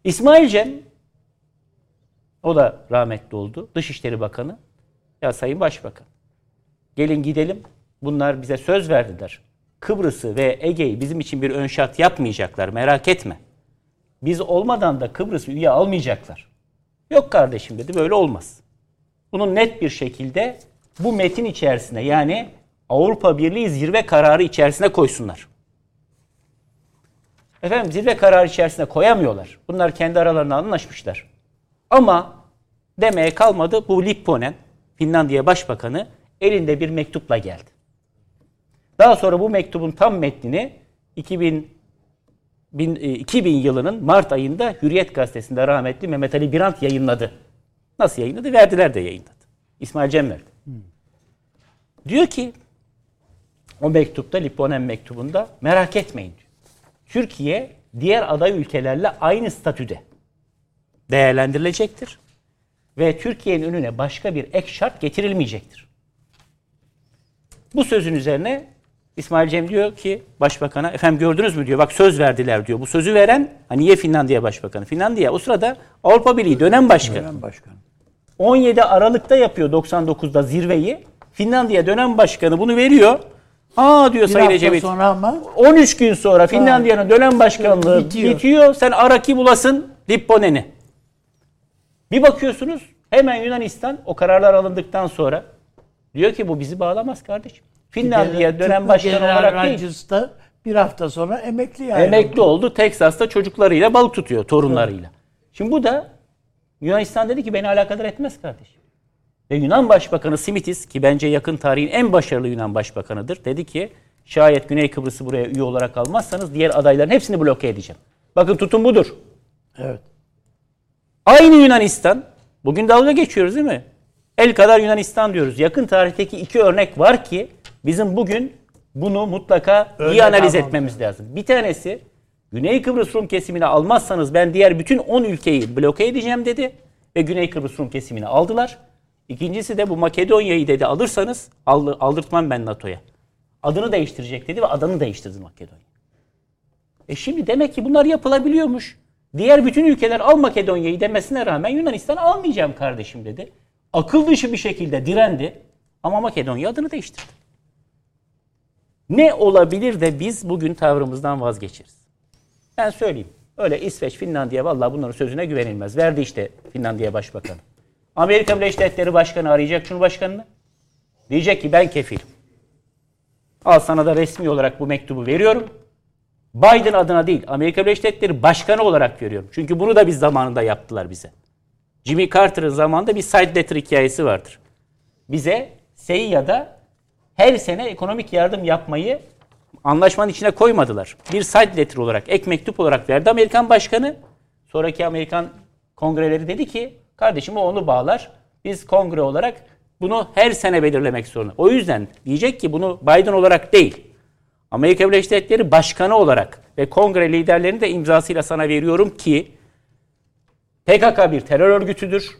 İsmail Cem o da rahmetli oldu. Dışişleri Bakanı. Ya Sayın Başbakan gelin gidelim. Bunlar bize söz verdiler. Kıbrıs'ı ve Ege'yi bizim için bir ön şart yapmayacaklar merak etme. Biz olmadan da Kıbrıs'ı üye almayacaklar. Yok kardeşim dedi böyle olmaz. Bunu net bir şekilde bu metin içerisine yani Avrupa Birliği zirve kararı içerisine koysunlar. Efendim zirve kararı içerisine koyamıyorlar. Bunlar kendi aralarında anlaşmışlar. Ama demeye kalmadı bu Lipponen, Finlandiya Başbakanı elinde bir mektupla geldi. Daha sonra bu mektubun tam metnini 2000 bin- e, 2000 yılının Mart ayında Hürriyet gazetesinde rahmetli Mehmet Ali Birant yayınladı. Nasıl yayınladı? Verdiler de yayınladı. İsmail Cem verdi. Diyor ki o mektupta Lipponen mektubunda merak etmeyin diyor. Türkiye diğer aday ülkelerle aynı statüde değerlendirilecektir. Ve Türkiye'nin önüne başka bir ek şart getirilmeyecektir. Bu sözün üzerine İsmail Cem diyor ki başbakana efendim gördünüz mü diyor bak söz verdiler diyor. Bu sözü veren hani niye Finlandiya başbakanı? Finlandiya o sırada Avrupa Birliği dönem başkanı. Dönem başkanı. 17 Aralık'ta yapıyor 99'da zirveyi. Finlandiya dönem başkanı bunu veriyor. Aa diyor Bir Sayın Ecevit. sonra ama 13 gün sonra Finlandiya'nın dönem başkanlığı bitiyor. Bitiyor. Sen Araki bulasın Lipponen'i. Bir bakıyorsunuz hemen Yunanistan o kararlar alındıktan sonra diyor ki bu bizi bağlamaz kardeşim. Finlandiya dönem başkanı olarak değil. Bir hafta sonra emekli yani. Emekli oldu. Texas'ta çocuklarıyla balık tutuyor torunlarıyla. Şimdi bu da Yunanistan dedi ki beni alakadar etmez kardeşim. Ve Yunan Başbakanı Simitis ki bence yakın tarihin en başarılı Yunan Başbakanıdır. Dedi ki şayet Güney Kıbrıs'ı buraya üye olarak almazsanız diğer adayların hepsini bloke edeceğim. Bakın tutum budur. Evet. Aynı Yunanistan. Bugün dalga geçiyoruz değil mi? El kadar Yunanistan diyoruz. Yakın tarihteki iki örnek var ki bizim bugün bunu mutlaka iyi Örnek analiz almamız etmemiz lazım. Bir tanesi Güney Kıbrıs Rum kesimini almazsanız ben diğer bütün 10 ülkeyi bloke edeceğim dedi ve Güney Kıbrıs Rum kesimini aldılar. İkincisi de bu Makedonya'yı dedi alırsanız aldır, aldırtmam ben NATO'ya. Adını değiştirecek dedi ve adını değiştirdi Makedonya. E şimdi demek ki bunlar yapılabiliyormuş. Diğer bütün ülkeler al Makedonya'yı demesine rağmen Yunanistan almayacağım kardeşim dedi. Akıl dışı bir şekilde direndi ama Makedonya adını değiştirdi. Ne olabilir de biz bugün tavrımızdan vazgeçeriz? Ben söyleyeyim. Öyle İsveç, Finlandiya vallahi bunların sözüne güvenilmez. Verdi işte Finlandiya Başbakanı. Amerika Birleşik Devletleri Başkanı arayacak Cumhurbaşkanını. Diyecek ki ben kefilim. Al sana da resmi olarak bu mektubu veriyorum. Biden adına değil, Amerika Birleşik Devletleri Başkanı olarak görüyorum. Çünkü bunu da biz zamanında yaptılar bize. Jimmy Carter'ın zamanında bir side letter hikayesi vardır. Bize SEİA'da her sene ekonomik yardım yapmayı anlaşmanın içine koymadılar. Bir side letter olarak, ek mektup olarak verdi Amerikan Başkanı. Sonraki Amerikan kongreleri dedi ki, kardeşim o onu bağlar. Biz kongre olarak bunu her sene belirlemek zorunda. O yüzden diyecek ki bunu Biden olarak değil, Amerika Birleşik Devletleri Başkanı olarak ve kongre liderlerinin de imzasıyla sana veriyorum ki PKK bir terör örgütüdür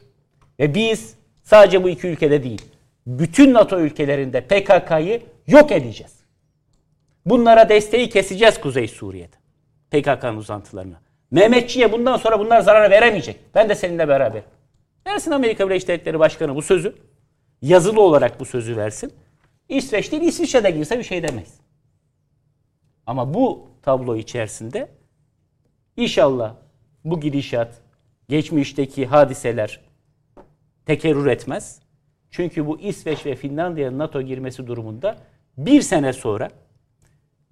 ve biz sadece bu iki ülkede değil, bütün NATO ülkelerinde PKK'yı yok edeceğiz. Bunlara desteği keseceğiz Kuzey Suriye'de. PKK'nın uzantılarına. Mehmetçiye bundan sonra bunlar zarar veremeyecek. Ben de seninle beraber. Versin Amerika Birleşik Devletleri Başkanı bu sözü. Yazılı olarak bu sözü versin. İsveç değil İsviçre'de girse bir şey demeyiz. Ama bu tablo içerisinde inşallah bu gidişat geçmişteki hadiseler tekerrür etmez. Çünkü bu İsveç ve Finlandiya'nın NATO girmesi durumunda bir sene sonra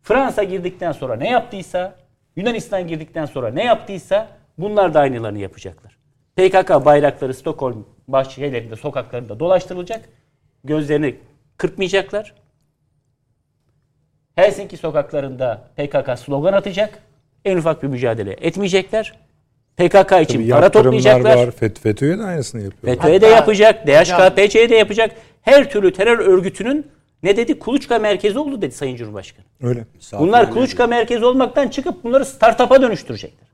Fransa girdikten sonra ne yaptıysa, Yunanistan girdikten sonra ne yaptıysa bunlar da aynılarını yapacaklar. PKK bayrakları Stockholm bahçelerinde, sokaklarında dolaştırılacak. Gözlerini kırpmayacaklar. Helsinki sokaklarında PKK slogan atacak. En ufak bir mücadele etmeyecekler. PKK için Tabii para toplayacaklar. var. FET- FETÖ'ye de aynısını yapıyor. FETÖ'ye de yapacak, DHKPC'ye de yapacak. Her türlü terör örgütünün ne dedi? Kuluçka merkezi oldu dedi Sayın Cumhurbaşkanı. Öyle. Bunlar kuluçka merkezi olmaktan çıkıp bunları startup'a dönüştürecekler.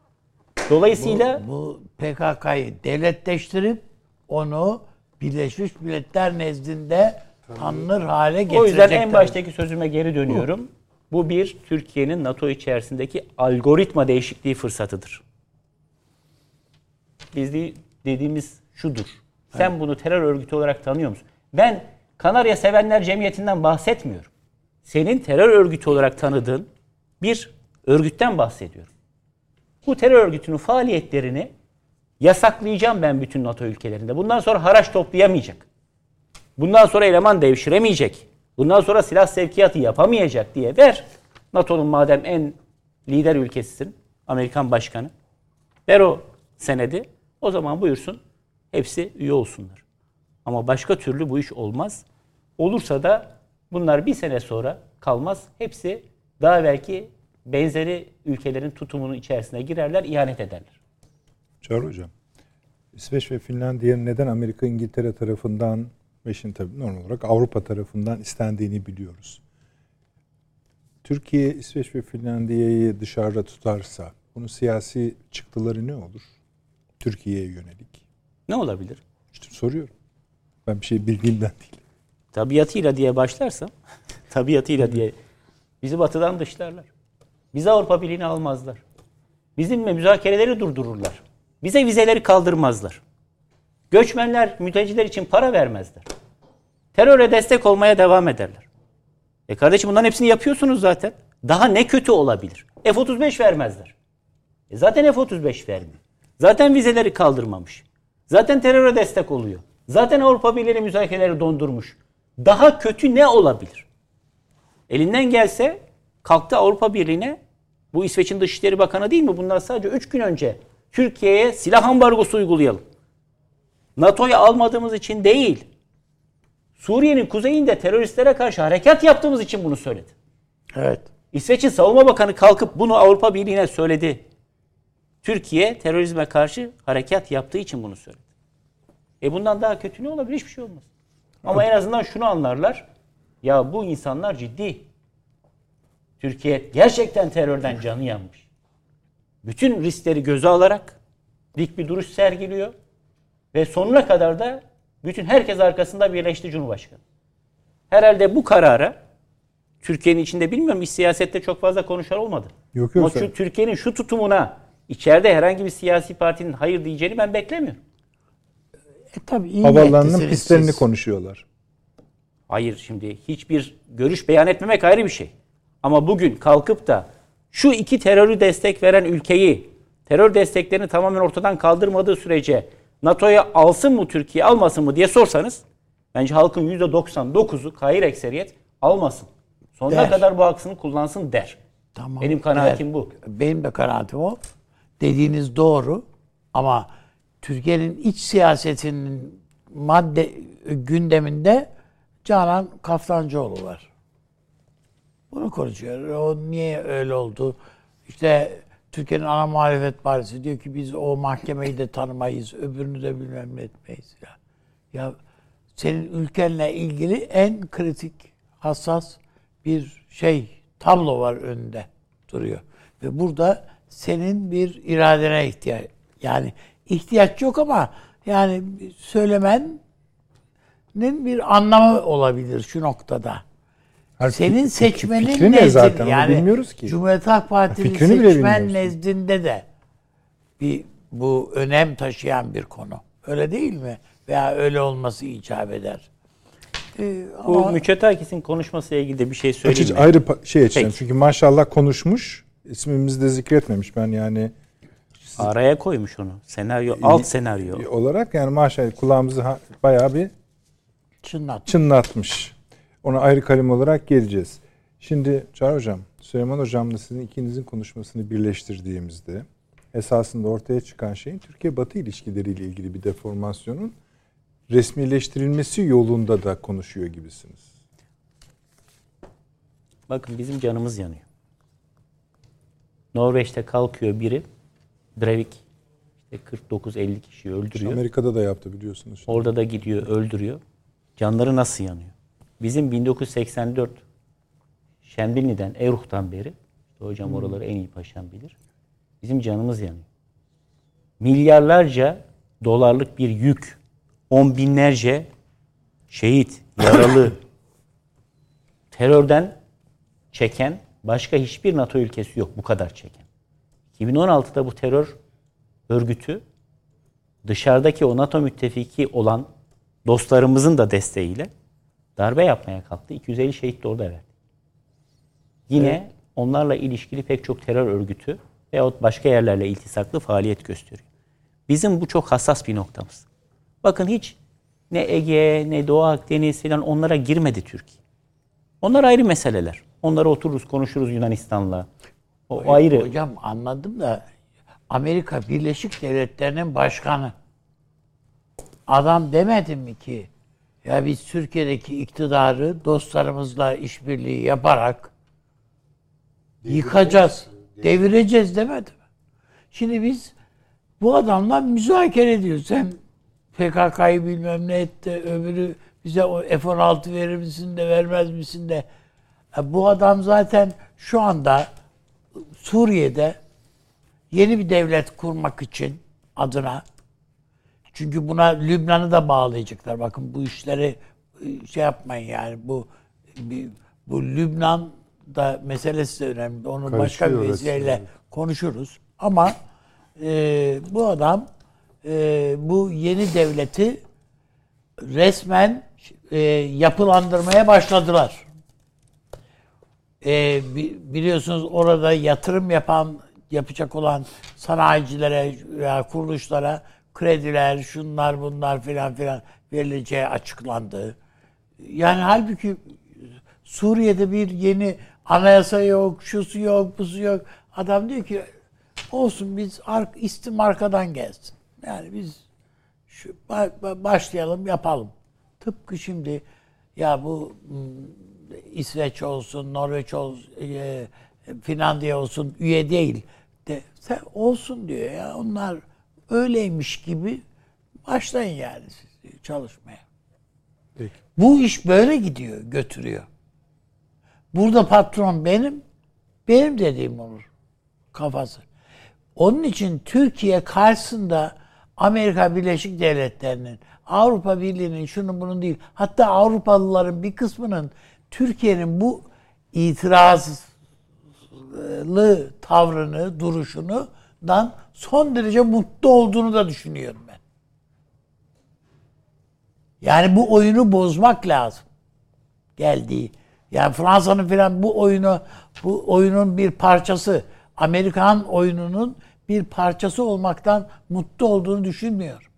Dolayısıyla Bu PKK'yı devletleştirip onu Birleşmiş Milletler nezdinde tanınır hale getirecekler. o yüzden en baştaki sözüme geri dönüyorum. Bu bir Türkiye'nin NATO içerisindeki algoritma değişikliği fırsatıdır. Biz de- dediğimiz şudur. Sen bunu terör örgütü olarak tanıyor musun? Ben Kanarya Sevenler Cemiyeti'nden bahsetmiyorum. Senin terör örgütü olarak tanıdığın bir örgütten bahsediyorum. Bu terör örgütünün faaliyetlerini yasaklayacağım ben bütün NATO ülkelerinde. Bundan sonra haraç toplayamayacak. Bundan sonra eleman devşiremeyecek. Bundan sonra silah sevkiyatı yapamayacak diye ver. NATO'nun madem en lider ülkesisin, Amerikan başkanı. Ver o senedi. O zaman buyursun hepsi üye olsunlar. Ama başka türlü bu iş olmaz. Olursa da bunlar bir sene sonra kalmaz. Hepsi daha belki benzeri ülkelerin tutumunun içerisine girerler, ihanet ederler. Çağrı Hocam. İsveç ve Finlandiya'nın neden Amerika, İngiltere tarafından ve şimdi tabii normal olarak Avrupa tarafından istendiğini biliyoruz. Türkiye, İsveç ve Finlandiya'yı dışarıda tutarsa bunun siyasi çıktıları ne olur? Türkiye'ye yönelik. Ne olabilir? İşte soruyorum. Ben bir şey bildiğimden değil. tabiatıyla diye başlarsam, tabiatıyla diye bizi batıdan dışlarlar. Bizi Avrupa Birliği'ne almazlar. Bizimle müzakereleri durdururlar. Bize vizeleri kaldırmazlar. Göçmenler, mülteciler için para vermezler. Teröre destek olmaya devam ederler. E kardeşim bunların hepsini yapıyorsunuz zaten. Daha ne kötü olabilir? F-35 vermezler. E zaten F-35 vermiyor. Zaten vizeleri kaldırmamış. Zaten teröre destek oluyor. Zaten Avrupa Birliği müzakereleri dondurmuş. Daha kötü ne olabilir? Elinden gelse kalktı Avrupa Birliği'ne bu İsveç'in Dışişleri Bakanı değil mi? Bunlar sadece 3 gün önce Türkiye'ye silah ambargosu uygulayalım. NATO'ya almadığımız için değil. Suriye'nin kuzeyinde teröristlere karşı harekat yaptığımız için bunu söyledi. Evet. İsveç'in savunma bakanı kalkıp bunu Avrupa Birliği'ne söyledi. Türkiye terörizme karşı harekat yaptığı için bunu söyledi. E bundan daha kötü ne olabilir? Hiçbir şey olmaz. Ama en azından şunu anlarlar. Ya bu insanlar ciddi. Türkiye gerçekten terörden canı yanmış. Bütün riskleri göze alarak dik bir duruş sergiliyor. Ve sonuna kadar da bütün herkes arkasında birleşti Cumhurbaşkanı. Herhalde bu karara Türkiye'nin içinde bilmiyorum siyasette çok fazla konuşan olmadı. Yok, yok, Ama Türkiye'nin şu tutumuna içeride herhangi bir siyasi partinin hayır diyeceğini ben beklemiyorum. E tabii iyi niyetlisiniz pistlerini siz. konuşuyorlar. Hayır şimdi hiçbir görüş beyan etmemek ayrı bir şey. Ama bugün kalkıp da şu iki terörü destek veren ülkeyi terör desteklerini tamamen ortadan kaldırmadığı sürece NATO'ya alsın mı Türkiye almasın mı diye sorsanız bence halkın %99'u hayır ekseriyet almasın. Sonuna Der. kadar bu hakkını kullansın der. Tamam. Benim kanaatim Evet. bu. Benim de kanaatim o. Dediğiniz doğru ama Türkiye'nin iç siyasetinin madde gündeminde Canan Kaftancıoğlu var. Bunu konuşuyor. O niye öyle oldu? İşte Türkiye'nin ana muhalefet partisi diyor ki biz o mahkemeyi de tanımayız, öbürünü de bilmem ne etmeyiz. Ya, ya senin ülkenle ilgili en kritik, hassas bir şey, tablo var önünde duruyor. Ve burada senin bir iradene ihtiyaç, yani ihtiyaç yok ama yani söylemenin bir anlamı olabilir şu noktada. Her Senin seçmenin fikri ne nezdinde zaten yani bilmiyoruz ki. Cumhuriyet Halk bile seçmen nezdinde de bir bu önem taşıyan bir konu. Öyle değil mi? Veya öyle olması icap eder. Ee, Bu ama Müçetakis'in konuşmasıyla ilgili de bir şey söyleyeyim Açıcı mi? ayrı pa- şey açacağım. Peki. Çünkü maşallah konuşmuş. İsmimizi de zikretmemiş. Ben yani Araya koymuş onu. Senaryo, alt senaryo. olarak yani maşallah kulağımızı bayağı bir Çınlat. çınlatmış. Ona ayrı kalem olarak geleceğiz. Şimdi Çağrı Hocam, Süleyman Hocam'la sizin ikinizin konuşmasını birleştirdiğimizde esasında ortaya çıkan şeyin Türkiye-Batı ilişkileriyle ilgili bir deformasyonun resmileştirilmesi yolunda da konuşuyor gibisiniz. Bakın bizim canımız yanıyor. Norveç'te kalkıyor biri. Breivik işte 49-50 kişiyi öldürüyor. Amerika'da da yaptı biliyorsunuz. Orada da gidiyor öldürüyor. Canları nasıl yanıyor? Bizim 1984 Şemdinli'den, Eruh'tan beri, işte hocam oraları en iyi paşam bilir. Bizim canımız yanıyor. Milyarlarca dolarlık bir yük, on binlerce şehit, yaralı, terörden çeken başka hiçbir NATO ülkesi yok bu kadar çeken. 2016'da bu terör örgütü dışarıdaki o NATO müttefiki olan dostlarımızın da desteğiyle darbe yapmaya kalktı. 250 şehit de orada verdi. Yine onlarla ilişkili pek çok terör örgütü veyahut başka yerlerle iltisaklı faaliyet gösteriyor. Bizim bu çok hassas bir noktamız. Bakın hiç ne Ege ne Doğu Akdeniz falan onlara girmedi Türkiye. Onlar ayrı meseleler. Onları otururuz konuşuruz Yunanistan'la. O, o ayrı. Hocam anladım da Amerika Birleşik Devletleri'nin başkanı adam demedi mi ki ya biz Türkiye'deki iktidarı dostlarımızla işbirliği yaparak yıkacağız, devireceğiz demedi mi? Şimdi biz bu adamla müzakere ediyoruz. Sen PKK'yı bilmem ne etti, öbürü bize o F-16 verir misin de vermez misin de. Bu adam zaten şu anda Suriye'de yeni bir devlet kurmak için adına çünkü buna Lübnan'ı da bağlayacaklar. Bakın bu işleri e, şey yapmayın yani bu bu Lübnan da meselesi de önemli. Onu başka bir vesileyle evet. konuşuruz. Ama e, bu adam e, bu yeni devleti resmen e, yapılandırmaya başladılar. E, bi- biliyorsunuz orada yatırım yapan yapacak olan sanayicilere veya kuruluşlara krediler, şunlar bunlar filan filan verileceği açıklandı. Yani halbuki Suriye'de bir yeni anayasa yok, şusu yok, busu yok. Adam diyor ki olsun biz istim arkadan gelsin. Yani biz şu ba- ba- başlayalım yapalım. Tıpkı şimdi ya bu İsveç olsun, Norveç olsun, e, Finlandiya olsun üye değil. De, sen olsun diyor ya. Onlar öyleymiş gibi başlayın yani siz çalışmaya. Peki. Bu iş böyle gidiyor, götürüyor. Burada patron benim, benim dediğim olur kafası. Onun için Türkiye karşısında Amerika Birleşik Devletleri'nin, Avrupa Birliği'nin şunun bunun değil, hatta Avrupalıların bir kısmının Türkiye'nin bu itirazlı tavrını, duruşunu dan son derece mutlu olduğunu da düşünüyorum ben. Yani bu oyunu bozmak lazım. Geldiği. Yani Fransa'nın filan bu oyunu bu oyunun bir parçası, Amerikan oyununun bir parçası olmaktan mutlu olduğunu düşünmüyorum.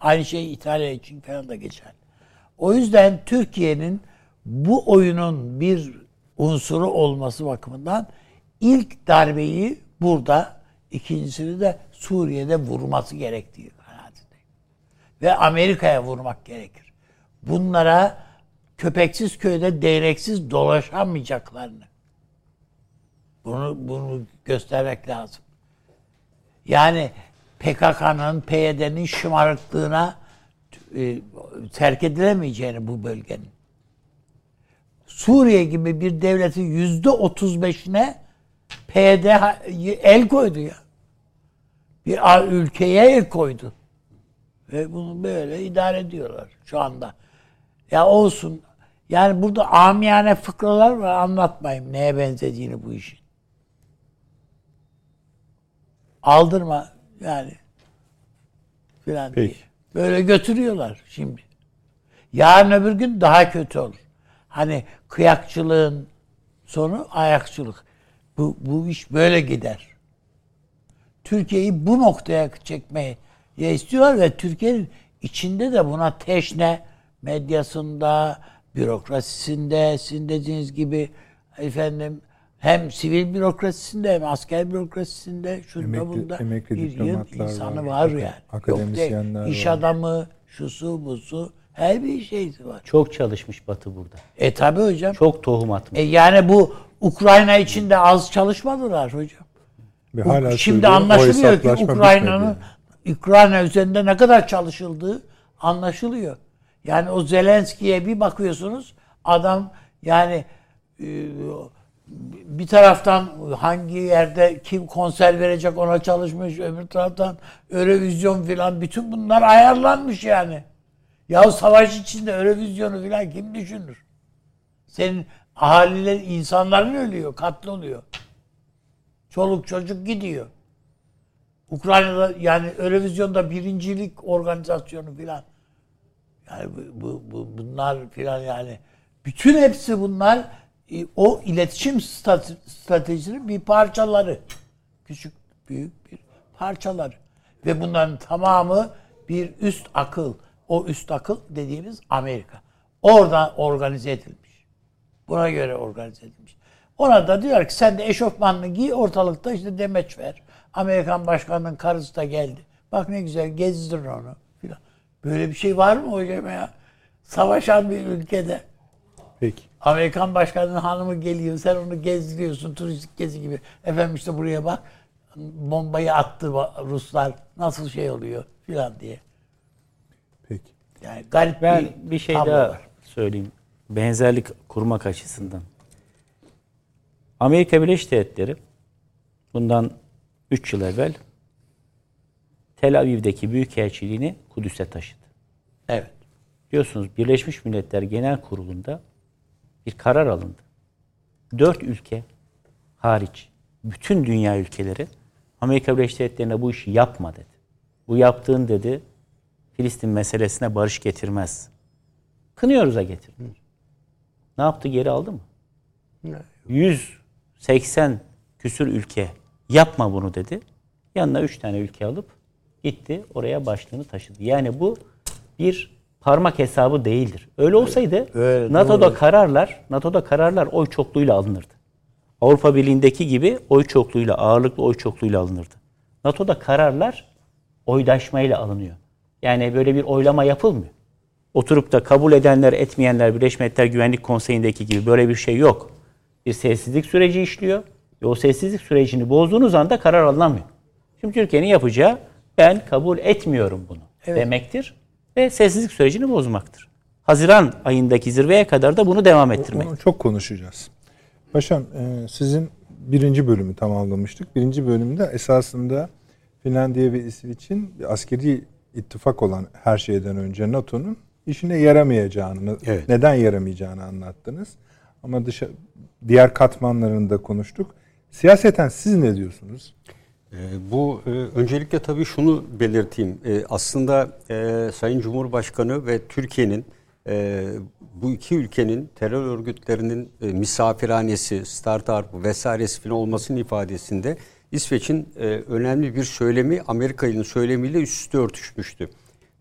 Aynı şey İtalya için falan da geçer. O yüzden Türkiye'nin bu oyunun bir unsuru olması bakımından ilk darbeyi burada, ikincisini de Suriye'de vurması gerektiği kanaatindeyim. Ve Amerika'ya vurmak gerekir. Bunlara köpeksiz köyde değneksiz dolaşamayacaklarını. Bunu, bunu göstermek lazım. Yani PKK'nın, PYD'nin şımarıklığına e, terk edilemeyeceğini bu bölgenin. Suriye gibi bir devletin yüzde otuz beşine PYD el koydu ya. Bir ülkeye el koydu. Ve bunu böyle idare ediyorlar şu anda. Ya olsun. Yani burada amiyane fıkralar var anlatmayayım neye benzediğini bu işin. Aldırma yani filan diye. Böyle götürüyorlar şimdi. Yarın öbür gün daha kötü olur. Hani kıyakçılığın sonu ayakçılık. Bu, bu iş böyle gider. Türkiye'yi bu noktaya çekmeyi istiyorlar ve Türkiye'nin içinde de buna teşne medyasında, bürokrasisinde, sizin dediğiniz gibi efendim hem sivil bürokrasisinde hem asker bürokrasisinde şunda Emekli- bunda emekli bir diplomatlar insanı var, var, yani. akademisyenler Yok değil, iş var. adamı, şusu busu her bir şeysi var. Çok çalışmış Batı burada. E tabi hocam. Çok tohum atmış. E yani bu Ukrayna için de az çalışmadılar hocam. Ve hala Şimdi anlaşılıyor ki Ukrayna'nın. Ukrayna üzerinde ne kadar çalışıldığı anlaşılıyor. Yani o Zelenski'ye bir bakıyorsunuz adam yani e, bir taraftan hangi yerde kim konser verecek ona çalışmış öbür taraftan Eurovision filan bütün bunlar ayarlanmış yani. Ya savaş içinde Eurovision'u filan kim düşünür? Senin ahaliler insanların ölüyor, katloluyor. Çoluk çocuk gidiyor. Ukrayna'da yani Eurovision'da birincilik organizasyonu filan. Yani bu, bu, bu- bunlar filan yani bütün hepsi bunlar e, o iletişim strate- stratejisinin bir parçaları. Küçük büyük bir parçaları. Ve bunların tamamı bir üst akıl. O üst akıl dediğimiz Amerika. Oradan organize edilmiş. Buna göre organize edilmiş. Ona da diyor ki sen de eşofmanını giy ortalıkta işte demeç ver. Amerikan başkanının karısı da geldi. Bak ne güzel gezdir onu filan. Böyle bir şey var mı hocam ya? Savaşan bir ülkede Peki. Amerikan başkanının hanımı geliyor. Sen onu gezdiriyorsun turistik gezi gibi. Efendim işte buraya bak. Bombayı attı Ruslar. Nasıl şey oluyor filan diye. Yani garip Ben bir, bir şey tablo daha var. söyleyeyim. Benzerlik kurmak açısından. Amerika Birleşik Devletleri bundan 3 yıl evvel Tel Aviv'deki büyükelçiliğini Kudüs'e taşıdı. Evet. Biliyorsunuz Birleşmiş Milletler Genel Kurulu'nda bir karar alındı. Dört ülke hariç bütün dünya ülkeleri Amerika Birleşik Devletleri'ne bu işi yapma dedi. Bu yaptığın dedi Filistin meselesine barış getirmez. Kınıyoruz'a getirdi. Ne yaptı geri aldı mı? 180 küsür ülke yapma bunu dedi. Yanına 3 tane ülke alıp gitti oraya başlığını taşıdı. Yani bu bir parmak hesabı değildir. Öyle olsaydı öyle, NATO'da doğru. kararlar NATO'da kararlar oy çokluğuyla alınırdı. Avrupa Birliği'ndeki gibi oy çokluğuyla ağırlıklı oy çokluğuyla alınırdı. NATO'da kararlar oydaşmayla alınıyor. Yani böyle bir oylama yapılmıyor. Oturup da kabul edenler etmeyenler Birleşmiş Milletler Güvenlik Konseyi'ndeki gibi böyle bir şey yok. Bir sessizlik süreci işliyor ve o sessizlik sürecini bozduğunuz anda karar alınamıyor. Şimdi Türkiye'nin yapacağı ben kabul etmiyorum bunu demektir ve sessizlik sürecini bozmaktır. Haziran ayındaki zirveye kadar da bunu devam ettirmek. Onu çok konuşacağız. Paşam e, sizin birinci bölümü tamamlamıştık. Birinci bölümde esasında Finlandiya ve İsveç'in bir askeri ittifak olan her şeyden önce NATO'nun işine yaramayacağını, Evet. neden yaramayacağını anlattınız. Ama dışa, diğer katmanlarını da konuştuk. Siyaseten siz ne diyorsunuz? Ee, Bu e, öncelikle tabii şunu belirteyim. E, Aslında e, Sayın Cumhurbaşkanı ve Türkiye'nin e, bu iki ülkenin terör örgütlerinin e, misafirhanesi, startup vesairesi falan olmasının ifadesinde İsveç'in e, önemli bir söylemi Amerika'nın söylemiyle üst üste örtüşmüştü.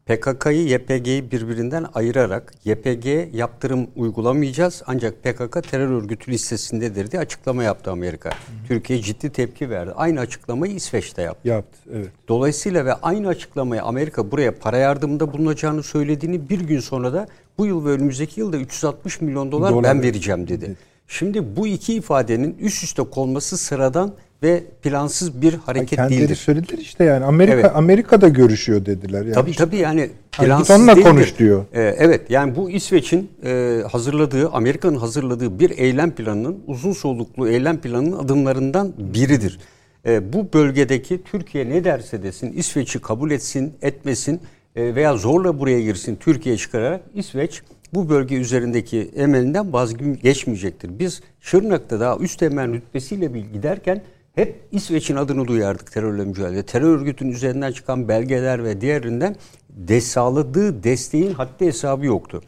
PKK'yı YPG'yi birbirinden ayırarak YPG yaptırım uygulamayacağız ancak PKK terör örgütü listesindedir diye açıklama yaptı Amerika. Türkiye ciddi tepki verdi. Aynı açıklamayı İsveç'te yaptı. Yaptı, evet. Dolayısıyla ve aynı açıklamayı Amerika buraya para yardımında bulunacağını söylediğini bir gün sonra da bu yıl ve önümüzdeki yılda 360 milyon dolar, Dolar ben evet. vereceğim dedi. Şimdi bu iki ifadenin üst üste konması sıradan ve plansız bir hareket Kendileri değildir. söylediler işte yani Amerika Evet. Amerika'da görüşüyor dediler. Yani Tabii tabii yani Hani plansız onunla değildir. konuş diyor. Ee, evet yani bu İsveç'in e, hazırladığı, Amerika'nın hazırladığı bir eylem planının uzun soluklu eylem planının adımlarından biridir. E, bu bölgedeki Türkiye ne derse desin, İsveç'i kabul etsin, etmesin e, veya zorla buraya girsin Türkiye çıkararak İsveç bu bölge üzerindeki emelinden vazgeçmeyecektir. Biz Şırnak'ta daha üst emel rütbesiyle giderken hep İsveç'in adını duyardık terörle mücadele. Terör örgütünün üzerinden çıkan belgeler ve diğerinden de sağladığı desteğin haddi hesabı yoktu.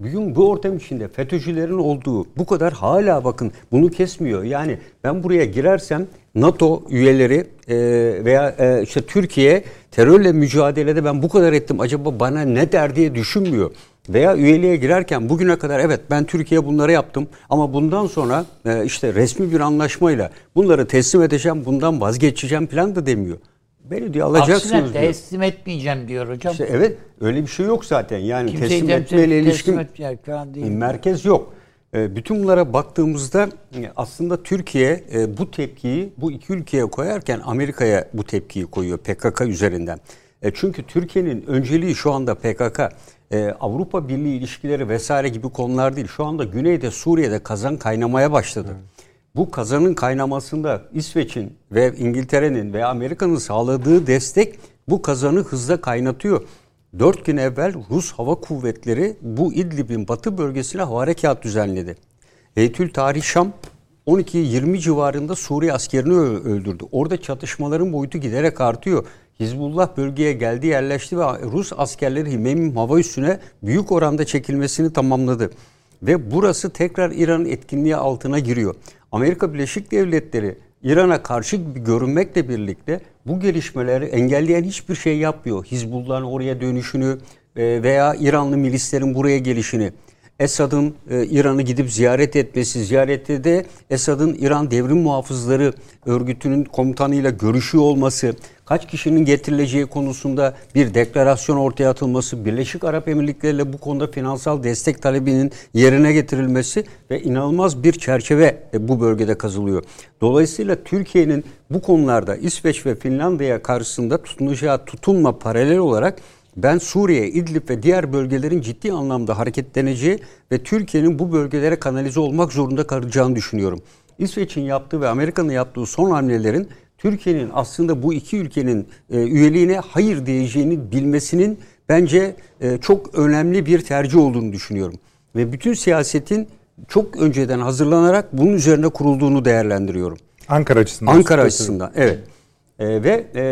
Bugün bu ortam içinde FETÖ'cülerin olduğu bu kadar hala bakın bunu kesmiyor. Yani ben buraya girersem NATO üyeleri e, veya e, işte Türkiye terörle mücadelede ben bu kadar ettim acaba bana ne der diye düşünmüyor. Veya üyeliğe girerken bugüne kadar evet ben Türkiye bunları yaptım ama bundan sonra e, işte resmi bir anlaşmayla bunları teslim edeceğim bundan vazgeçeceğim falan da demiyor. Beni diyor alacaksınız Aksine diyor. teslim etmeyeceğim diyor hocam. İşte evet öyle bir şey yok zaten. Yani Kimseyi teslim etmeyle ilişkin falan değil. merkez yok. E, Bütün bunlara baktığımızda e, aslında Türkiye e, bu tepkiyi bu iki ülkeye koyarken Amerika'ya bu tepkiyi koyuyor PKK üzerinden. E, Çünkü Türkiye'nin önceliği şu anda PKK. E, Avrupa Birliği ilişkileri vesaire gibi konular değil. Şu anda Güney'de Suriye'de kazan kaynamaya başladı. Bu kazanın kaynamasında İsveç'in ve İngiltere'nin ve Amerika'nın sağladığı destek bu kazanı hızla kaynatıyor. Dört gün evvel Rus Hava Kuvvetleri bu İdlib'in batı bölgesine hava harekat düzenledi. Heytül Tarih Şam 12-20 civarında Suriye askerini öldürdü. Orada çatışmaların boyutu giderek artıyor. Hizbullah bölgeye geldi yerleşti ve Rus askerleri Himeyim hava üssüne büyük oranda çekilmesini tamamladı. Ve burası tekrar İran'ın etkinliği altına giriyor. Amerika Birleşik Devletleri İran'a karşı görünmekle birlikte bu gelişmeleri engelleyen hiçbir şey yapmıyor. Hizbullah'ın oraya dönüşünü e, veya İranlı milislerin buraya gelişini. Esad'ın e, İran'ı gidip ziyaret etmesi, ziyarette de Esad'ın İran Devrim Muhafızları örgütünün komutanıyla görüşüyor olması, kaç kişinin getirileceği konusunda bir deklarasyon ortaya atılması, Birleşik Arap Emirlikleri ile bu konuda finansal destek talebinin yerine getirilmesi ve inanılmaz bir çerçeve e, bu bölgede kazılıyor. Dolayısıyla Türkiye'nin bu konularda İsveç ve Finlandiya karşısında tutunacağı tutunma paralel olarak ben Suriye, İdlib ve diğer bölgelerin ciddi anlamda hareketleneceği ve Türkiye'nin bu bölgelere kanalize olmak zorunda kalacağını düşünüyorum. İsveç'in yaptığı ve Amerika'nın yaptığı son hamlelerin Türkiye'nin aslında bu iki ülkenin e, üyeliğine hayır diyeceğini bilmesinin bence e, çok önemli bir tercih olduğunu düşünüyorum. Ve bütün siyasetin çok önceden hazırlanarak bunun üzerine kurulduğunu değerlendiriyorum. Ankara açısından. Ankara açısından evet. Ee, ve e,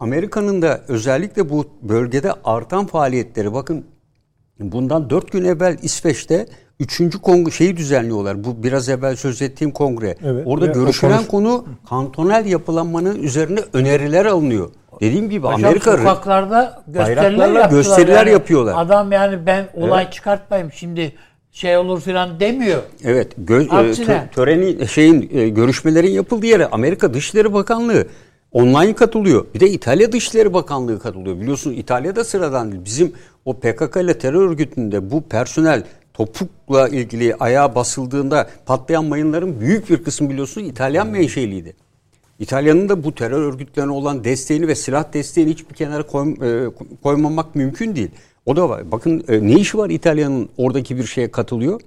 Amerika'nın da özellikle bu bölgede artan faaliyetleri bakın bundan dört gün evvel İsveç'te üçüncü kongre şeyi düzenliyorlar. Bu biraz evvel söz ettiğim kongre. Evet, Orada ve o görüşülen konuş- konu kantonel yapılanmanın üzerine öneriler alınıyor. Dediğim gibi Hocam Amerika sokaklarda gösteriler gösteriler yani. yapıyorlar. Adam yani ben olay çıkartmayayım şimdi şey olur filan demiyor. Evet, gö- e, Aksine. töreni şeyin e, görüşmelerin yapıldığı yere Amerika Dışişleri Bakanlığı online katılıyor. Bir de İtalya Dışişleri Bakanlığı katılıyor. Biliyorsun İtalya'da sıradan değil. Bizim o PKK ile terör örgütünde bu personel topukla ilgili ayağa basıldığında patlayan mayınların büyük bir kısmı biliyorsun İtalyan menşeliydi. İtalya'nın da bu terör örgütlerine olan desteğini ve silah desteğini hiçbir kenara koy- e, koymamak mümkün değil. O da var. Bakın e, ne işi var İtalya'nın oradaki bir şeye katılıyor?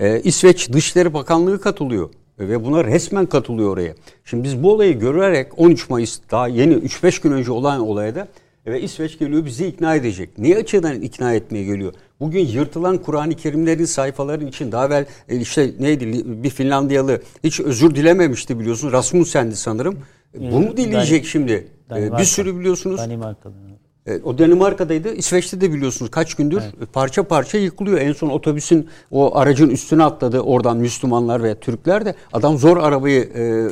E, İsveç Dışişleri Bakanlığı katılıyor. Ve buna resmen katılıyor oraya. Şimdi biz bu olayı görerek 13 Mayıs daha yeni 3-5 gün önce olan olayda e, ve İsveç geliyor bizi ikna edecek. Niye açıdan ikna etmeye geliyor? Bugün yırtılan Kur'an-ı Kerimlerin sayfaların için daha evvel e, işte neydi bir Finlandiyalı hiç özür dilememişti biliyorsun. Rasmussen'di sanırım. E, Bu mu dileyecek şimdi? E, Danimarka. Bir sürü biliyorsunuz. Danimarka'da. E, O Danimarka'daydı. İsveç'te de biliyorsunuz kaç gündür parça parça yıkılıyor. En son otobüsün o aracın üstüne atladı oradan Müslümanlar ve Türkler de. Adam zor arabayı e, e,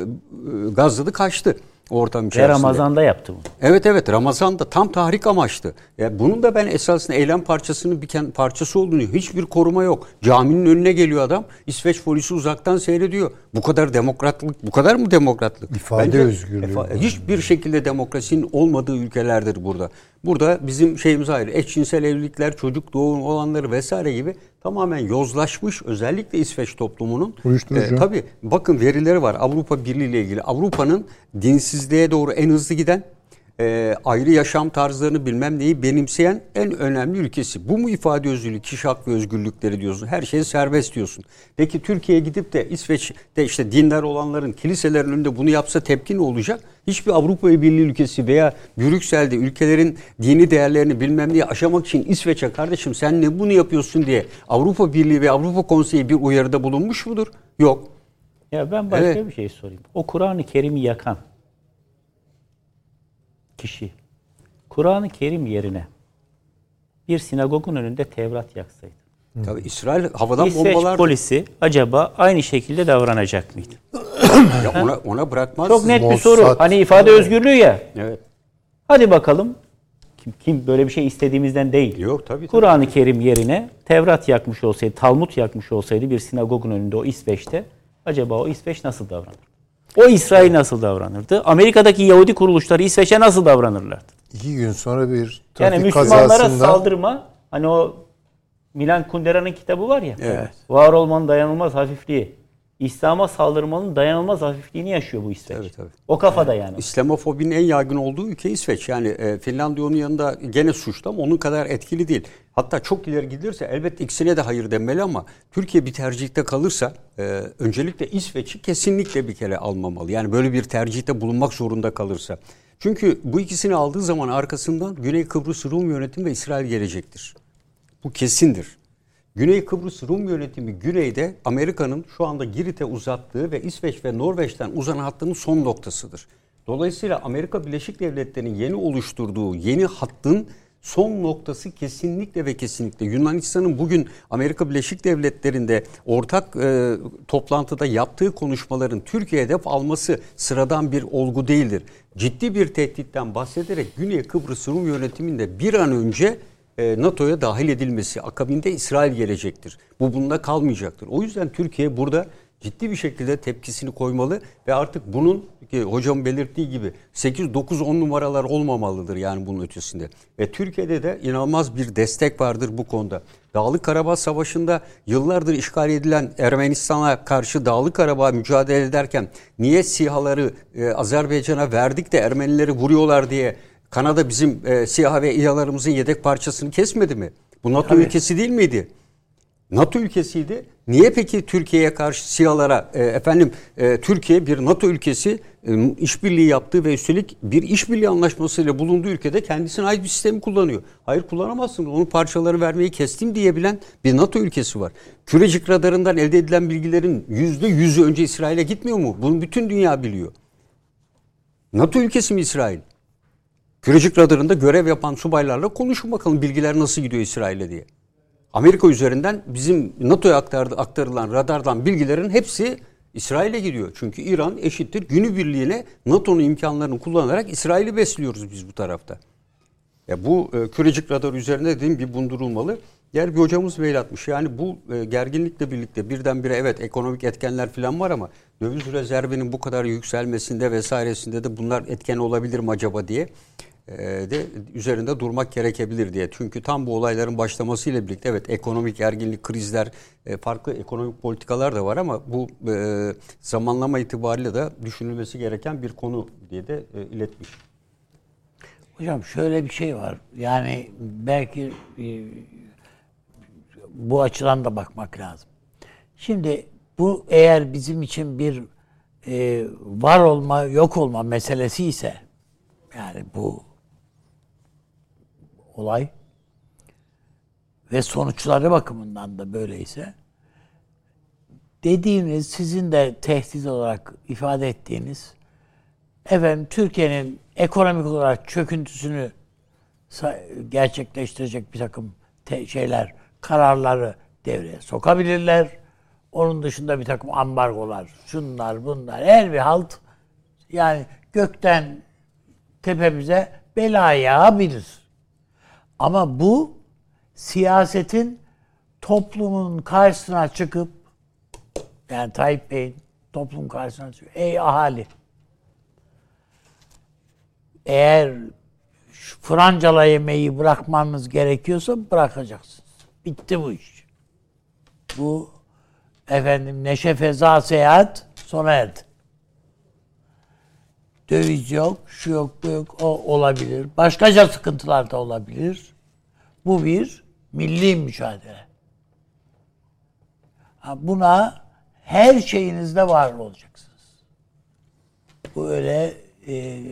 gazladı kaçtı ortam Ve içerisinde. Ramazan'da yaptı bunu. Evet evet Ramazan'da tam tahrik amaçtı. Ya bunun da ben esasında eylem parçasının bir ken- parçası olduğunu hiçbir koruma yok. Caminin önüne geliyor adam. İsveç polisi uzaktan seyrediyor. Bu kadar demokratlık, bu kadar mı demokratlık? İfade özgürlüğü efa- hiçbir şekilde demokrasinin olmadığı ülkelerdir burada. Burada bizim şeyimiz ayrı. Eşcinsel evlilikler, çocuk doğum olanları vesaire gibi tamamen yozlaşmış özellikle İsveç toplumunun. Uyuşturucu. tabii bakın verileri var Avrupa Birliği ile ilgili. Avrupa'nın dinsizliğe doğru en hızlı giden e, ayrı yaşam tarzlarını bilmem neyi benimseyen en önemli ülkesi. Bu mu ifade özgürlüğü, kişi hak ve özgürlükleri diyorsun. Her şey serbest diyorsun. Peki Türkiye'ye gidip de İsveç'te işte dindar olanların kiliselerin önünde bunu yapsa tepki ne olacak? Hiçbir Avrupa Birliği ülkesi veya Brüksel'de ülkelerin dini değerlerini bilmem neyi aşamak için İsveç'e kardeşim sen ne bunu yapıyorsun diye Avrupa Birliği ve Avrupa Konseyi bir uyarıda bulunmuş mudur? Yok. Ya ben başka Evet. bir şey sorayım. O Kur'an-ı Kerim'i yakan kişi Kur'an-ı Kerim yerine bir sinagogun önünde Tevrat yaksaydı. Tabii İsrail havadan İsveç bombalar polisi acaba aynı şekilde davranacak mıydı? ya ona, ona bırakmaz. Çok net bir Mossad- soru. Hani ifade özgürlüğü ya. Evet. Hadi bakalım. Kim, kim böyle bir şey istediğimizden değil. Yok tabii. tabii. Kur'an-ı Kerim yerine Tevrat yakmış olsaydı, Talmud yakmış olsaydı bir sinagogun önünde o İsveç'te acaba o İsveç nasıl davranırdı? O İsrail nasıl davranırdı? Amerika'daki Yahudi kuruluşları İsveç'e nasıl davranırlardı? İki gün sonra bir Yani trafik Müslümanlara kazasında saldırma hani o Milan Kundera'nın kitabı var ya. Evet. Var olmanın dayanılmaz hafifliği. İslam'a saldırmanın dayanılmaz hafifliğini yaşıyor bu İsveç. Tabii, tabii. O kafada yani. İslamofobinin en yaygın olduğu ülke İsveç. Yani e, Finlandiya onun yanında gene suçlu ama onun kadar etkili değil. Hatta çok ileri gidilirse elbette ikisine de hayır denmeli ama Türkiye bir tercihte kalırsa e, öncelikle İsveç'i kesinlikle bir kere almamalı. Yani böyle bir tercihte bulunmak zorunda kalırsa. Çünkü bu ikisini aldığı zaman arkasından Güney Kıbrıs Rum yönetimi ve İsrail gelecektir. Bu kesindir. Güney Kıbrıs Rum yönetimi güneyde Amerika'nın şu anda Girit'e uzattığı ve İsveç ve Norveç'ten uzanan hattının son noktasıdır. Dolayısıyla Amerika Birleşik Devletleri'nin yeni oluşturduğu yeni hattın son noktası kesinlikle ve kesinlikle Yunanistan'ın bugün Amerika Birleşik Devletleri'nde ortak e, toplantıda yaptığı konuşmaların Türkiye'ye hedef alması sıradan bir olgu değildir. Ciddi bir tehditten bahsederek Güney Kıbrıs Rum yönetiminde bir an önce NATO'ya dahil edilmesi. Akabinde İsrail gelecektir. Bu bunda kalmayacaktır. O yüzden Türkiye burada ciddi bir şekilde tepkisini koymalı ve artık bunun ki hocam belirttiği gibi 8 9 10 numaralar olmamalıdır yani bunun ötesinde. Ve Türkiye'de de inanılmaz bir destek vardır bu konuda. Dağlık Karabağ Savaşı'nda yıllardır işgal edilen Ermenistan'a karşı Dağlık Karabağ mücadele ederken niye SİHA'ları e, Azerbaycan'a verdik de Ermenileri vuruyorlar diye Kanada bizim e, SİHA ve İHA'larımızın yedek parçasını kesmedi mi? Bu NATO ülkesi değil miydi? NATO ülkesiydi. Niye peki Türkiye'ye karşı SİHA'lara e, efendim e, Türkiye bir NATO ülkesi e, işbirliği yaptığı ve üstelik bir işbirliği anlaşmasıyla bulunduğu ülkede kendisine ait bir sistemi kullanıyor. Hayır kullanamazsınız. Onun parçaları vermeyi kestim diyebilen bir NATO ülkesi var. Kürecik radarından elde edilen bilgilerin yüzde yüzü önce İsrail'e gitmiyor mu? Bunu bütün dünya biliyor. NATO ülkesi mi İsrail? Kürecik radarında görev yapan subaylarla konuşun bakalım bilgiler nasıl gidiyor İsrail'e diye. Amerika üzerinden bizim NATO'ya aktarılan radardan bilgilerin hepsi İsrail'e gidiyor. Çünkü İran eşittir günübirliğine NATO'nun imkanlarını kullanarak İsrail'i besliyoruz biz bu tarafta. Ya bu e, kürecik radar üzerinde dediğim bir bundurulmalı. Diğer bir hocamız mail atmış. Yani bu e, gerginlikle birlikte birdenbire evet ekonomik etkenler falan var ama döviz rezervinin bu kadar yükselmesinde vesairesinde de bunlar etken olabilir mi acaba diye de üzerinde durmak gerekebilir diye. Çünkü tam bu olayların başlamasıyla birlikte evet ekonomik gerginlik, krizler, e, farklı ekonomik politikalar da var ama bu e, zamanlama itibariyle de düşünülmesi gereken bir konu diye de e, iletmiş. Hocam şöyle bir şey var. Yani belki bu açıdan da bakmak lazım. Şimdi bu eğer bizim için bir var olma, yok olma meselesi ise yani bu olay ve sonuçları bakımından da böyleyse dediğiniz sizin de tehdit olarak ifade ettiğiniz efendim Türkiye'nin ekonomik olarak çöküntüsünü gerçekleştirecek bir takım şeyler, kararları devreye sokabilirler. Onun dışında bir takım ambargolar, şunlar bunlar, her bir halt yani gökten tepemize bela yağabilir. Ama bu siyasetin toplumun karşısına çıkıp yani Tayyip Bey'in toplum karşısına çıkıp ey ahali eğer Francala yemeği bırakmanız gerekiyorsa bırakacaksınız. Bitti bu iş. Bu efendim neşe feza seyahat sona erdi. Döviz yok, şu yok, bu yok, o olabilir. Başkaca sıkıntılar da olabilir. Bu bir milli mücadele. Buna her şeyinizde var olacaksınız. Bu öyle e,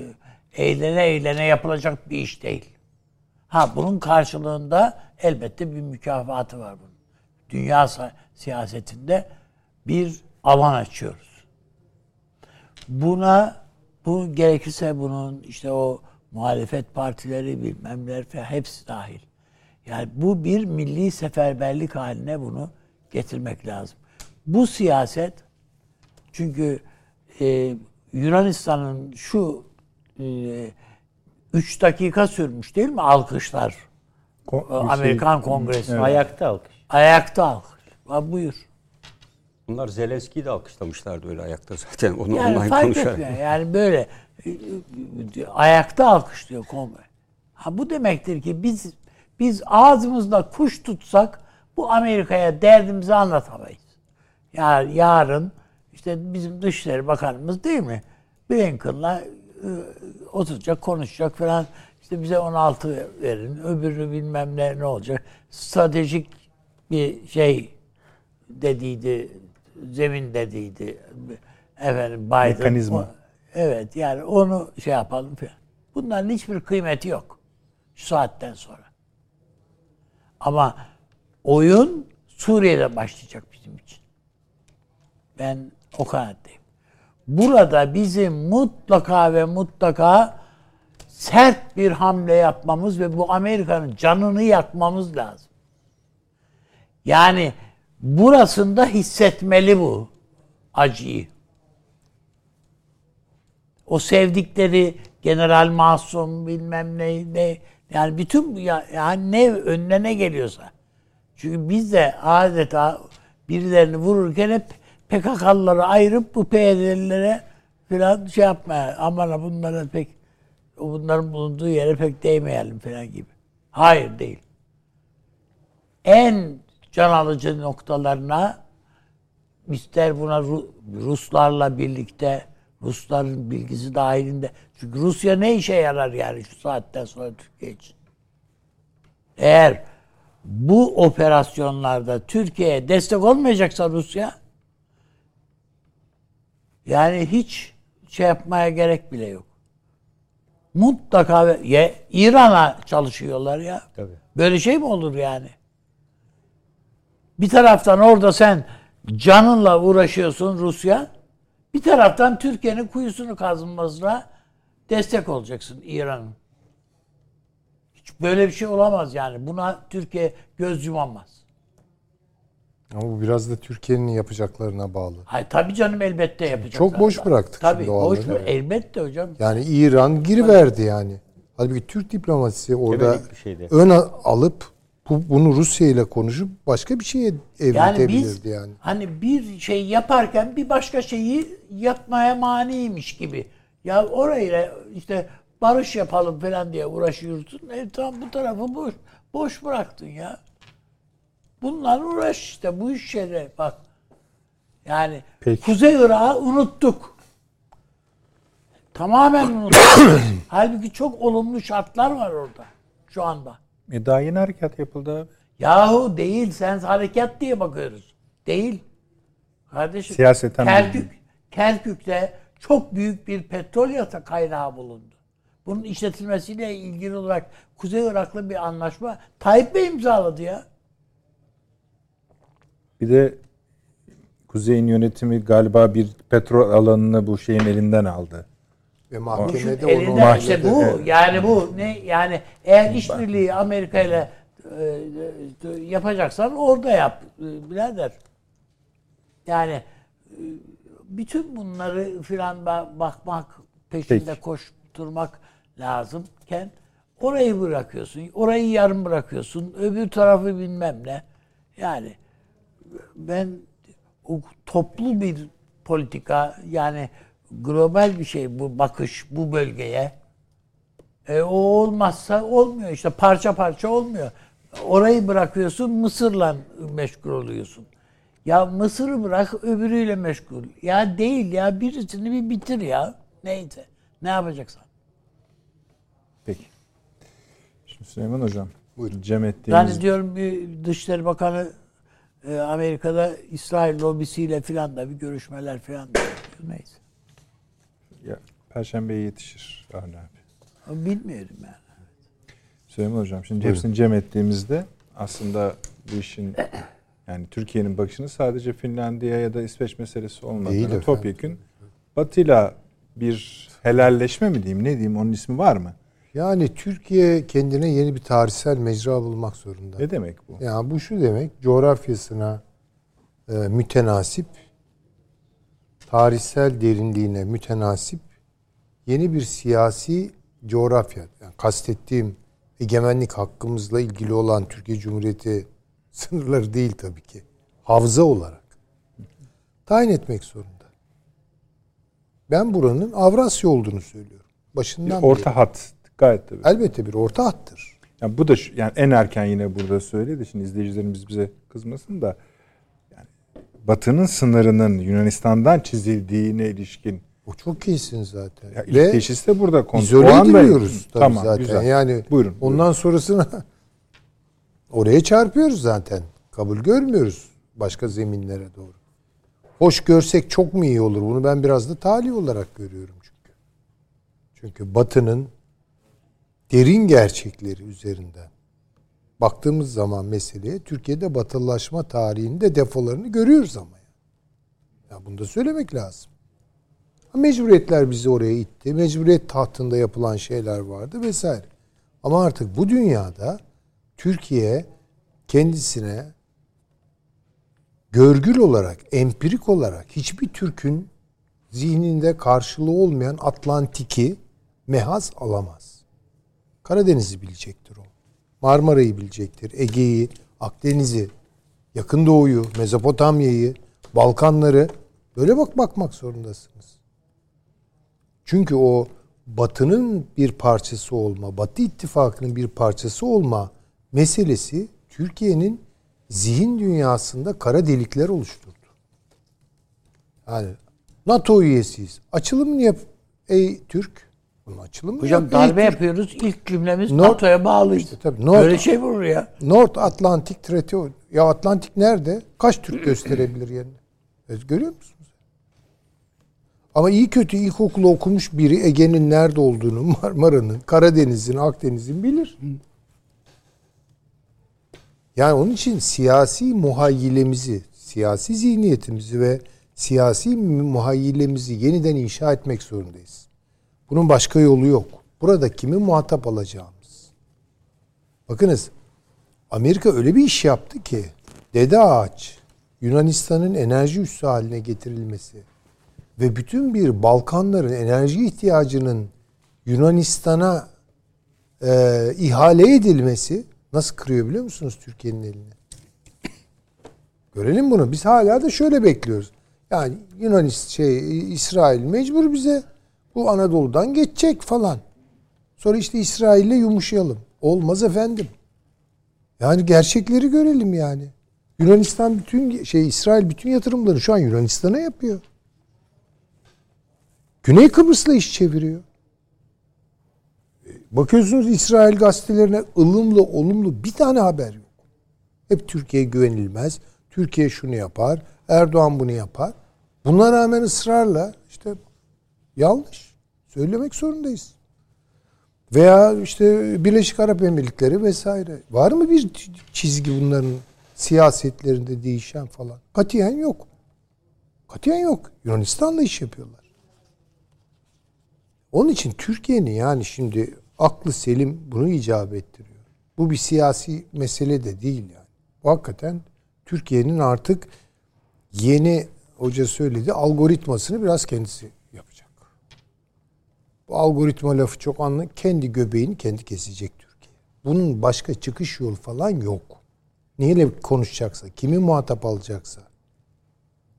eğlene eğlene yapılacak bir iş değil. Ha bunun karşılığında elbette bir mükafatı var bunun. Dünya siyasetinde bir alan açıyoruz. Buna bu gerekirse bunun işte o muhalefet partileri bilmem neler falan hepsi dahil. Yani bu bir milli seferberlik haline bunu getirmek lazım. Bu siyaset çünkü e, Yunanistan'ın şu 3 dakika sürmüş değil mi alkışlar? Ko- Ee, bir şey- Amerikan Kongresi. Ayakta alkış. Ayakta alkış. Ha, buyur. Bunlar Zelenski'yi de alkışlamışlardı öyle ayakta zaten. Onu Yani online fark konuşarak. etmiyor. Yani böyle ayakta alkışlıyor kongre. Ha bu demektir ki biz biz ağzımızda kuş tutsak bu Amerika'ya derdimizi anlatamayız. Yani yarın işte bizim Dışişleri Bakanımız değil mi? Blinken'la e, oturacak, konuşacak falan. İşte bize 16 verin, öbürü bilmem ne ne olacak. Stratejik bir şey dediydi, zemin dediydi. Efendim Biden. Mekanizma. O- evet yani onu şey yapalım falan. Bunların hiçbir kıymeti yok. Şu saatten sonra. Ama oyun Suriye'de başlayacak bizim için. Ben o kanaatteyim. Burada bizim mutlaka ve mutlaka sert bir hamle yapmamız ve bu Amerika'nın canını yakmamız lazım. Yani burasında hissetmeli bu acıyı. O sevdikleri General Masum bilmem ne, ne yani bütün ya, yani ne önüne ne geliyorsa. Çünkü biz de adeta birilerini vururken hep PKK'lıları ayırıp bu PYD'lilere falan şey yapmaya aman bunlara pek bunların bulunduğu yere pek değmeyelim falan gibi. Hayır değil. En can alıcı noktalarına ister buna Ru- Ruslarla birlikte Rusların bilgisi dahilinde. Çünkü Rusya ne işe yarar yani şu saatten sonra Türkiye için? Eğer bu operasyonlarda Türkiye'ye destek olmayacaksa Rusya yani hiç şey yapmaya gerek bile yok. Mutlaka ye, İran'a çalışıyorlar ya. Tabii. Böyle şey mi olur yani? Bir taraftan orada sen canınla uğraşıyorsun Rusya. Bir taraftan Türkiye'nin kuyusunu kazınmasına destek olacaksın İran'ın. Hiç böyle bir şey olamaz yani. Buna Türkiye göz yumamaz. Ama bu biraz da Türkiye'nin yapacaklarına bağlı. Hayır tabii canım elbette yapacak. Çok boş bıraktık Tabii şimdi boş bıra- Elbette hocam. Yani İran giriverdi yani. Halbuki Türk diplomasisi orada şeydi. ön alıp bu, bunu Rusya ile konuşup başka bir şeye Yani evriltebilirdi biz yani. hani bir şey yaparken bir başka şeyi yapmaya maniymiş gibi. Ya orayla işte barış yapalım falan diye uğraşıyorsun. E tamam bu tarafı boş, boş bıraktın ya. Bunlar uğraş işte bu işlere bak. Yani Peki. Kuzey Irak'ı unuttuk. Tamamen unuttuk. Halbuki çok olumlu şartlar var orada şu anda. E daha yeni harekat yapıldı abi. Yahu değil sen harekat diye bakıyoruz. Değil. Kardeşim Siyaseten Kerkük, Kerkük'te çok büyük bir petrol yata kaynağı bulundu. Bunun işletilmesiyle ilgili olarak Kuzey Irak'la bir anlaşma Tayyip Bey imzaladı ya. Bir de Kuzey'in yönetimi galiba bir petrol alanını bu şeyin elinden aldı. Ve mahkemede onu elinden işte bu Evet. yani bu ne yani eğer işbirliği Amerika ile e, e, yapacaksan orada yap e, birader. Yani e, bütün bunları filan ba- bakmak peşinde Peki. koşturmak lazımken orayı bırakıyorsun. Orayı yarım bırakıyorsun. Öbür tarafı bilmem ne. Yani ben o toplu bir politika yani global bir şey bu bakış bu bölgeye. E, o olmazsa olmuyor işte parça parça olmuyor. Orayı bırakıyorsun Mısır'la meşgul oluyorsun. Ya Mısır'ı bırak öbürüyle meşgul. Ya değil ya birisini bir bitir ya. Neyse. Ne yapacaksan. Peki. Şimdi Süleyman Hocam. Buyurun. Cem ettiğimiz Yani diyorum bir Dışişleri Bakanı e, Amerika'da İsrail lobisiyle filan da bir görüşmeler filan da. Neyse. Ya, Perşembeye yetişir Avni abi. Ama Bilmiyorum yani. Süleyman Hocam şimdi Buyurun. hepsini cem ettiğimizde aslında bu işin yani Türkiye'nin bakışını sadece Finlandiya ya da İsveç meselesi olmadığını topyekün Batı'yla bir helalleşme mi diyeyim ne diyeyim onun ismi var mı? Yani Türkiye kendine yeni bir tarihsel mecra bulmak zorunda. Ne demek bu? Yani bu şu demek, coğrafyasına e, mütenasip tarihsel derinliğine mütenasip yeni bir siyasi coğrafya. Yani kastettiğim egemenlik hakkımızla ilgili olan Türkiye Cumhuriyeti sınırları değil tabii ki. Havza olarak tayin etmek zorunda. Ben buranın Avrasya olduğunu söylüyorum. Başından Orta beri. hat gayet tabii. Elbette bir orta hattır. Yani bu da şu- yani en erken yine burada söyledi. Şimdi izleyicilerimiz bize kızmasın da Batı'nın sınırının Yunanistan'dan çizildiğine ilişkin O çok kesin zaten. ya ilk Ve teşhis de burada konu. izole ediliyoruz tabii Tamam, zaten. güzel. Yani Buyurun, ondan sonrasına oraya çarpıyoruz zaten. Kabul görmüyoruz başka zeminlere doğru. Hoş görsek çok mu iyi olur? Bunu ben biraz da talih olarak görüyorum çünkü. Çünkü Batı'nın derin gerçekleri üzerinden baktığımız zaman meseleye Türkiye'de batılılaşma tarihinde defolarını görüyoruz ama. Ya, bunu da söylemek lazım. Mecburiyetler bizi oraya itti. Mecburiyet tahtında yapılan şeyler vardı vesaire. Ama artık bu dünyada Türkiye kendisine görgül olarak, empirik olarak hiçbir Türk'ün zihninde karşılığı olmayan Atlantik'i mehaz alamaz. Karadeniz'i bilecektir o. Marmara'yı bilecektir. Ege'yi, Akdeniz'i, Yakın Doğu'yu, Mezopotamya'yı, Balkanları böyle bak bakmak zorundasınız. Çünkü o Batı'nın bir parçası olma, Batı ittifakının bir parçası olma meselesi Türkiye'nin zihin dünyasında kara delikler oluşturdu. Yani NATO üyesiyiz. Açılım yap ey Türk. Bunun açılımı Hocam ey darbe Türk. yapıyoruz. İlk cümlemiz Nor- NATO'ya bağlıyız. İşte tabii, Nor- Böyle şey olur ya? North Atlantic Treaty. Ya Atlantik nerede? Kaç Türk gösterebilir yerini? E, görüyor musunuz? Ama iyi kötü ilkokulu okumuş biri Ege'nin nerede olduğunu, Marmara'nın, Karadeniz'in, Akdeniz'in bilir. Yani onun için siyasi muhayyilemizi, siyasi zihniyetimizi ve siyasi muhayyilemizi yeniden inşa etmek zorundayız. Bunun başka yolu yok. Burada kimi muhatap alacağımız. Bakınız Amerika öyle bir iş yaptı ki Dede Ağaç Yunanistan'ın enerji üssü haline getirilmesi ve bütün bir Balkanların enerji ihtiyacının Yunanistan'a e, ihale edilmesi nasıl kırıyor biliyor musunuz Türkiye'nin elini? Görelim bunu. Biz hala da şöyle bekliyoruz. Yani Yunanistan şey İsrail mecbur bize bu Anadolu'dan geçecek falan. Sonra işte İsrail'le yumuşayalım. Olmaz efendim. Yani gerçekleri görelim yani. Yunanistan bütün şey İsrail bütün yatırımları şu an Yunanistan'a yapıyor. Güney Kıbrıs'la iş çeviriyor. Bakıyorsunuz İsrail gazetelerine ılımlı olumlu bir tane haber yok. Hep Türkiye güvenilmez. Türkiye şunu yapar. Erdoğan bunu yapar. Buna rağmen ısrarla yanlış. Söylemek zorundayız. Veya işte Birleşik Arap Emirlikleri vesaire. Var mı bir çizgi bunların siyasetlerinde değişen falan? Katiyen yok. Katiyen yok. Yunanistan'la iş yapıyorlar. Onun için Türkiye'nin yani şimdi aklı selim bunu icap ettiriyor. Bu bir siyasi mesele de değil yani. Bu hakikaten Türkiye'nin artık yeni hoca söyledi algoritmasını biraz kendisi algoritma lafı çok anlı. Kendi göbeğini kendi kesecek Türkiye. Bunun başka çıkış yolu falan yok. Neyle konuşacaksa, kimi muhatap alacaksa.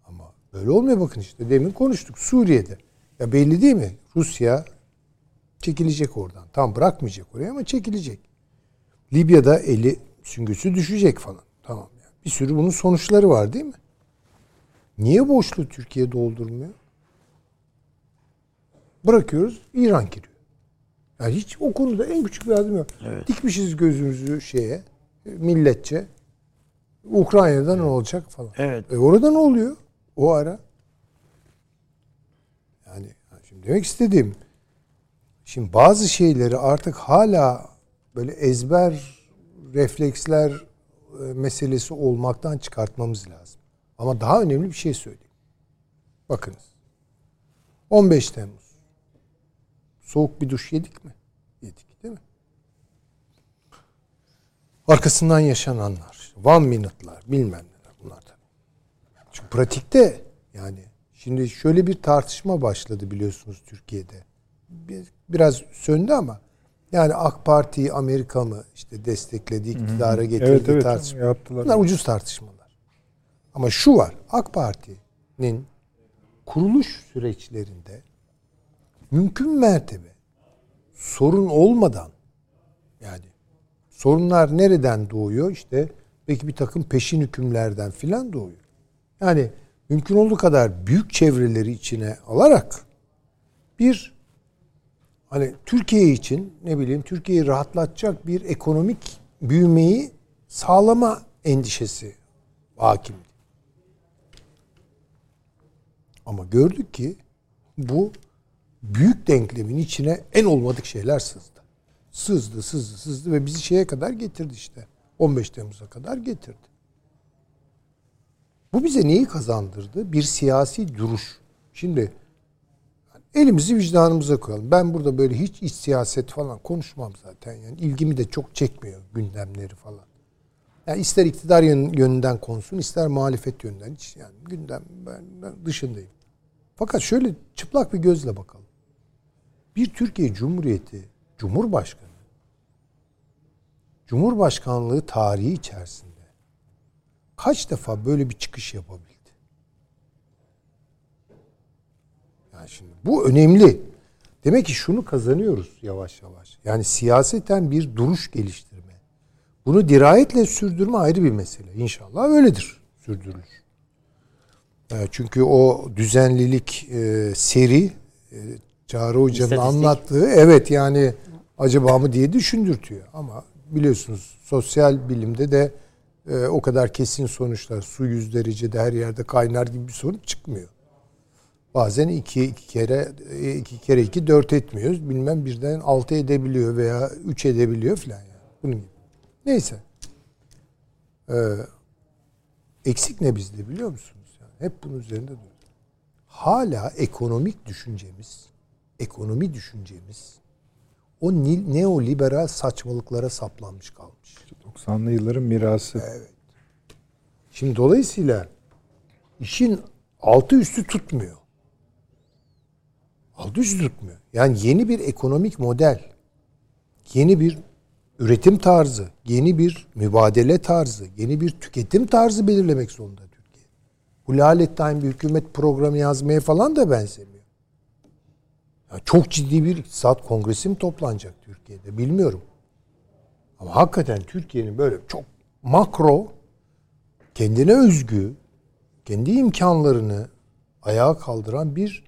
Ama böyle olmuyor bakın işte. Demin konuştuk Suriye'de. Ya belli değil mi? Rusya çekilecek oradan. Tam bırakmayacak oraya ama çekilecek. Libya'da eli süngüsü düşecek falan. Tamam. Yani. Bir sürü bunun sonuçları var değil mi? Niye boşluğu Türkiye doldurmuyor? Bırakıyoruz İran giriyor. Yani hiç o konuda en küçük bir adım yok. Evet. Dikmişiz gözümüzü şeye milletçe. Ukrayna'da ne olacak falan. Evet. E orada ne oluyor? O ara. Yani şimdi demek istediğim şimdi bazı şeyleri artık hala böyle ezber refleksler e, meselesi olmaktan çıkartmamız lazım. Ama daha önemli bir şey söyleyeyim. Bakınız. 15 Temmuz. Soğuk bir duş yedik mi? Yedik değil mi? Arkasından yaşananlar. One minute'lar bilmem neler bunlar tabii. Çünkü pratikte yani Şimdi şöyle bir tartışma başladı biliyorsunuz Türkiye'de. Biraz söndü ama yani AK Parti'yi Amerika mı işte destekledi, iktidara getirdi evet, evet, tartışma. Yaptılar. Bunlar ucuz tartışmalar. Ama şu var. AK Parti'nin kuruluş süreçlerinde mümkün mertebe sorun olmadan yani sorunlar nereden doğuyor? İşte belki bir takım peşin hükümlerden filan doğuyor. Yani mümkün olduğu kadar büyük çevreleri içine alarak bir hani Türkiye için ne bileyim Türkiye'yi rahatlatacak bir ekonomik büyümeyi sağlama endişesi hakimdi. Ama gördük ki bu büyük denklemin içine en olmadık şeyler sızdı. Sızdı, sızdı, sızdı ve bizi şeye kadar getirdi işte. 15 Temmuz'a kadar getirdi. Bu bize neyi kazandırdı? Bir siyasi duruş. Şimdi elimizi vicdanımıza koyalım. Ben burada böyle hiç iç siyaset falan konuşmam zaten. Yani ilgimi de çok çekmiyor gündemleri falan. Yani ister iktidar yönünden konsun, ister muhalefet yönünden. Hiç yani gündem ben, ben dışındayım. Fakat şöyle çıplak bir gözle bakalım. Bir Türkiye Cumhuriyeti Cumhurbaşkanı Cumhurbaşkanlığı tarihi içerisinde kaç defa böyle bir çıkış yapabildi? Yani şimdi bu önemli. Demek ki şunu kazanıyoruz yavaş yavaş. Yani siyaseten bir duruş geliştirme. Bunu dirayetle sürdürme ayrı bir mesele. İnşallah öyledir, sürdürülür. E, çünkü o düzenlilik e, seri e, Çağrı Hoca'nın anlattığı evet yani acaba mı diye düşündürtüyor. Ama biliyorsunuz sosyal bilimde de e, o kadar kesin sonuçlar su yüz derecede her yerde kaynar gibi bir sonuç çıkmıyor. Bazen iki, iki kere e, iki kere iki dört etmiyoruz. Bilmem birden altı edebiliyor veya üç edebiliyor falan yani. Bunun gibi. Neyse. Ee, eksik ne bizde biliyor musunuz? Yani hep bunun üzerinde duruyor. Hala ekonomik düşüncemiz, ekonomi düşüncemiz o neoliberal saçmalıklara saplanmış kalmış. 90'lı yılların mirası. Evet. Şimdi dolayısıyla işin altı üstü tutmuyor. Altı üstü tutmuyor. Yani yeni bir ekonomik model, yeni bir üretim tarzı, yeni bir mübadele tarzı, yeni bir tüketim tarzı belirlemek zorunda Türkiye. Bu Lalettayn bir hükümet programı yazmaya falan da benzemiyor. Ya çok ciddi bir iktisat kongresi mi toplanacak Türkiye'de bilmiyorum. Ama hakikaten Türkiye'nin böyle çok makro, kendine özgü, kendi imkanlarını ayağa kaldıran bir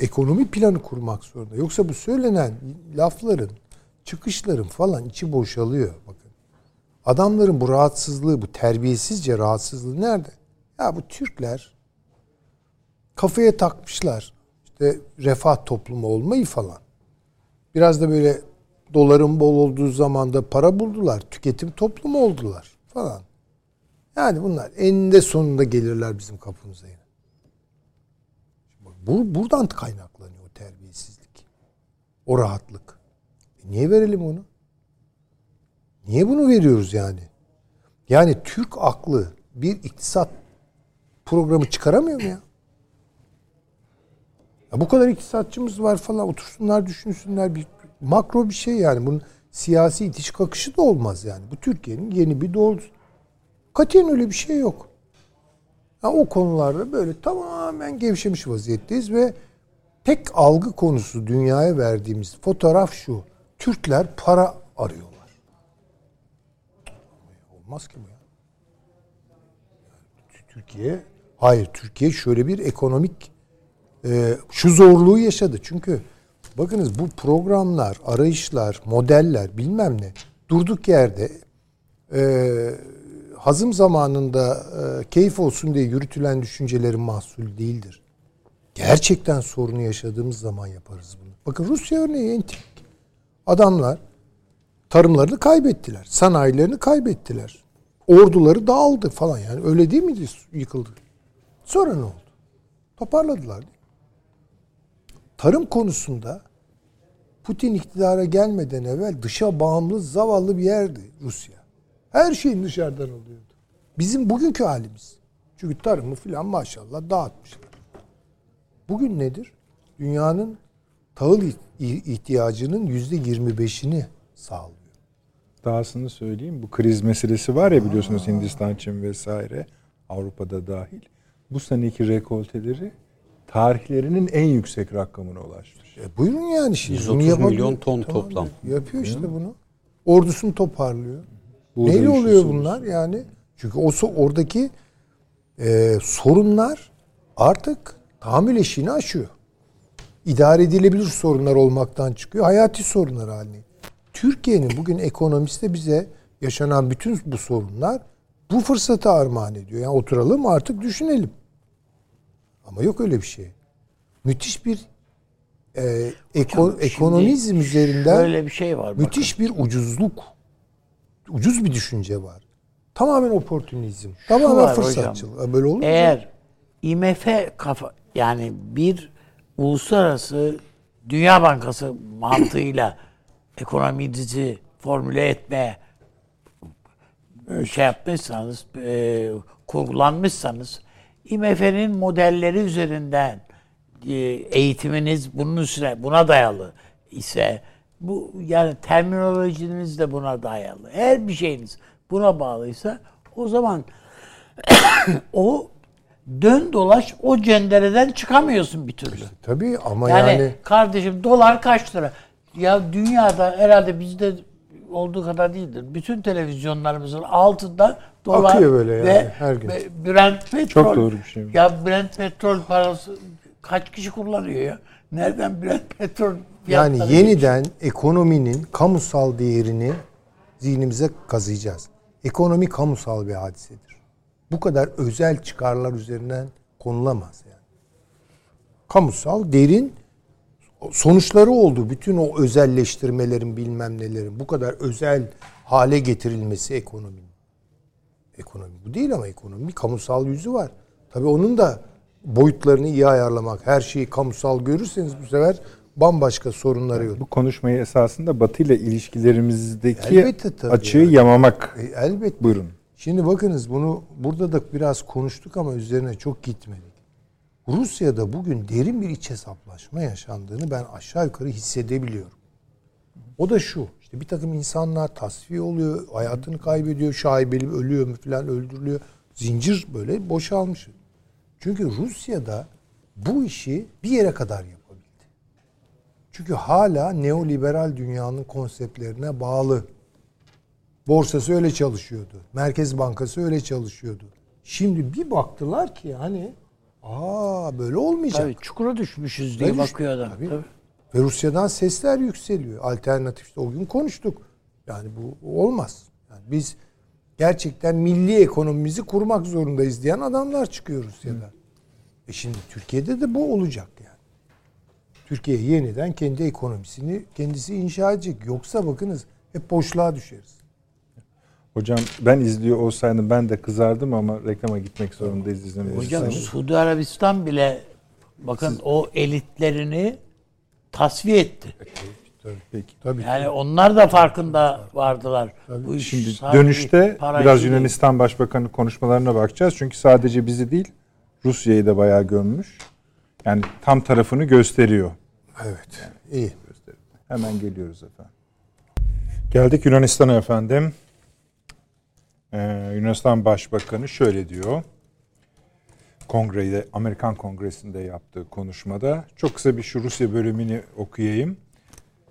ekonomi planı kurmak zorunda. Yoksa bu söylenen lafların, çıkışların falan içi boşalıyor. Bakın. Adamların bu rahatsızlığı, bu terbiyesizce rahatsızlığı nerede? Ya bu Türkler kafaya takmışlar. İşte refah toplumu olmayı falan. Biraz da böyle doların bol olduğu zaman da para buldular. Tüketim toplumu oldular falan. Yani bunlar eninde sonunda gelirler bizim kapımıza yine. Bu, buradan kaynaklanıyor o terbiyesizlik. O rahatlık. E niye verelim onu? Niye bunu veriyoruz yani? Yani Türk aklı bir iktisat programı çıkaramıyor mu ya? Ya bu kadar iktisatçımız var falan otursunlar düşünsünler bir makro bir şey yani. Bunun siyasi itiş kakışı da olmaz yani. Bu Türkiye'nin yeni bir doğrusu. Katiyen öyle bir şey yok. Yani o konularda böyle tamamen gevşemiş vaziyetteyiz ve tek algı konusu dünyaya verdiğimiz fotoğraf şu. Türkler para arıyorlar. Olmaz ki bu ya. Türkiye hayır Türkiye şöyle bir ekonomik e, şu zorluğu yaşadı. Çünkü Bakınız bu programlar, arayışlar, modeller bilmem ne durduk yerde e, hazım zamanında e, keyif olsun diye yürütülen düşüncelerin mahsul değildir. Gerçekten sorunu yaşadığımız zaman yaparız bunu. Bakın Rusya örneği en tipik. Adamlar tarımlarını kaybettiler. Sanayilerini kaybettiler. Orduları dağıldı falan yani. Öyle değil miydi yıkıldı? Sonra ne oldu? Toparladılar değil? Tarım konusunda Putin iktidara gelmeden evvel dışa bağımlı zavallı bir yerdi Rusya. Her şeyin dışarıdan oluyordu. Bizim bugünkü halimiz. Çünkü tarımı filan maşallah dağıtmışlar. bugün nedir? Dünyanın tahıl ihtiyacının yüzde 25'ini sağlıyor. Dahasını söyleyeyim. Bu kriz meselesi var ya biliyorsunuz Hindistan, Çin vesaire Avrupa'da dahil. Bu seneki rekolteleri tarihlerinin en yüksek rakamına ulaşmış. E buyurun yani şimdi. 130 milyon ton tamam, toplam. Yapıyor işte bunu. Ordusunu toparlıyor. Buğday Neyle oluyor bunlar yani? Çünkü o oradaki e, sorunlar artık tahammül eşiğini aşıyor. İdare edilebilir sorunlar olmaktan çıkıyor. Hayati sorunlar haline. Türkiye'nin bugün ekonomisi de bize yaşanan bütün bu sorunlar bu fırsatı armağan ediyor. Yani oturalım artık düşünelim. Ama yok öyle bir şey. Müthiş bir e, eko, Hocam, ekonomizm üzerinden böyle bir şey var. Müthiş bakın. bir ucuzluk. Ucuz bir düşünce var. Tamamen oportunizm. Şu tamamen fırsatçılık. Böyle olur mu? Eğer IMF kafa yani bir uluslararası Dünya Bankası mantığıyla ekonominizi formüle etmeye şey yapmışsanız, e, kurgulanmışsanız IMF'nin modelleri üzerinden e, eğitiminiz bunun üstüne buna dayalı ise bu yani terminolojiniz de buna dayalı. Her bir şeyiniz buna bağlıysa o zaman o dön dolaş o cendereden çıkamıyorsun bir türlü. Tabii ama yani, yani kardeşim dolar kaç lira? Ya dünyada herhalde bizde olduğu kadar değildir. Bütün televizyonlarımızın altında dolar Akıyor böyle yani ve her gün. Brent petrol. Çok doğru bir şey. Ya Brent petrol parası kaç kişi kullanıyor ya? Nereden Brent petrol Yani yeniden geçiyor? ekonominin kamusal değerini zihnimize kazıyacağız. Ekonomi kamusal bir hadisedir. Bu kadar özel çıkarlar üzerinden konulamaz yani. Kamusal, derin sonuçları oldu. Bütün o özelleştirmelerin bilmem nelerin bu kadar özel hale getirilmesi ekonominin. Ekonomi bu değil ama ekonomi bir kamusal yüzü var. Tabii onun da boyutlarını iyi ayarlamak. Her şeyi kamusal görürseniz bu sefer bambaşka sorunları yok. Bu konuşmayı esasında Batı ile ilişkilerimizdeki Elbette açığı yani. yamamak. E, elbette. Buyurun. Şimdi bakınız bunu burada da biraz konuştuk ama üzerine çok gitmedik. Rusya'da bugün derin bir iç hesaplaşma yaşandığını ben aşağı yukarı hissedebiliyorum. O da şu. İşte bir takım insanlar tasfiye oluyor, hayatını kaybediyor, şaibeli ölüyor mu falan öldürülüyor. Zincir böyle boşalmış. Çünkü Rusya'da bu işi bir yere kadar yapabildi. Çünkü hala neoliberal dünyanın konseptlerine bağlı. Borsası öyle çalışıyordu. Merkez Bankası öyle çalışıyordu. Şimdi bir baktılar ki hani Aa böyle olmayacak. Tabii çukura düşmüşüz diye bakıyor adam. Tabii. Tabii. Ve Rusya'dan sesler yükseliyor. Alternatif işte o gün konuştuk. Yani bu olmaz. Yani biz gerçekten milli ekonomimizi kurmak zorundayız diyen adamlar çıkıyor Rusya'da. Hı. E şimdi Türkiye'de de bu olacak yani. Türkiye yeniden kendi ekonomisini kendisi inşa edecek. Yoksa bakınız hep boşluğa düşeriz. Hocam ben izliyor olsaydım ben de kızardım ama reklama gitmek zorundayız izlemek Hocam Suudi Arabistan bile bakın Siz... o elitlerini tasfiye etti. Tabii, peki. Tabii. Yani onlar da farkında vardılar. Tabii. Bu Şimdi dönüşte biraz Yunanistan. Başbakanı konuşmalarına bakacağız. Çünkü sadece bizi değil Rusya'yı da bayağı gömmüş. Yani tam tarafını gösteriyor. Evet. Yani, iyi. Gösteriyor. Hemen geliyoruz efendim. Geldik Yunanistan'a efendim. Ee, Yunanistan Başbakanı şöyle diyor. Kongrede, Amerikan Kongresi'nde yaptığı konuşmada. Çok kısa bir şu Rusya bölümünü okuyayım.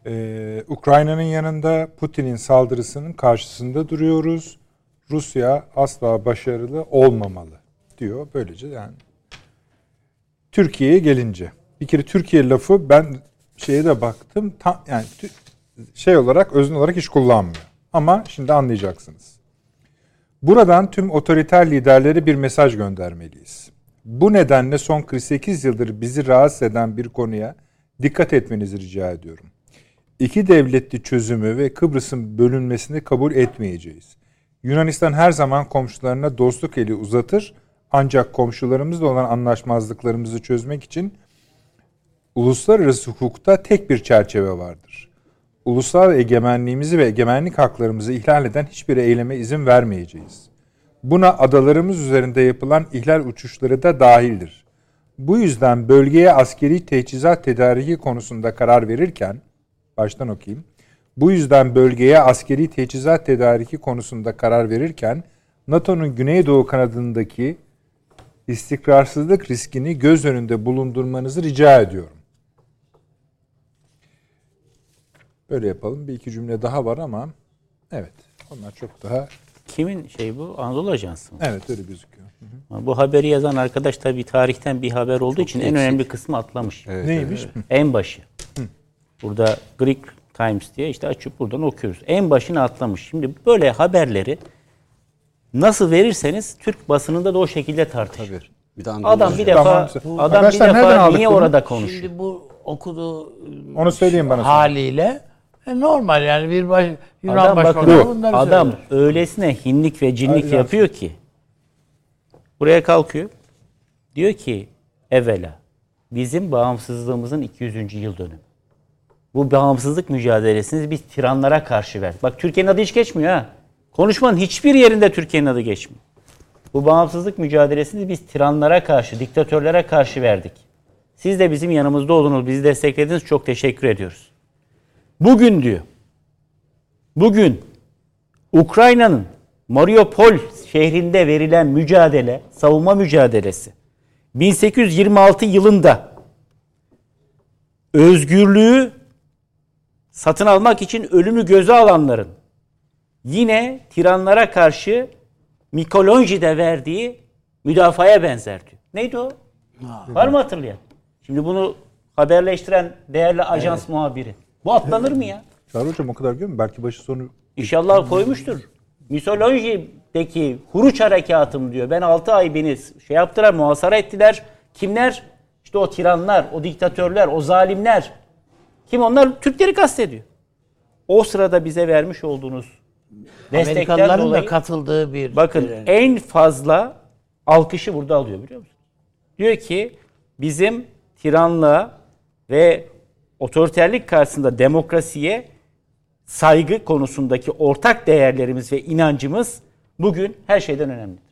Ee, Ukrayna'nın yanında Putin'in saldırısının karşısında duruyoruz. Rusya asla başarılı olmamalı diyor. Böylece yani Türkiye'ye gelince bir kere Türkiye lafı ben şeye de baktım tam yani şey olarak özün olarak hiç kullanmıyor. Ama şimdi anlayacaksınız. Buradan tüm otoriter liderlere bir mesaj göndermeliyiz. Bu nedenle son 48 yıldır bizi rahatsız eden bir konuya dikkat etmenizi rica ediyorum. İki devletli çözümü ve Kıbrıs'ın bölünmesini kabul etmeyeceğiz. Yunanistan her zaman komşularına dostluk eli uzatır ancak komşularımızla olan anlaşmazlıklarımızı çözmek için uluslararası hukukta tek bir çerçeve vardır ulusal egemenliğimizi ve egemenlik haklarımızı ihlal eden hiçbir eyleme izin vermeyeceğiz. Buna adalarımız üzerinde yapılan ihlal uçuşları da dahildir. Bu yüzden bölgeye askeri teçhizat tedariki konusunda karar verirken, baştan okuyayım. Bu yüzden bölgeye askeri teçhizat tedariki konusunda karar verirken, NATO'nun Güneydoğu kanadındaki istikrarsızlık riskini göz önünde bulundurmanızı rica ediyorum. Böyle yapalım. Bir iki cümle daha var ama evet onlar çok daha Kimin şey bu? Anadolu Ajansı mı? evet öyle gözüküyor. Bu haberi yazan arkadaş tabii tarihten bir haber olduğu için en önemli kısmı atlamış. Neymiş? Hı. En başı. Burada Greek Times diye işte açıp buradan okuyoruz. En başını atlamış. Şimdi böyle haberleri nasıl verirseniz Türk basınında da o şekilde tartışılır. Bir de Adam bir defa Tamam. adam bir defa niye bunu? orada konuşuyor? Şimdi bu okuduğu Onu söyleyin bana. sonra. haliyle e, normal yani bir baş, Yunan Adam başbakanı bakın bunları adam öylesine hinlik ve cinlik Hadi yapıyor ki buraya kalkıyor. Diyor ki evvela bizim bağımsızlığımızın 200. yıl dönümü. Bu bağımsızlık mücadelesini biz tiranlara karşı verdik. Bak Türkiye'nin adı hiç geçmiyor ha. Konuşmanın hiçbir yerinde Türkiye'nin adı geçmiyor. Bu bağımsızlık mücadelesini biz tiranlara karşı, diktatörlere karşı verdik. Siz de bizim yanımızda oldunuz, bizi desteklediniz. Çok teşekkür ediyoruz. Bugün diyor, bugün Ukrayna'nın Mariupol şehrinde verilen mücadele, savunma mücadelesi 1826 yılında özgürlüğü satın almak için ölümü göze alanların yine tiranlara karşı Mikolonji'de verdiği müdafaya benzer diyor. Neydi o? Var mı hatırlayan? Şimdi bunu haberleştiren değerli ajans muhabiri. Bu atlanır mı ya? Çağrı Hocam o kadar görmüyor mu? Belki başı sonu İnşallah koymuştur. Misolonji'deki Huruç harekatım diyor. Ben 6 ay beni şey yaptılar, muhasara ettiler. Kimler? İşte o tiranlar, o diktatörler, o zalimler. Kim onlar? Türkleri kastediyor. O sırada bize vermiş olduğunuz Amerikalıların dolayı da katıldığı bir bakın en fazla alkışı burada alıyor biliyor musun? Diyor ki bizim tiranlığa ve otoriterlik karşısında demokrasiye saygı konusundaki ortak değerlerimiz ve inancımız bugün her şeyden önemlidir.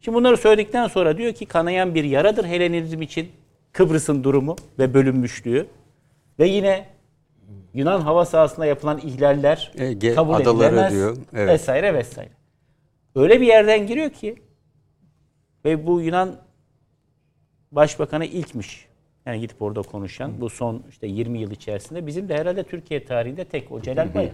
Şimdi bunları söyledikten sonra diyor ki kanayan bir yaradır Helenizm için Kıbrıs'ın durumu ve bölünmüşlüğü ve yine Yunan hava sahasında yapılan ihlaller Ege kabul adaları edilemez diyor, evet. vesaire vesaire. Öyle bir yerden giriyor ki ve bu Yunan başbakanı ilkmiş. Yani gidip orada konuşan bu son işte 20 yıl içerisinde bizim de herhalde Türkiye tarihinde tek o Celal Bayar.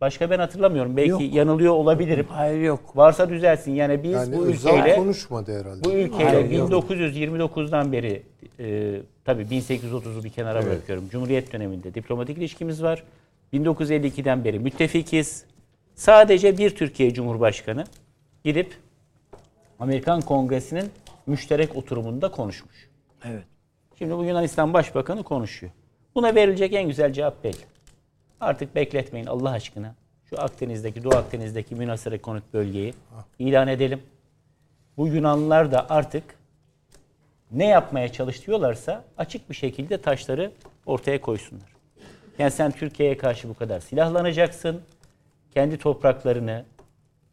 Başka ben hatırlamıyorum. Belki yanılıyor olabilirim. Hayır yok. Varsa düzelsin. Yani biz Yani bu ülkeyle konuşmadı herhalde. bu ülkeyle Hayır, yok. 1929'dan beri e, tabii 1830'u bir kenara bırakıyorum. Cumhuriyet döneminde diplomatik ilişkimiz var. 1952'den beri müttefikiz. Sadece bir Türkiye Cumhurbaşkanı gidip Amerikan Kongresi'nin müşterek oturumunda konuşmuş. Evet. Şimdi bu Yunanistan Başbakanı konuşuyor. Buna verilecek en güzel cevap belli. Artık bekletmeyin Allah aşkına. Şu Akdeniz'deki, Doğu Akdeniz'deki münasır ekonomik bölgeyi ilan edelim. Bu Yunanlılar da artık ne yapmaya çalışıyorlarsa açık bir şekilde taşları ortaya koysunlar. Yani sen Türkiye'ye karşı bu kadar silahlanacaksın. Kendi topraklarını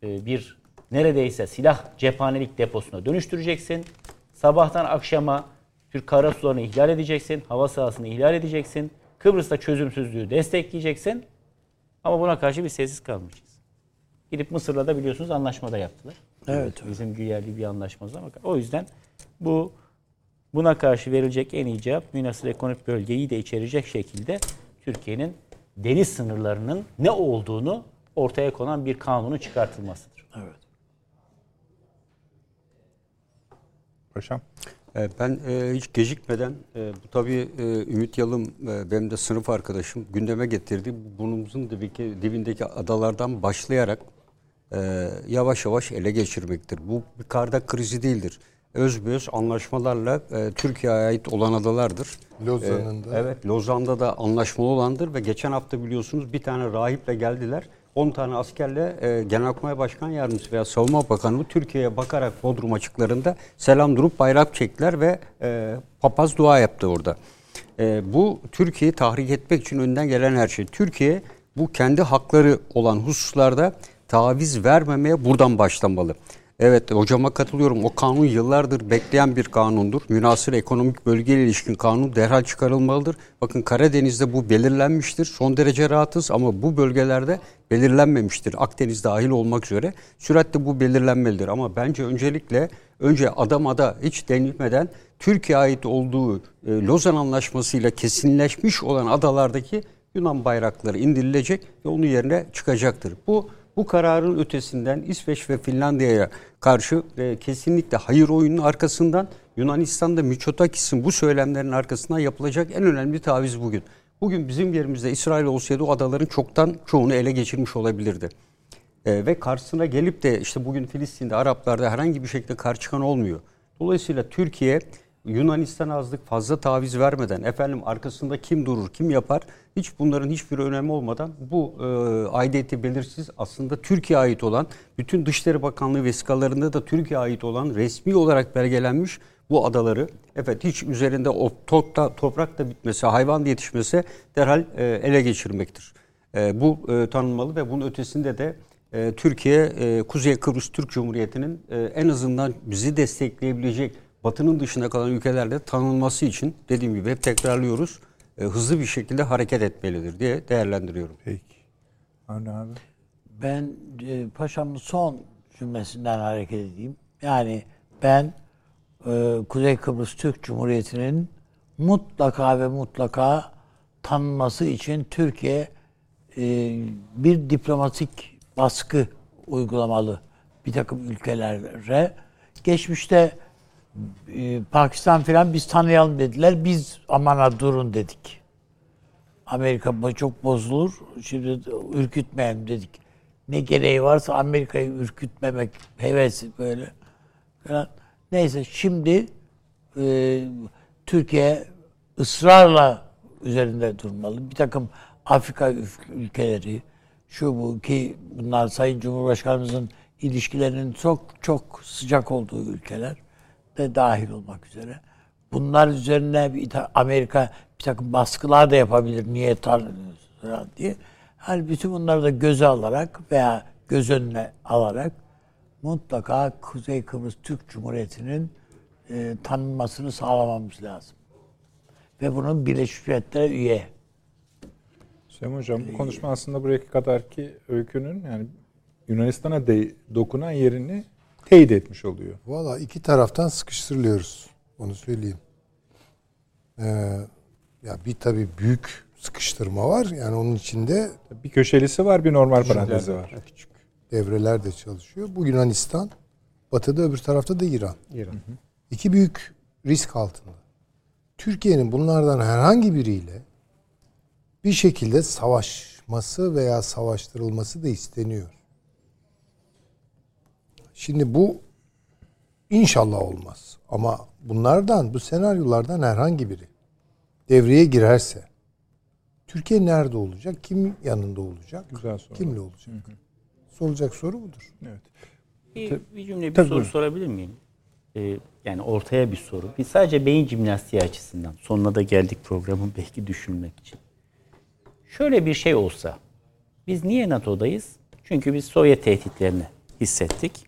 e, bir neredeyse silah cephanelik deposuna dönüştüreceksin. Sabahtan akşama Türk karasularını ihlal edeceksin. Hava sahasını ihlal edeceksin. Kıbrıs'ta çözümsüzlüğü destekleyeceksin. Ama buna karşı bir sessiz kalmayacağız. Gidip Mısır'la da biliyorsunuz anlaşma da yaptılar. Evet. Bizim güyerli bir anlaşmamız ama o yüzden bu buna karşı verilecek en iyi cevap münasır ekonomik bölgeyi de içerecek şekilde Türkiye'nin deniz sınırlarının ne olduğunu ortaya konan bir kanunun çıkartılmasıdır. Evet. Paşam. E, Ben e, hiç gecikmeden, e, bu tabii e, Ümit Yalım e, benim de sınıf arkadaşım gündeme getirdi. Burnumuzun dibindeki, dibindeki adalardan başlayarak e, yavaş yavaş ele geçirmektir. Bu bir kardak krizi değildir. Özbeöz anlaşmalarla e, Türkiye'ye ait olan adalardır. Lozan'ın da. Evet, Lozan'da da anlaşmalı olandır ve geçen hafta biliyorsunuz bir tane rahiple geldiler. 10 tane askerle e, Genelkurmay Başkan Yardımcısı veya Savunma Bakanı Türkiye'ye bakarak Bodrum açıklarında selam durup bayrak çektiler ve e, papaz dua yaptı orada. E, bu Türkiye'yi tahrik etmek için önden gelen her şey. Türkiye bu kendi hakları olan hususlarda taviz vermemeye buradan başlamalı. Evet hocama katılıyorum. O kanun yıllardır bekleyen bir kanundur. Münasır ekonomik bölgeyle ilişkin kanun derhal çıkarılmalıdır. Bakın Karadeniz'de bu belirlenmiştir. Son derece rahatız ama bu bölgelerde belirlenmemiştir. Akdeniz dahil olmak üzere süratle bu belirlenmelidir. Ama bence öncelikle önce adamada hiç denilmeden Türkiye ait olduğu e, Lozan Anlaşması ile kesinleşmiş olan adalardaki Yunan bayrakları indirilecek ve onun yerine çıkacaktır. Bu bu kararın ötesinden İsveç ve Finlandiya'ya karşı e, kesinlikle hayır oyunun arkasından Yunanistan'da Mitsotakis'in bu söylemlerin arkasından yapılacak en önemli taviz bugün. Bugün bizim yerimizde İsrail olsaydı o adaların çoktan çoğunu ele geçirmiş olabilirdi. E, ve karşısına gelip de işte bugün Filistin'de Araplarda herhangi bir şekilde karşı çıkan olmuyor. Dolayısıyla Türkiye Yunanistan azlık fazla taviz vermeden efendim arkasında kim durur, kim yapar hiç bunların hiçbir önemi olmadan bu e, aidiyeti belirsiz aslında Türkiye ait olan bütün Dışişleri Bakanlığı vesikalarında da Türkiye ait olan resmi olarak belgelenmiş bu adaları evet hiç üzerinde o topta, toprak da bitmesi, hayvan da yetişmesi derhal e, ele geçirmektir. E, bu e, tanınmalı ve bunun ötesinde de e, Türkiye e, Kuzey Kıbrıs Türk Cumhuriyeti'nin e, en azından bizi destekleyebilecek Batı'nın dışında kalan ülkelerde tanınması için dediğim gibi hep tekrarlıyoruz. E, hızlı bir şekilde hareket etmelidir diye değerlendiriyorum. Peki. Avni abi. Ben e, paşamın son cümlesinden hareket edeyim. Yani ben e, Kuzey Kıbrıs Türk Cumhuriyeti'nin mutlaka ve mutlaka tanınması için Türkiye e, bir diplomatik baskı uygulamalı bir takım ülkelere. Geçmişte e, Pakistan filan biz tanıyalım dediler. Biz amana durun dedik. Amerika çok bozulur. Şimdi ürkütmeyelim dedik. Ne gereği varsa Amerika'yı ürkütmemek hevesi böyle falan. Neyse şimdi e, Türkiye ısrarla üzerinde durmalı. Bir takım Afrika ülkeleri şu bu ki bunlar Sayın Cumhurbaşkanımızın ilişkilerinin çok çok sıcak olduğu ülkeler de dahil olmak üzere. Bunlar üzerine bir Amerika bir takım baskılar da yapabilir. Niye tanıyorsunuz diye. Hani bütün bunları da göze alarak veya göz önüne alarak mutlaka Kuzey Kıbrıs Türk Cumhuriyeti'nin e, tanınmasını sağlamamız lazım. Ve bunun Birleşmiş Milletler'e üye. Süleyman Hocam bu konuşma aslında buraya kadar ki öykünün yani Yunanistan'a de, dokunan yerini teyit etmiş oluyor. Valla iki taraftan sıkıştırılıyoruz. Onu söyleyeyim. Ee, ya bir tabii büyük sıkıştırma var. Yani onun içinde bir köşelisi var, bir normal parantezi var. Küçük devreler de çalışıyor. Bu Yunanistan, batıda öbür tarafta da İran. İran. İki büyük risk altında. Türkiye'nin bunlardan herhangi biriyle bir şekilde savaşması veya savaştırılması da isteniyor. Şimdi bu inşallah olmaz. Ama bunlardan, bu senaryolardan herhangi biri devreye girerse Türkiye nerede olacak? Kim yanında olacak? Güzel soru. Kimle olacak? Hı hı. Sorulacak soru budur. Evet. Bir, bir cümle bir Tabii soru buyurun. sorabilir miyim? Ee, yani ortaya bir soru. Bir sadece beyin jimnastiği açısından. Sonuna da geldik programın belki düşünmek için. Şöyle bir şey olsa. Biz niye NATO'dayız? Çünkü biz Sovyet tehditlerini hissettik.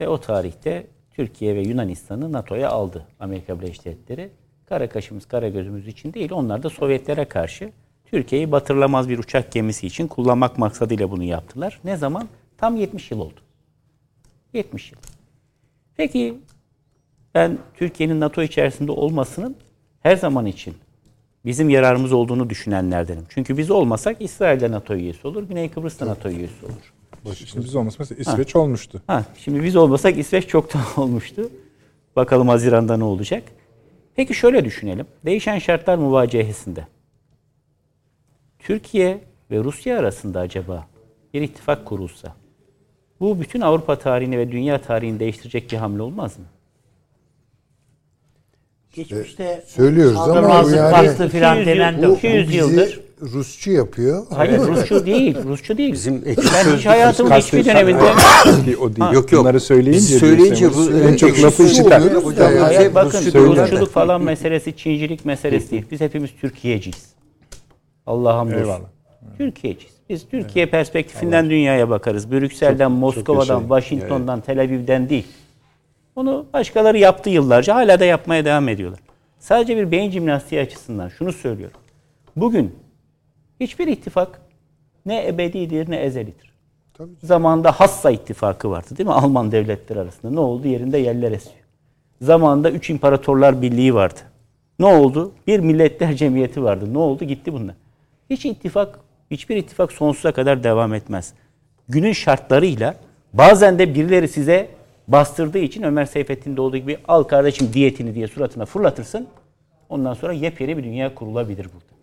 Ve o tarihte Türkiye ve Yunanistan'ı NATO'ya aldı Amerika Birleşik Devletleri. Kara kaşımız, kara gözümüz için değil. Onlar da Sovyetlere karşı Türkiye'yi batırılamaz bir uçak gemisi için kullanmak maksadıyla bunu yaptılar. Ne zaman? Tam 70 yıl oldu. 70 yıl. Peki ben Türkiye'nin NATO içerisinde olmasının her zaman için bizim yararımız olduğunu düşünenlerdenim. Çünkü biz olmasak İsrail de NATO üyesi olur, Güney Kıbrıs da NATO üyesi olur. Şimdi biz olmasak mesela İsveç ha. olmuştu. Ha, şimdi biz olmasak İsveç çoktan olmuştu. Bakalım Haziran'da ne olacak. Peki şöyle düşünelim. Değişen şartlar muvacehesinde. Türkiye ve Rusya arasında acaba bir ittifak kurulsa bu bütün Avrupa tarihini ve dünya tarihini değiştirecek bir hamle olmaz mı? Geçmişte söylüyoruz ama bu yani filan denen bu, 200 yıldır Rusçu yapıyor. Hayır Rusçu değil. Rusçu değil. Bizim ben hiç hayatımın hiçbir döneminde o değil. Yok yok. Bunları söyleyince söyleyince bu en çok lafı çıkar. Hayır bakın Rusçuluk falan meselesi Çincilik meselesi değil. Biz hepimiz Türkiye'ciyiz. Allah'a hamdolsun. Türkiye'ciyiz. Biz Türkiye perspektifinden dünyaya bakarız. Brüksel'den, Moskova'dan, yaşayın. Washington'dan, Tel Aviv'den değil. Onu başkaları yaptı yıllarca. Hala da yapmaya devam ediyorlar. Sadece bir beyin jimnastiği açısından şunu söylüyorum. Bugün hiçbir ittifak ne ebedidir ne ezelidir. Tabii. Zamanında Hassa ittifakı vardı değil mi? Alman devletleri arasında. Ne oldu? Yerinde yerler esiyor. Zamanında Üç İmparatorlar Birliği vardı. Ne oldu? Bir milletler cemiyeti vardı. Ne oldu? Gitti bunlar. Hiç ittifak, hiçbir ittifak sonsuza kadar devam etmez. Günün şartlarıyla bazen de birileri size bastırdığı için Ömer Seyfettin'de olduğu gibi al kardeşim diyetini diye suratına fırlatırsın. Ondan sonra yepyeni bir dünya kurulabilir burada.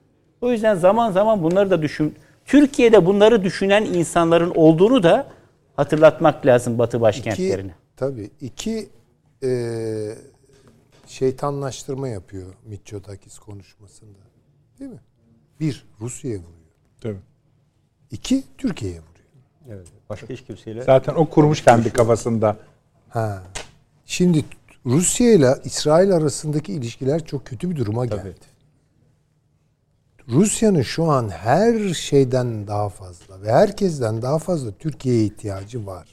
O yüzden zaman zaman bunları da düşün. Türkiye'de bunları düşünen insanların olduğunu da hatırlatmak lazım Batı başkentlerine. İki, tabii iki e, şeytanlaştırma yapıyor Mitsotakis konuşmasında. Değil mi? Bir, Rusya'ya vuruyor. Tabii. İki, Türkiye'ye vuruyor. Evet. Başka hiç kimseyle Zaten o kurmuş kendi kafasında. Ha. Şimdi Rusya ile İsrail arasındaki ilişkiler çok kötü bir duruma geldi. Rusya'nın şu an her şeyden daha fazla ve herkesten daha fazla Türkiye'ye ihtiyacı var.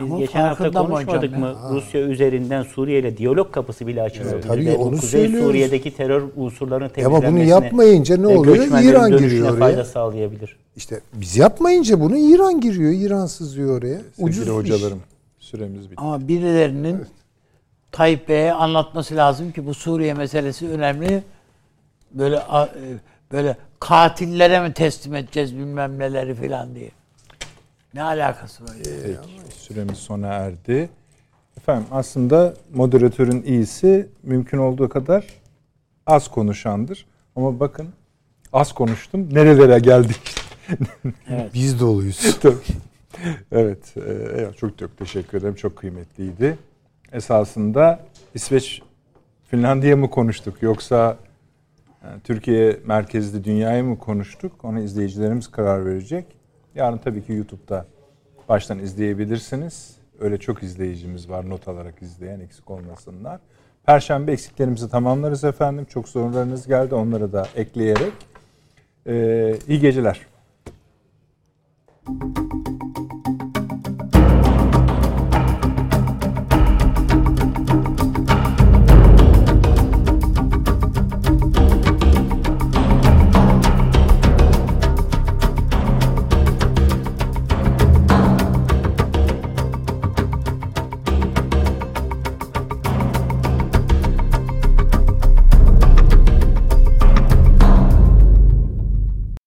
Biz Ama geçen hafta mı konuşmadık mı? Rusya üzerinden Suriye ile diyalog kapısı bile açılabilir. tabii ve onu Kuzey söylüyoruz. Suriye'deki terör unsurlarının Ama temizlenmesine bunu yapmayınca ne oluyor? İran giriyor oraya. fayda sağlayabilir. İşte biz yapmayınca bunu İran giriyor. İran sızıyor oraya. Ucuz Sevgili iş. hocalarım süremiz bitti. Ama birilerinin Tayyip Bey'e anlatması lazım ki bu Suriye meselesi önemli. Böyle a- e, böyle katillere mi teslim edeceğiz bilmem neleri filan diye. Ne alakası var? Peki, süremiz sona erdi. Efendim aslında moderatörün iyisi mümkün olduğu kadar az konuşandır. Ama bakın az konuştum. Nerelere geldik? Biz doluyuz. Tabii. evet, e, evet, çok çok teşekkür ederim. Çok kıymetliydi. Esasında İsveç, Finlandiya mı konuştuk yoksa e, Türkiye merkezli dünyayı mı konuştuk? Ona izleyicilerimiz karar verecek. Yarın tabii ki YouTube'da baştan izleyebilirsiniz. Öyle çok izleyicimiz var not alarak izleyen eksik olmasınlar. Perşembe eksiklerimizi tamamlarız efendim. Çok sorularınız geldi onları da ekleyerek. Ee, iyi geceler.